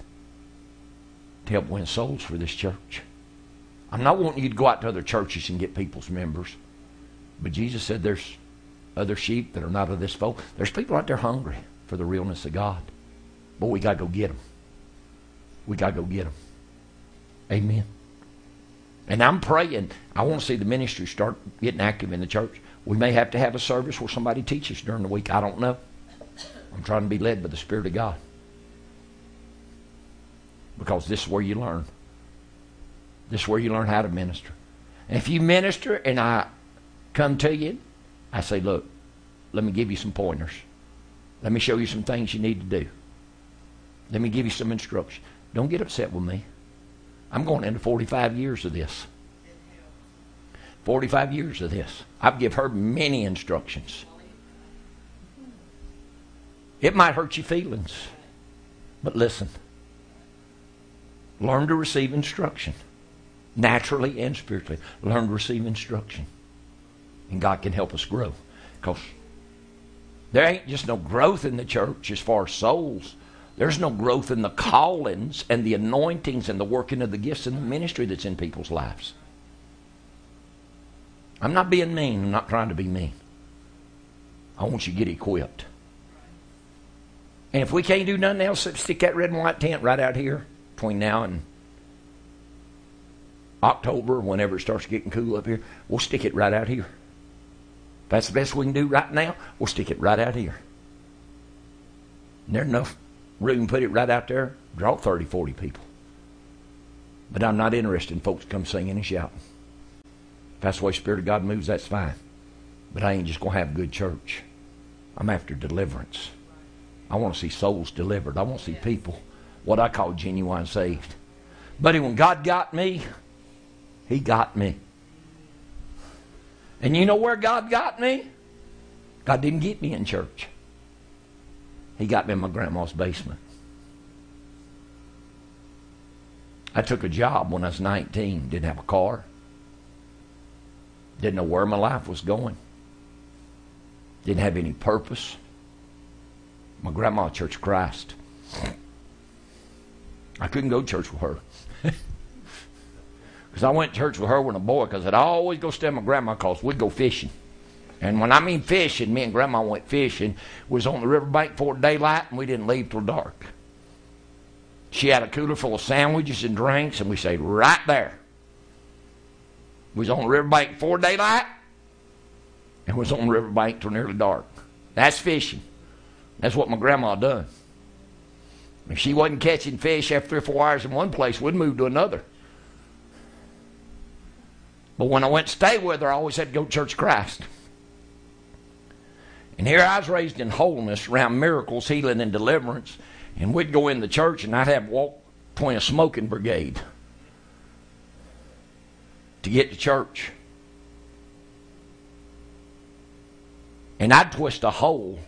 [SPEAKER 3] to help win souls for this church. I'm not wanting you to go out to other churches and get people's members. But Jesus said there's other sheep that are not of this fold. There's people out there hungry for the realness of God. But we got to go get them. We got to go get them. Amen. And I'm praying. I want to see the ministry start getting active in the church. We may have to have a service where somebody teaches during the week. I don't know. I'm trying to be led by the Spirit of God because this is where you learn. This is where you learn how to minister. And if you minister and I come to you, I say, look, let me give you some pointers. Let me show you some things you need to do. Let me give you some instruction. Don't get upset with me. I'm going into 45 years of this. 45 years of this. I've given her many instructions. It might hurt your feelings, but listen. Learn to receive instruction, naturally and spiritually. Learn to receive instruction. And God can help us grow. Because there ain't just no growth in the church as far as souls. There's no growth in the callings and the anointings and the working of the gifts and the ministry that's in people's lives. I'm not being mean. I'm not trying to be mean. I want you to get equipped. And if we can't do nothing else, stick that red and white tent right out here between now and October, whenever it starts getting cool up here, we'll stick it right out here. If that's the best we can do right now, we'll stick it right out here. And there's enough room put it right out there, draw 30, 40 people. But I'm not interested in folks come singing and shouting. If that's the way Spirit of God moves, that's fine. But I ain't just going to have good church. I'm after deliverance. I want to see souls delivered. I want to see people what I call genuine saved. Buddy, when God got me, He got me. And you know where God got me? God didn't get me in church. He got me in my grandma's basement. I took a job when I was 19, didn't have a car, didn't know where my life was going, didn't have any purpose. My grandma, Church of Christ. I couldn't go to church with her. Because I went to church with her when a boy, because I'd always go stay at my grandma because we'd go fishing. And when I mean fishing, me and grandma went fishing, was on the riverbank before daylight, and we didn't leave till dark. She had a cooler full of sandwiches and drinks, and we stayed right there. We was on the riverbank before daylight, and was on the riverbank till nearly dark. That's fishing. That's what my grandma done. If she wasn't catching fish after three or four hours in one place, we'd move to another. But when I went to stay with her, I always had to go to Church Christ. And here I was raised in wholeness around miracles, healing, and deliverance. And we'd go in the church and I'd have walk between a smoking brigade to get to church. And I'd twist a hole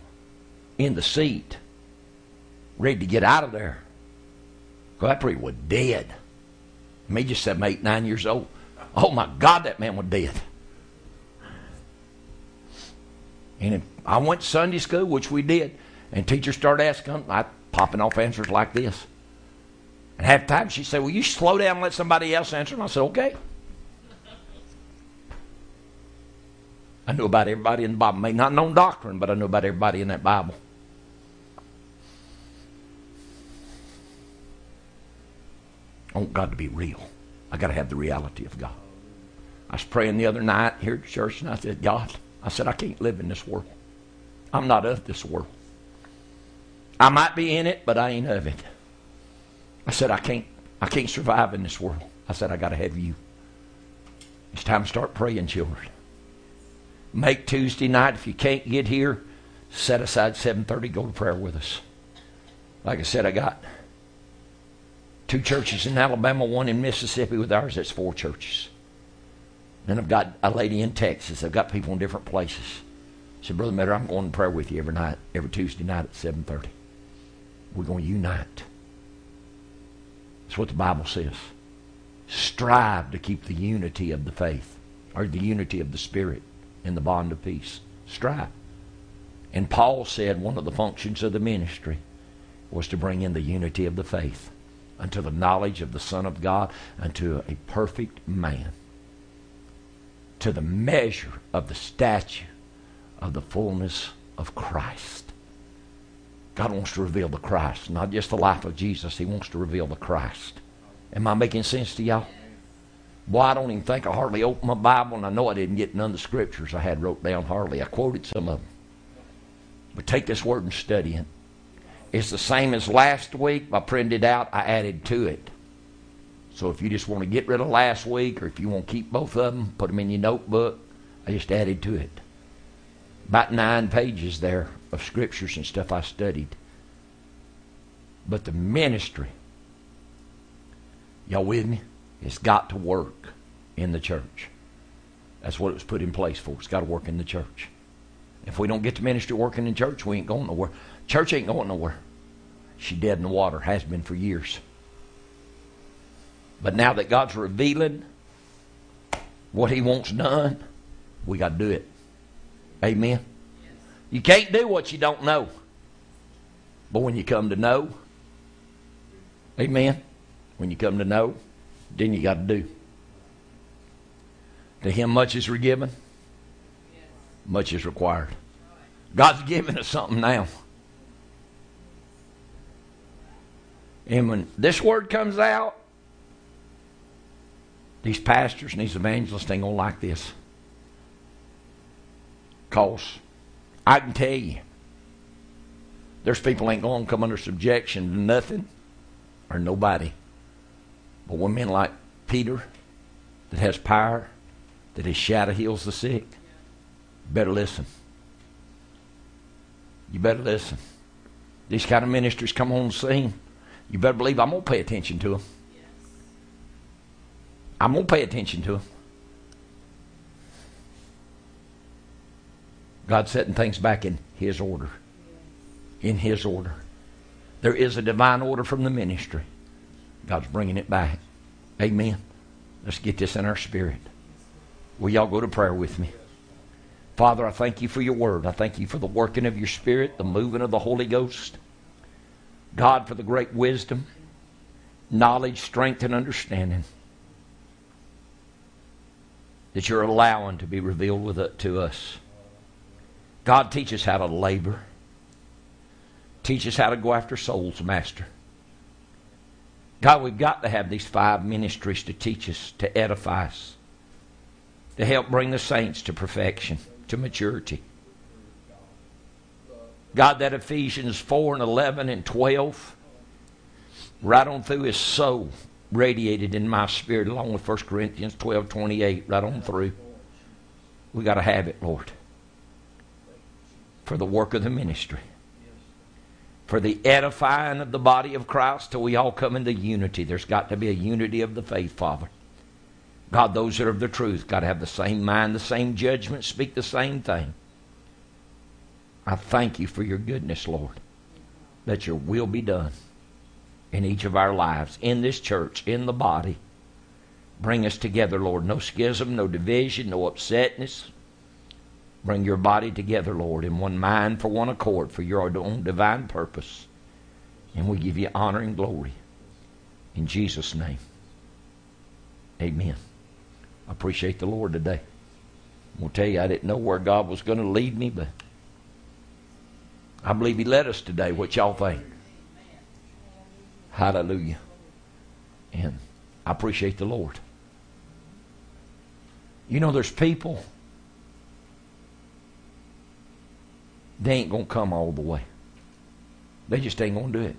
[SPEAKER 3] in the seat, ready to get out of there. Well, that preacher was dead. Me just seven, eight, nine years old. Oh my God, that man was dead. And I went to Sunday school, which we did, and teachers started asking, I popping off answers like this. And half the time she said, Will you slow down and let somebody else answer? And I said, Okay. I knew about everybody in the Bible. May not know doctrine, but I knew about everybody in that Bible. I want God to be real. I got to have the reality of God. I was praying the other night here at church, and I said, God, I said, I can't live in this world. I'm not of this world. I might be in it, but I ain't of it. I said, I can't, I can't survive in this world. I said, I got to have you. It's time to start praying, children. Make Tuesday night. If you can't get here, set aside 7.30. Go to prayer with us. Like I said, I got two churches in Alabama, one in Mississippi with ours. That's four churches. Then I've got a lady in Texas. I've got people in different places. I said, Brother Metter, I'm going to prayer with you every night, every Tuesday night at 7.30. We're going to unite. That's what the Bible says. Strive to keep the unity of the faith, or the unity of the Spirit in the bond of peace. Strive. And Paul said one of the functions of the ministry was to bring in the unity of the faith unto the knowledge of the Son of God, unto a perfect man, to the measure of the stature of the fullness of Christ. God wants to reveal the Christ, not just the life of Jesus. He wants to reveal the Christ. Am I making sense to y'all? Boy, I don't even think I hardly opened my Bible, and I know I didn't get none of the scriptures I had wrote down hardly. I quoted some of them. But take this word and study it. It's the same as last week. I printed out, I added to it. So if you just want to get rid of last week, or if you want to keep both of them, put them in your notebook, I just added to it. About nine pages there of scriptures and stuff I studied. But the ministry, y'all with me? It's got to work in the church. That's what it was put in place for. It's got to work in the church. If we don't get the ministry working in church, we ain't going nowhere. Church ain't going nowhere. She dead in the water, has been for years. But now that God's revealing what He wants done, we got to do it. Amen. You can't do what you don't know. But when you come to know, amen, when you come to know, then you got to do. To him much is forgiven, much is required. God's giving us something now. And when this word comes out, these pastors and these evangelists ain't going to like this. Because I can tell you, there's people ain't going to come under subjection to nothing or nobody. But when men like Peter, that has power, that his shadow heals the sick, better listen. You better listen. These kind of ministers come on the scene. You better believe I'm going to pay attention to them. I'm going to pay attention to them. God's setting things back in His order. In His order. There is a divine order from the ministry. God's bringing it back. Amen. Let's get this in our spirit. Will y'all go to prayer with me? Father, I thank you for your word. I thank you for the working of your spirit, the moving of the Holy Ghost. God, for the great wisdom, knowledge, strength, and understanding that you're allowing to be revealed with it to us. God, teach us how to labor. Teach us how to go after souls, Master. God, we've got to have these five ministries to teach us, to edify us, to help bring the saints to perfection, to maturity. God, that Ephesians 4 and 11 and 12, right on through is so radiated in my spirit, along with 1 Corinthians 12 28, right on through. We got to have it, Lord, for the work of the ministry for the edifying of the body of Christ till we all come into unity. There's got to be a unity of the faith, Father. God, those that are of the truth got to have the same mind, the same judgment, speak the same thing. I thank you for your goodness, Lord. That your will be done in each of our lives, in this church, in the body. Bring us together, Lord. No schism, no division, no upsetness. Bring your body together, Lord, in one mind for one accord for your own divine purpose. And we give you honor and glory. In Jesus' name. Amen. I appreciate the Lord today. I'm going to tell you, I didn't know where God was going to lead me, but I believe He led us today. What y'all think? Hallelujah. And I appreciate the Lord. You know, there's people, they ain't going to come all the way. They just ain't going to do it.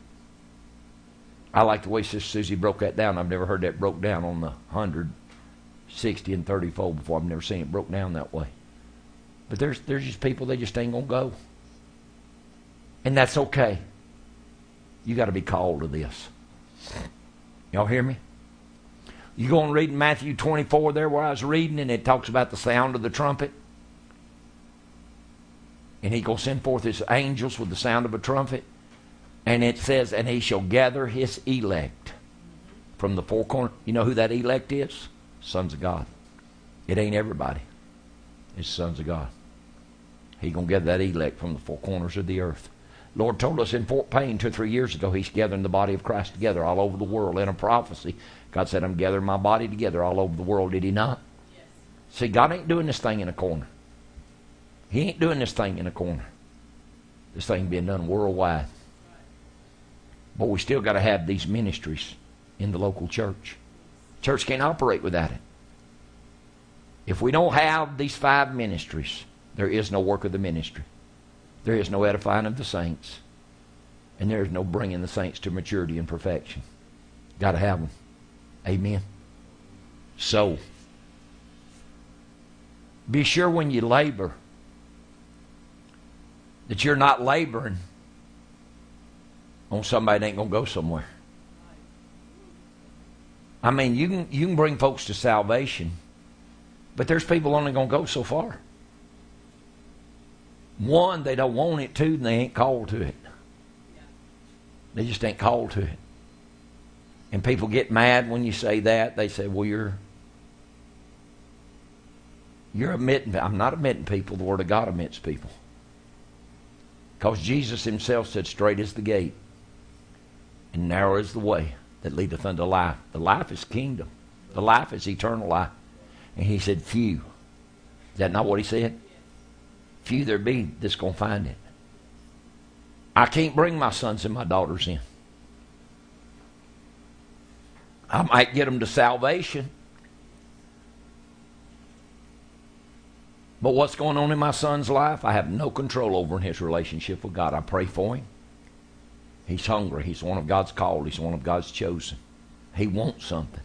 [SPEAKER 3] I like the way Sister Susie broke that down. I've never heard that broke down on the 100, 60, and 30 fold before. I've never seen it broke down that way. But there's, there's just people, they just ain't going to go. And that's okay. You got to be called to this. Y'all hear me? You go and read Matthew 24 there where I was reading, and it talks about the sound of the trumpet. And he going to send forth his angels with the sound of a trumpet. And it says, and he shall gather his elect from the four corners. You know who that elect is? Sons of God. It ain't everybody. It's sons of God. He going to gather that elect from the four corners of the earth. Lord told us in Fort Payne two or three years ago, He's gathering the body of Christ together all over the world in a prophecy. God said, I'm gathering my body together all over the world. Did He not? Yes. See, God ain't doing this thing in a corner. He ain't doing this thing in a corner. This thing being done worldwide. But we still got to have these ministries in the local church. Church can't operate without it. If we don't have these five ministries, there is no work of the ministry. There is no edifying of the saints. And there is no bringing the saints to maturity and perfection. Got to have them. Amen. So, be sure when you labor that you're not laboring on somebody that ain't going to go somewhere. I mean, you can, you can bring folks to salvation, but there's people only going to go so far. One, they don't want it. Two, they ain't called to it. They just ain't called to it. And people get mad when you say that. They say, well, you're you're admitting I'm not admitting people, the word of God admits people. Because Jesus himself said, Straight is the gate, and narrow is the way that leadeth unto life. The life is kingdom. The life is eternal life. And he said, Few. Is that not what he said? few there be that's going to find it. I can't bring my sons and my daughters in. I might get them to salvation. But what's going on in my son's life, I have no control over in his relationship with God. I pray for him. He's hungry. He's one of God's called. He's one of God's chosen. He wants something.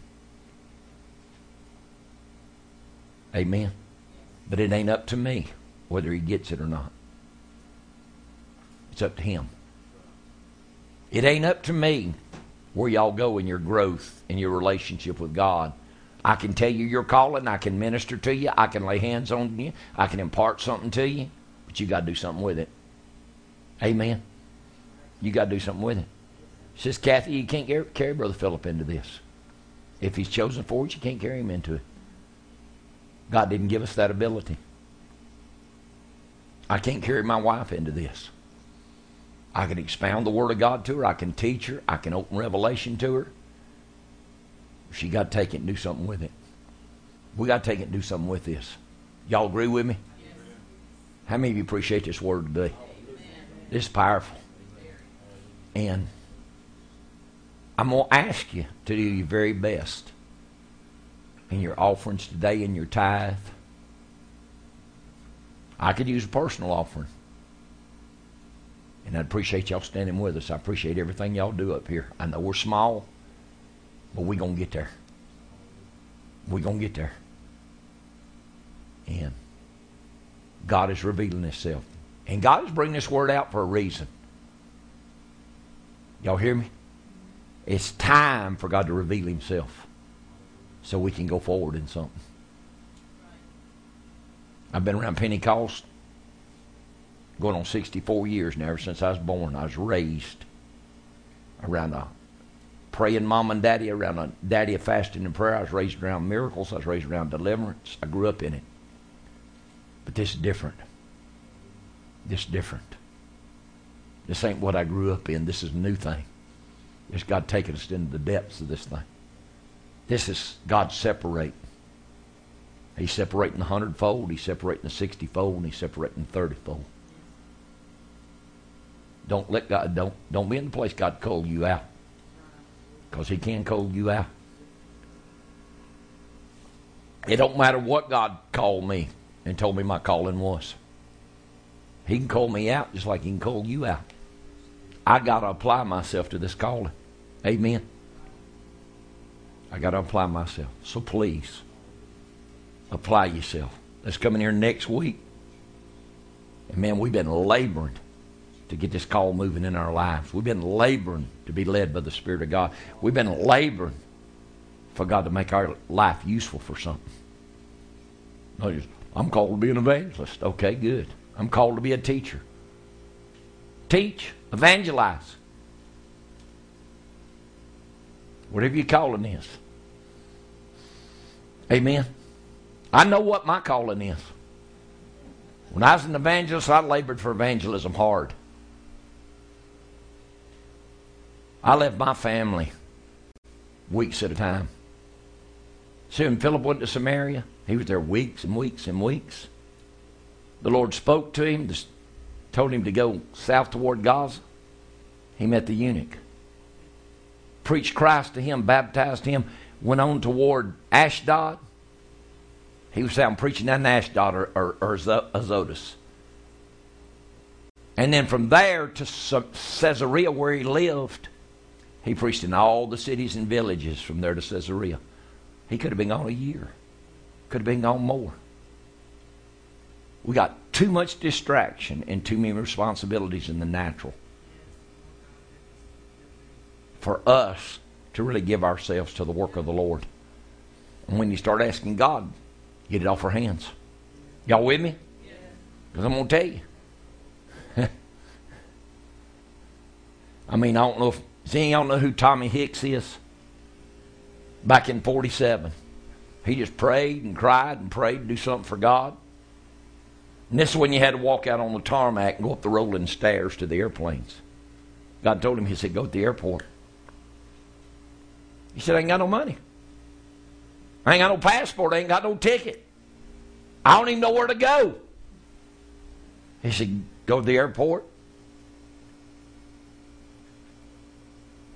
[SPEAKER 3] Amen. But it ain't up to me whether he gets it or not. It's up to him. It ain't up to me where y'all go in your growth in your relationship with God. I can tell you your calling. I can minister to you. I can lay hands on you. I can impart something to you. But you got to do something with it. Amen. You got to do something with it. Says Kathy, you can't carry Brother Philip into this. If he's chosen for it, you can't carry him into it. God didn't give us that ability. I can't carry my wife into this. I can expound the Word of God to her. I can teach her. I can open revelation to her. She got to take it and do something with it. We got to take it and do something with this. Y'all agree with me? Yes. How many of you appreciate this word today? Amen. This is powerful. And I'm going to ask you to do your very best in your offerings today and your tithe I could use a personal offering. And I appreciate y'all standing with us. I appreciate everything y'all do up here. I know we're small, but we're going to get there. We're going to get there. And God is revealing Himself. And God is bringing this word out for a reason. Y'all hear me? It's time for God to reveal Himself so we can go forward in something. I've been around Pentecost. going on 64 years now, ever since I was born. I was raised around a praying mom and daddy, around a daddy of fasting and prayer. I was raised around miracles. I was raised around deliverance. I grew up in it. But this is different. This is different. This ain't what I grew up in. This is a new thing. It's God taking us into the depths of this thing. This is God separating. He's separating the hundredfold, He's separating the sixtyfold, and He's separating the thirtyfold. Don't let God don't don't be in the place God called you out. Because He can call you out. It don't matter what God called me and told me my calling was. He can call me out just like he can call you out. I got to apply myself to this calling. Amen. I got to apply myself. So please, apply yourself. Let's come in here next week. And man, we've been laboring to get this call moving in our lives. We've been laboring to be led by the Spirit of God. We've been laboring for God to make our life useful for something. Just, I'm called to be an evangelist. Okay, good. I'm called to be a teacher. Teach, evangelize. Whatever your calling is. Amen. I know what my calling is. When I was an evangelist, I labored for evangelism hard. I left my family weeks at a time. See, when Philip went to Samaria, he was there weeks and weeks and weeks. The Lord spoke to him, told him to go south toward Gaza. He met the eunuch, preached Christ to him, baptized him, went on toward Ashdod. He was found preaching down in Ashdod or, or, or Azotus. And then from there to Caesarea, where he lived, he preached in all the cities and villages from there to Caesarea. He could have been gone a year, could have been gone more. We got too much distraction and too many responsibilities in the natural for us to really give ourselves to the work of the Lord. And when you start asking God, get it off our hands. Y'all with me? Because I'm going to tell you. I mean, I don't know if, any y'all know who Tommy Hicks is? Back in 47. He just prayed and cried and prayed to do something for God. And this is when you had to walk out on the tarmac and go up the rolling stairs to the airplanes. God told him, He said, Go to the airport. He said, I ain't got no money. I ain't got no passport. I ain't got no ticket. I don't even know where to go. He said, Go to the airport.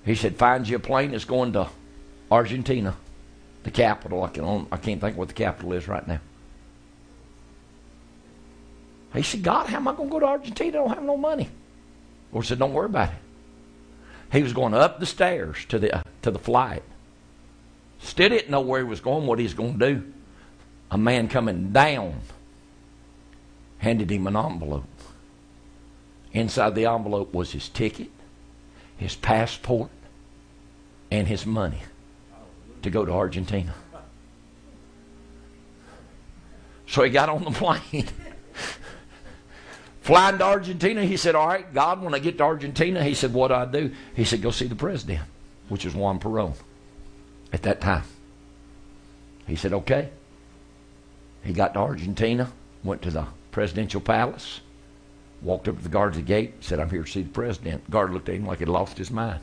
[SPEAKER 3] He said, Find you a plane that's going to Argentina, the capital. I, can, I can't think what the capital is right now. He said, God, how am I going to go to Argentina? I don't have no money. Lord said, Don't worry about it. He was going up the stairs to the, uh, to the flight. Still didn't know where he was going, what he was going to do. A man coming down handed him an envelope. Inside the envelope was his ticket, his passport, and his money to go to Argentina. So he got on the plane. Flying to Argentina, he said, All right, God, when I get to Argentina, he said, What do I do? He said, Go see the president, which was Juan Perón at that time. He said, Okay. He got to Argentina, went to the presidential palace, walked up to the guards at the gate, said, I'm here to see the president. The guard looked at him like he'd lost his mind.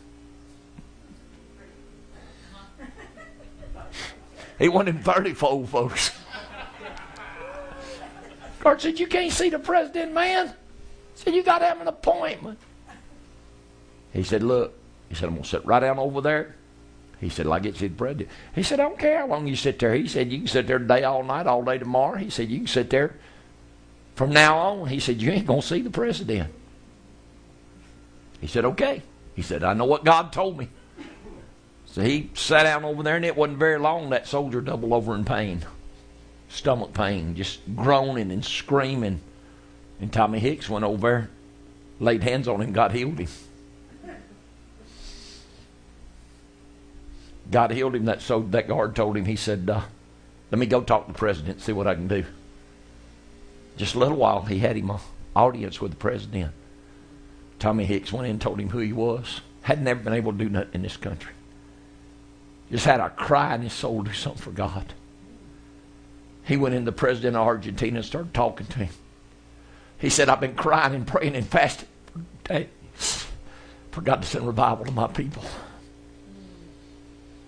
[SPEAKER 3] he wanted 30 fold folks. Guard said, You can't see the president, man. Said, You got to have an appointment. He said, Look, he said, I'm going to sit right down over there. He said, well, I get you the president. He said, I don't care how long you sit there. He said, You can sit there today, all night, all day tomorrow. He said, You can sit there from now on. He said, You ain't going to see the president. He said, Okay. He said, I know what God told me. So he sat down over there, and it wasn't very long that soldier doubled over in pain stomach pain, just groaning and screaming. And Tommy Hicks went over there, laid hands on him, God healed him. God healed him. That so that guard told him. He said, uh, "Let me go talk to the president, see what I can do." Just a little while, he had him a audience with the president. Tommy Hicks went in and told him who he was. Had never been able to do nothing in this country. Just had a cry in his soul do something for God. He went in the president of Argentina and started talking to him. He said, I've been crying and praying and fasting for days for God to send revival to my people.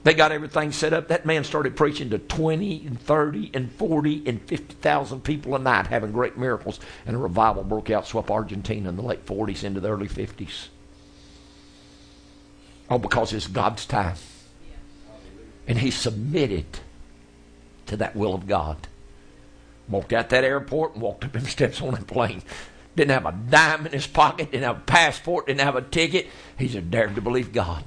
[SPEAKER 3] They got everything set up. That man started preaching to 20 and 30 and 40 and 50,000 people a night, having great miracles. And a revival broke out, swept Argentina in the late 40s into the early 50s. Oh, because it's God's time. And he submitted to that will of God. Walked out that airport and walked up them steps on that plane. Didn't have a dime in his pocket, didn't have a passport, didn't have a ticket. He just dared to believe God.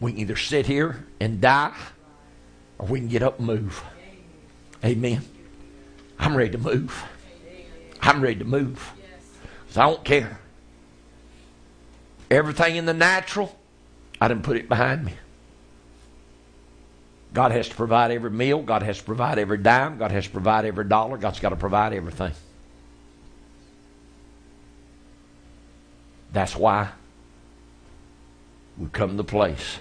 [SPEAKER 3] We can either sit here and die or we can get up and move. Amen. I'm ready to move. I'm ready to move. I don't care. Everything in the natural, I didn't put it behind me. God has to provide every meal. God has to provide every dime. God has to provide every dollar. God's got to provide everything. That's why we come to the place.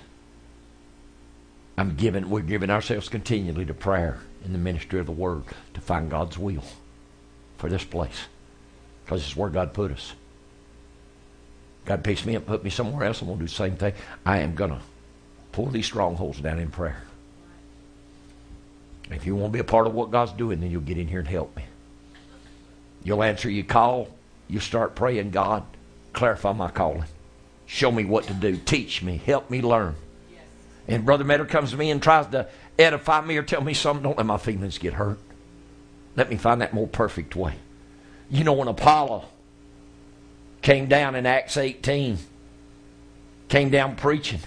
[SPEAKER 3] I'm giving, we're giving ourselves continually to prayer in the ministry of the Word to find God's will for this place. Because it's where God put us. God picks me up, put me somewhere else, I'm going to do the same thing. I am going to pull these strongholds down in prayer. If you want to be a part of what God's doing, then you'll get in here and help me. You'll answer your call. You start praying, God, clarify my calling. Show me what to do. Teach me. Help me learn. And Brother Meadow comes to me and tries to edify me or tell me something. Don't let my feelings get hurt. Let me find that more perfect way. You know, when Apollo came down in Acts 18, came down preaching,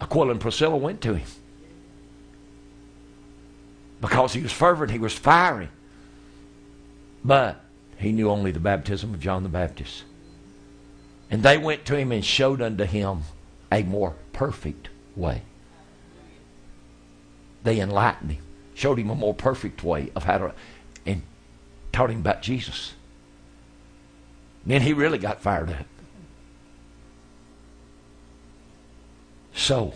[SPEAKER 3] Aquila and Priscilla went to him because he was fervent, he was fiery. But he knew only the baptism of John the Baptist. And they went to him and showed unto him a more perfect way. They enlightened him, showed him a more perfect way of how to, and taught him about Jesus. Then he really got fired up. So,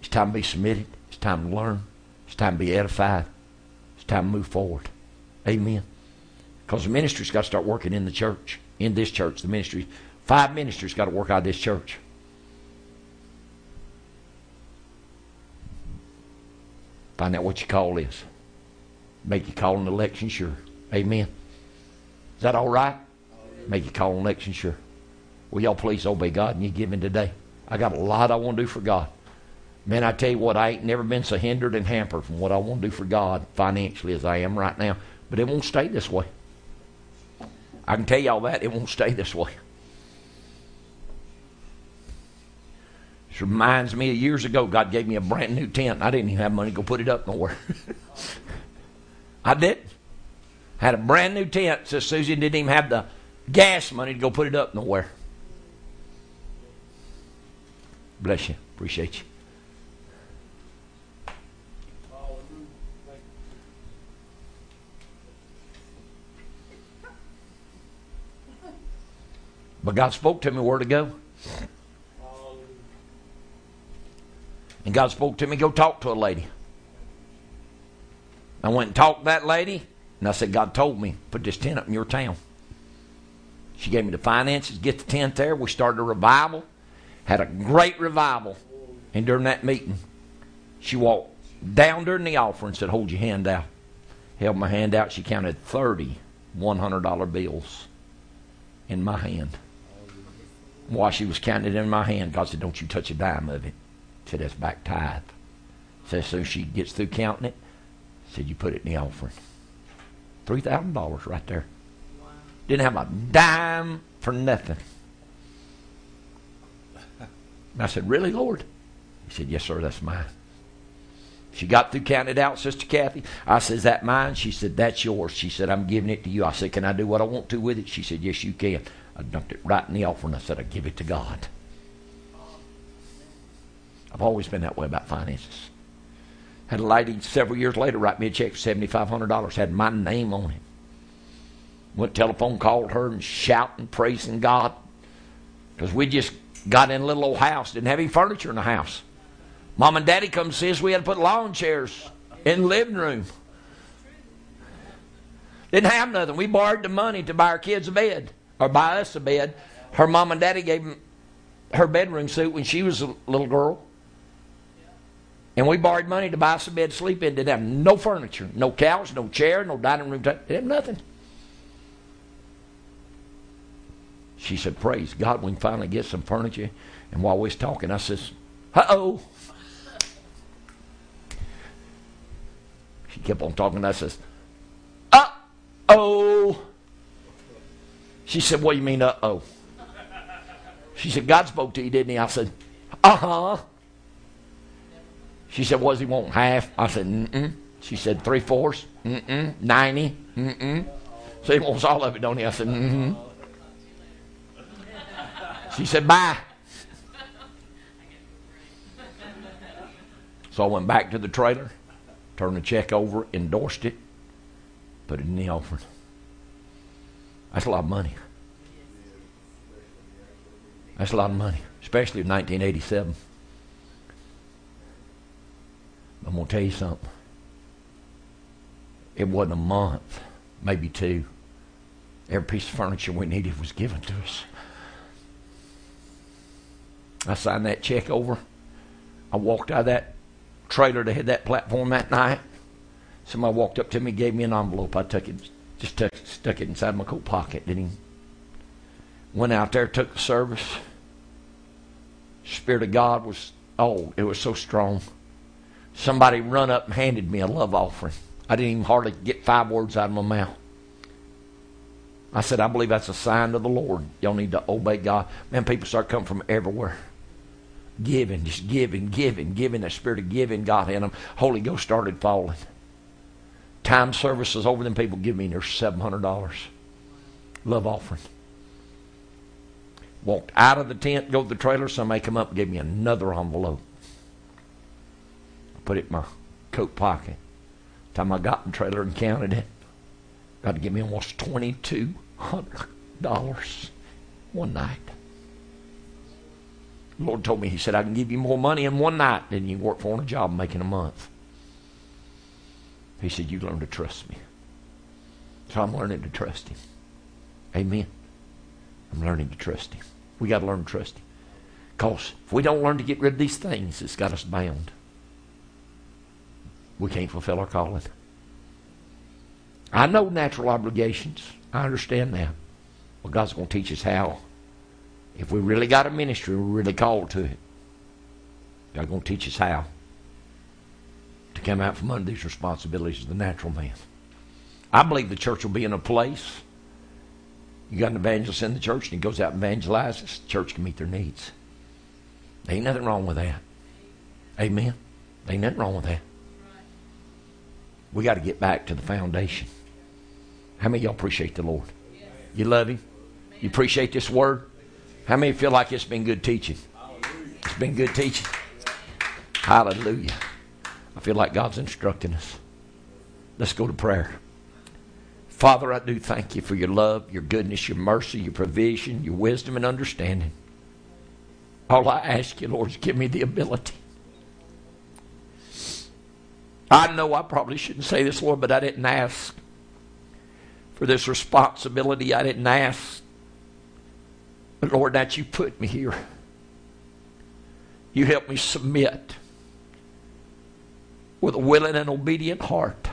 [SPEAKER 3] it's time to be submitted. It's time to learn. It's time to be edified. It's time to move forward. Amen. Because the ministry's got to start working in the church, in this church. The ministry, five ministers got to work out of this church. Find out what your call is. Make your call and election sure. Amen. Is that all right? Make your call and election sure. Will y'all please obey God and you give in today? I got a lot I want to do for God. Man, I tell you what, I ain't never been so hindered and hampered from what I want to do for God financially as I am right now. But it won't stay this way. I can tell y'all that. It won't stay this way. This reminds me of years ago, God gave me a brand new tent. I didn't even have money to go put it up nowhere. I did. Had a brand new tent. So Susan didn't even have the gas money to go put it up nowhere. Bless you. Appreciate you. But God spoke to me where to go. And God spoke to me, go talk to a lady. I went and talked to that lady, and I said, God told me, put this tent up in your town. She gave me the finances, get the tent there. We started a revival, had a great revival. And during that meeting, she walked down during the offering and said, Hold your hand out. Held my hand out. She counted 30 $100 bills in my hand. While she was counting it in my hand, God said, Don't you touch a dime of it. Said, That's back tithe. Said, as soon as she gets through counting it, said, You put it in the offering. $3,000 right there. Wow. Didn't have a dime for nothing. And I said, Really, Lord? He said, Yes, sir, that's mine. She got through counting it out, Sister Kathy. I said, Is that mine? She said, That's yours. She said, I'm giving it to you. I said, Can I do what I want to with it? She said, Yes, you can. I dumped it right in the offering. I said, I give it to God. I've always been that way about finances. Had a lady several years later write me a check for $7,500, had my name on it. Went telephone, called her, and shouting, praising God. Because we just got in a little old house, didn't have any furniture in the house. Mom and Daddy come see us, we had to put lawn chairs in the living room. Didn't have nothing. We borrowed the money to buy our kids a bed, or buy us a bed. Her mom and daddy gave her bedroom suit when she was a little girl. And we borrowed money to buy a bed to sleep in. Didn't have no furniture, no couch, no chair, no dining room. Didn't have nothing. She said, Praise God, we can finally get some furniture. And while we was talking, I says, Uh oh. She kept on talking. I says, Uh oh. She said, What do you mean, uh oh? She said, God spoke to you, didn't he? I said, Uh huh. She said, does he want? Half? I said, Mm mm. She said, Three fourths? Mm mm. Ninety? Mm mm. So he wants all of it, don't he? I said, Mm hmm. She said, Bye. So I went back to the trailer, turned the check over, endorsed it, put it in the offering. That's a lot of money. That's a lot of money, especially in 1987. I'm going to tell you something. It wasn't a month, maybe two. Every piece of furniture we needed was given to us. I signed that check over. I walked out of that trailer that had that platform that night. Somebody walked up to me, gave me an envelope. I took it, just took, stuck it inside my coat pocket. Didn't even. Went out there, took the service. Spirit of God was, oh, it was so strong. Somebody run up and handed me a love offering. I didn't even hardly get five words out of my mouth. I said, I believe that's a sign of the Lord. Y'all need to obey God. Man, people start coming from everywhere giving, just giving, giving, giving. The spirit of giving got in them. Holy Ghost started falling. Time services over them people give me their seven hundred dollars love offering. Walked out of the tent, go to the trailer. Somebody come up and gave me another envelope. Put it in my coat pocket. Time I got in the trailer and counted it, got to give me almost twenty two hundred dollars one night. The Lord told me, He said, I can give you more money in one night than you work for on a job making a month. He said, You learn to trust me. So I'm learning to trust Him. Amen. I'm learning to trust Him. We got to learn to trust Him. Because if we don't learn to get rid of these things, it's got us bound. We can't fulfill our calling. I know natural obligations. I understand that. But God's going to teach us how. If we really got a ministry, we're really called to it. God's going to teach us how to come out from under these responsibilities of the natural man. I believe the church will be in a place. You got an evangelist in the church and he goes out and evangelizes. The church can meet their needs. Ain't nothing wrong with that. Amen. Ain't nothing wrong with that. We got to get back to the foundation. How many y'all appreciate the Lord? You love Him? You appreciate this word? How many feel like it's been good teaching? It's been good teaching. Hallelujah. I feel like God's instructing us. Let's go to prayer. Father, I do thank you for your love, your goodness, your mercy, your provision, your wisdom, and understanding. All I ask you, Lord, is give me the ability. I know I probably shouldn't say this, Lord, but I didn't ask for this responsibility. I didn't ask. But Lord, that you put me here. You help me submit with a willing and obedient heart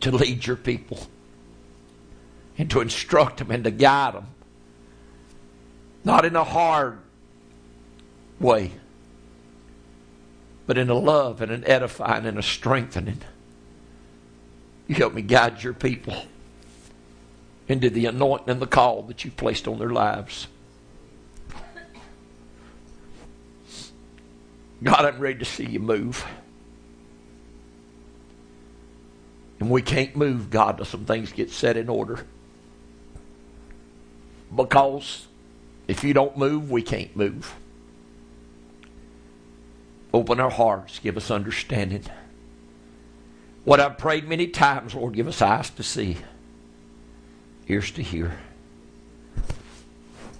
[SPEAKER 3] to lead your people and to instruct them and to guide them. Not in a hard way, but in a love and an edifying and a strengthening. You help me guide your people into the anointing and the call that you've placed on their lives. God, I'm ready to see you move. And we can't move, God, till some things get set in order. Because if you don't move, we can't move. Open our hearts, give us understanding. What I've prayed many times, Lord, give us eyes to see, ears to hear,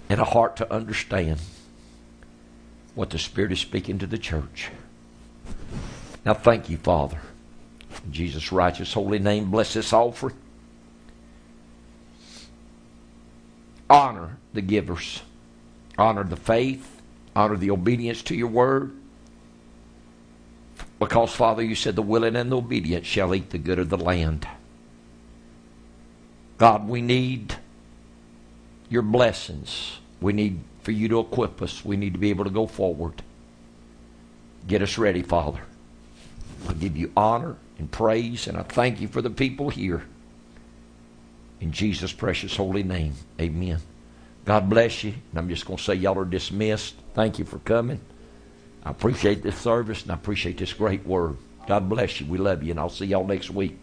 [SPEAKER 3] and a heart to understand what the Spirit is speaking to the church. Now, thank you, Father. In Jesus' righteous holy name, bless this offering. Honor the givers. Honor the faith. Honor the obedience to your word. Because, Father, you said the willing and the obedient shall eat the good of the land. God, we need your blessings. We need for you to equip us. We need to be able to go forward. Get us ready, Father. I give you honor and praise, and I thank you for the people here. In Jesus' precious holy name, amen. God bless you. And I'm just going to say, y'all are dismissed. Thank you for coming. I appreciate this service, and I appreciate this great word. God bless you. We love you, and I'll see y'all next week.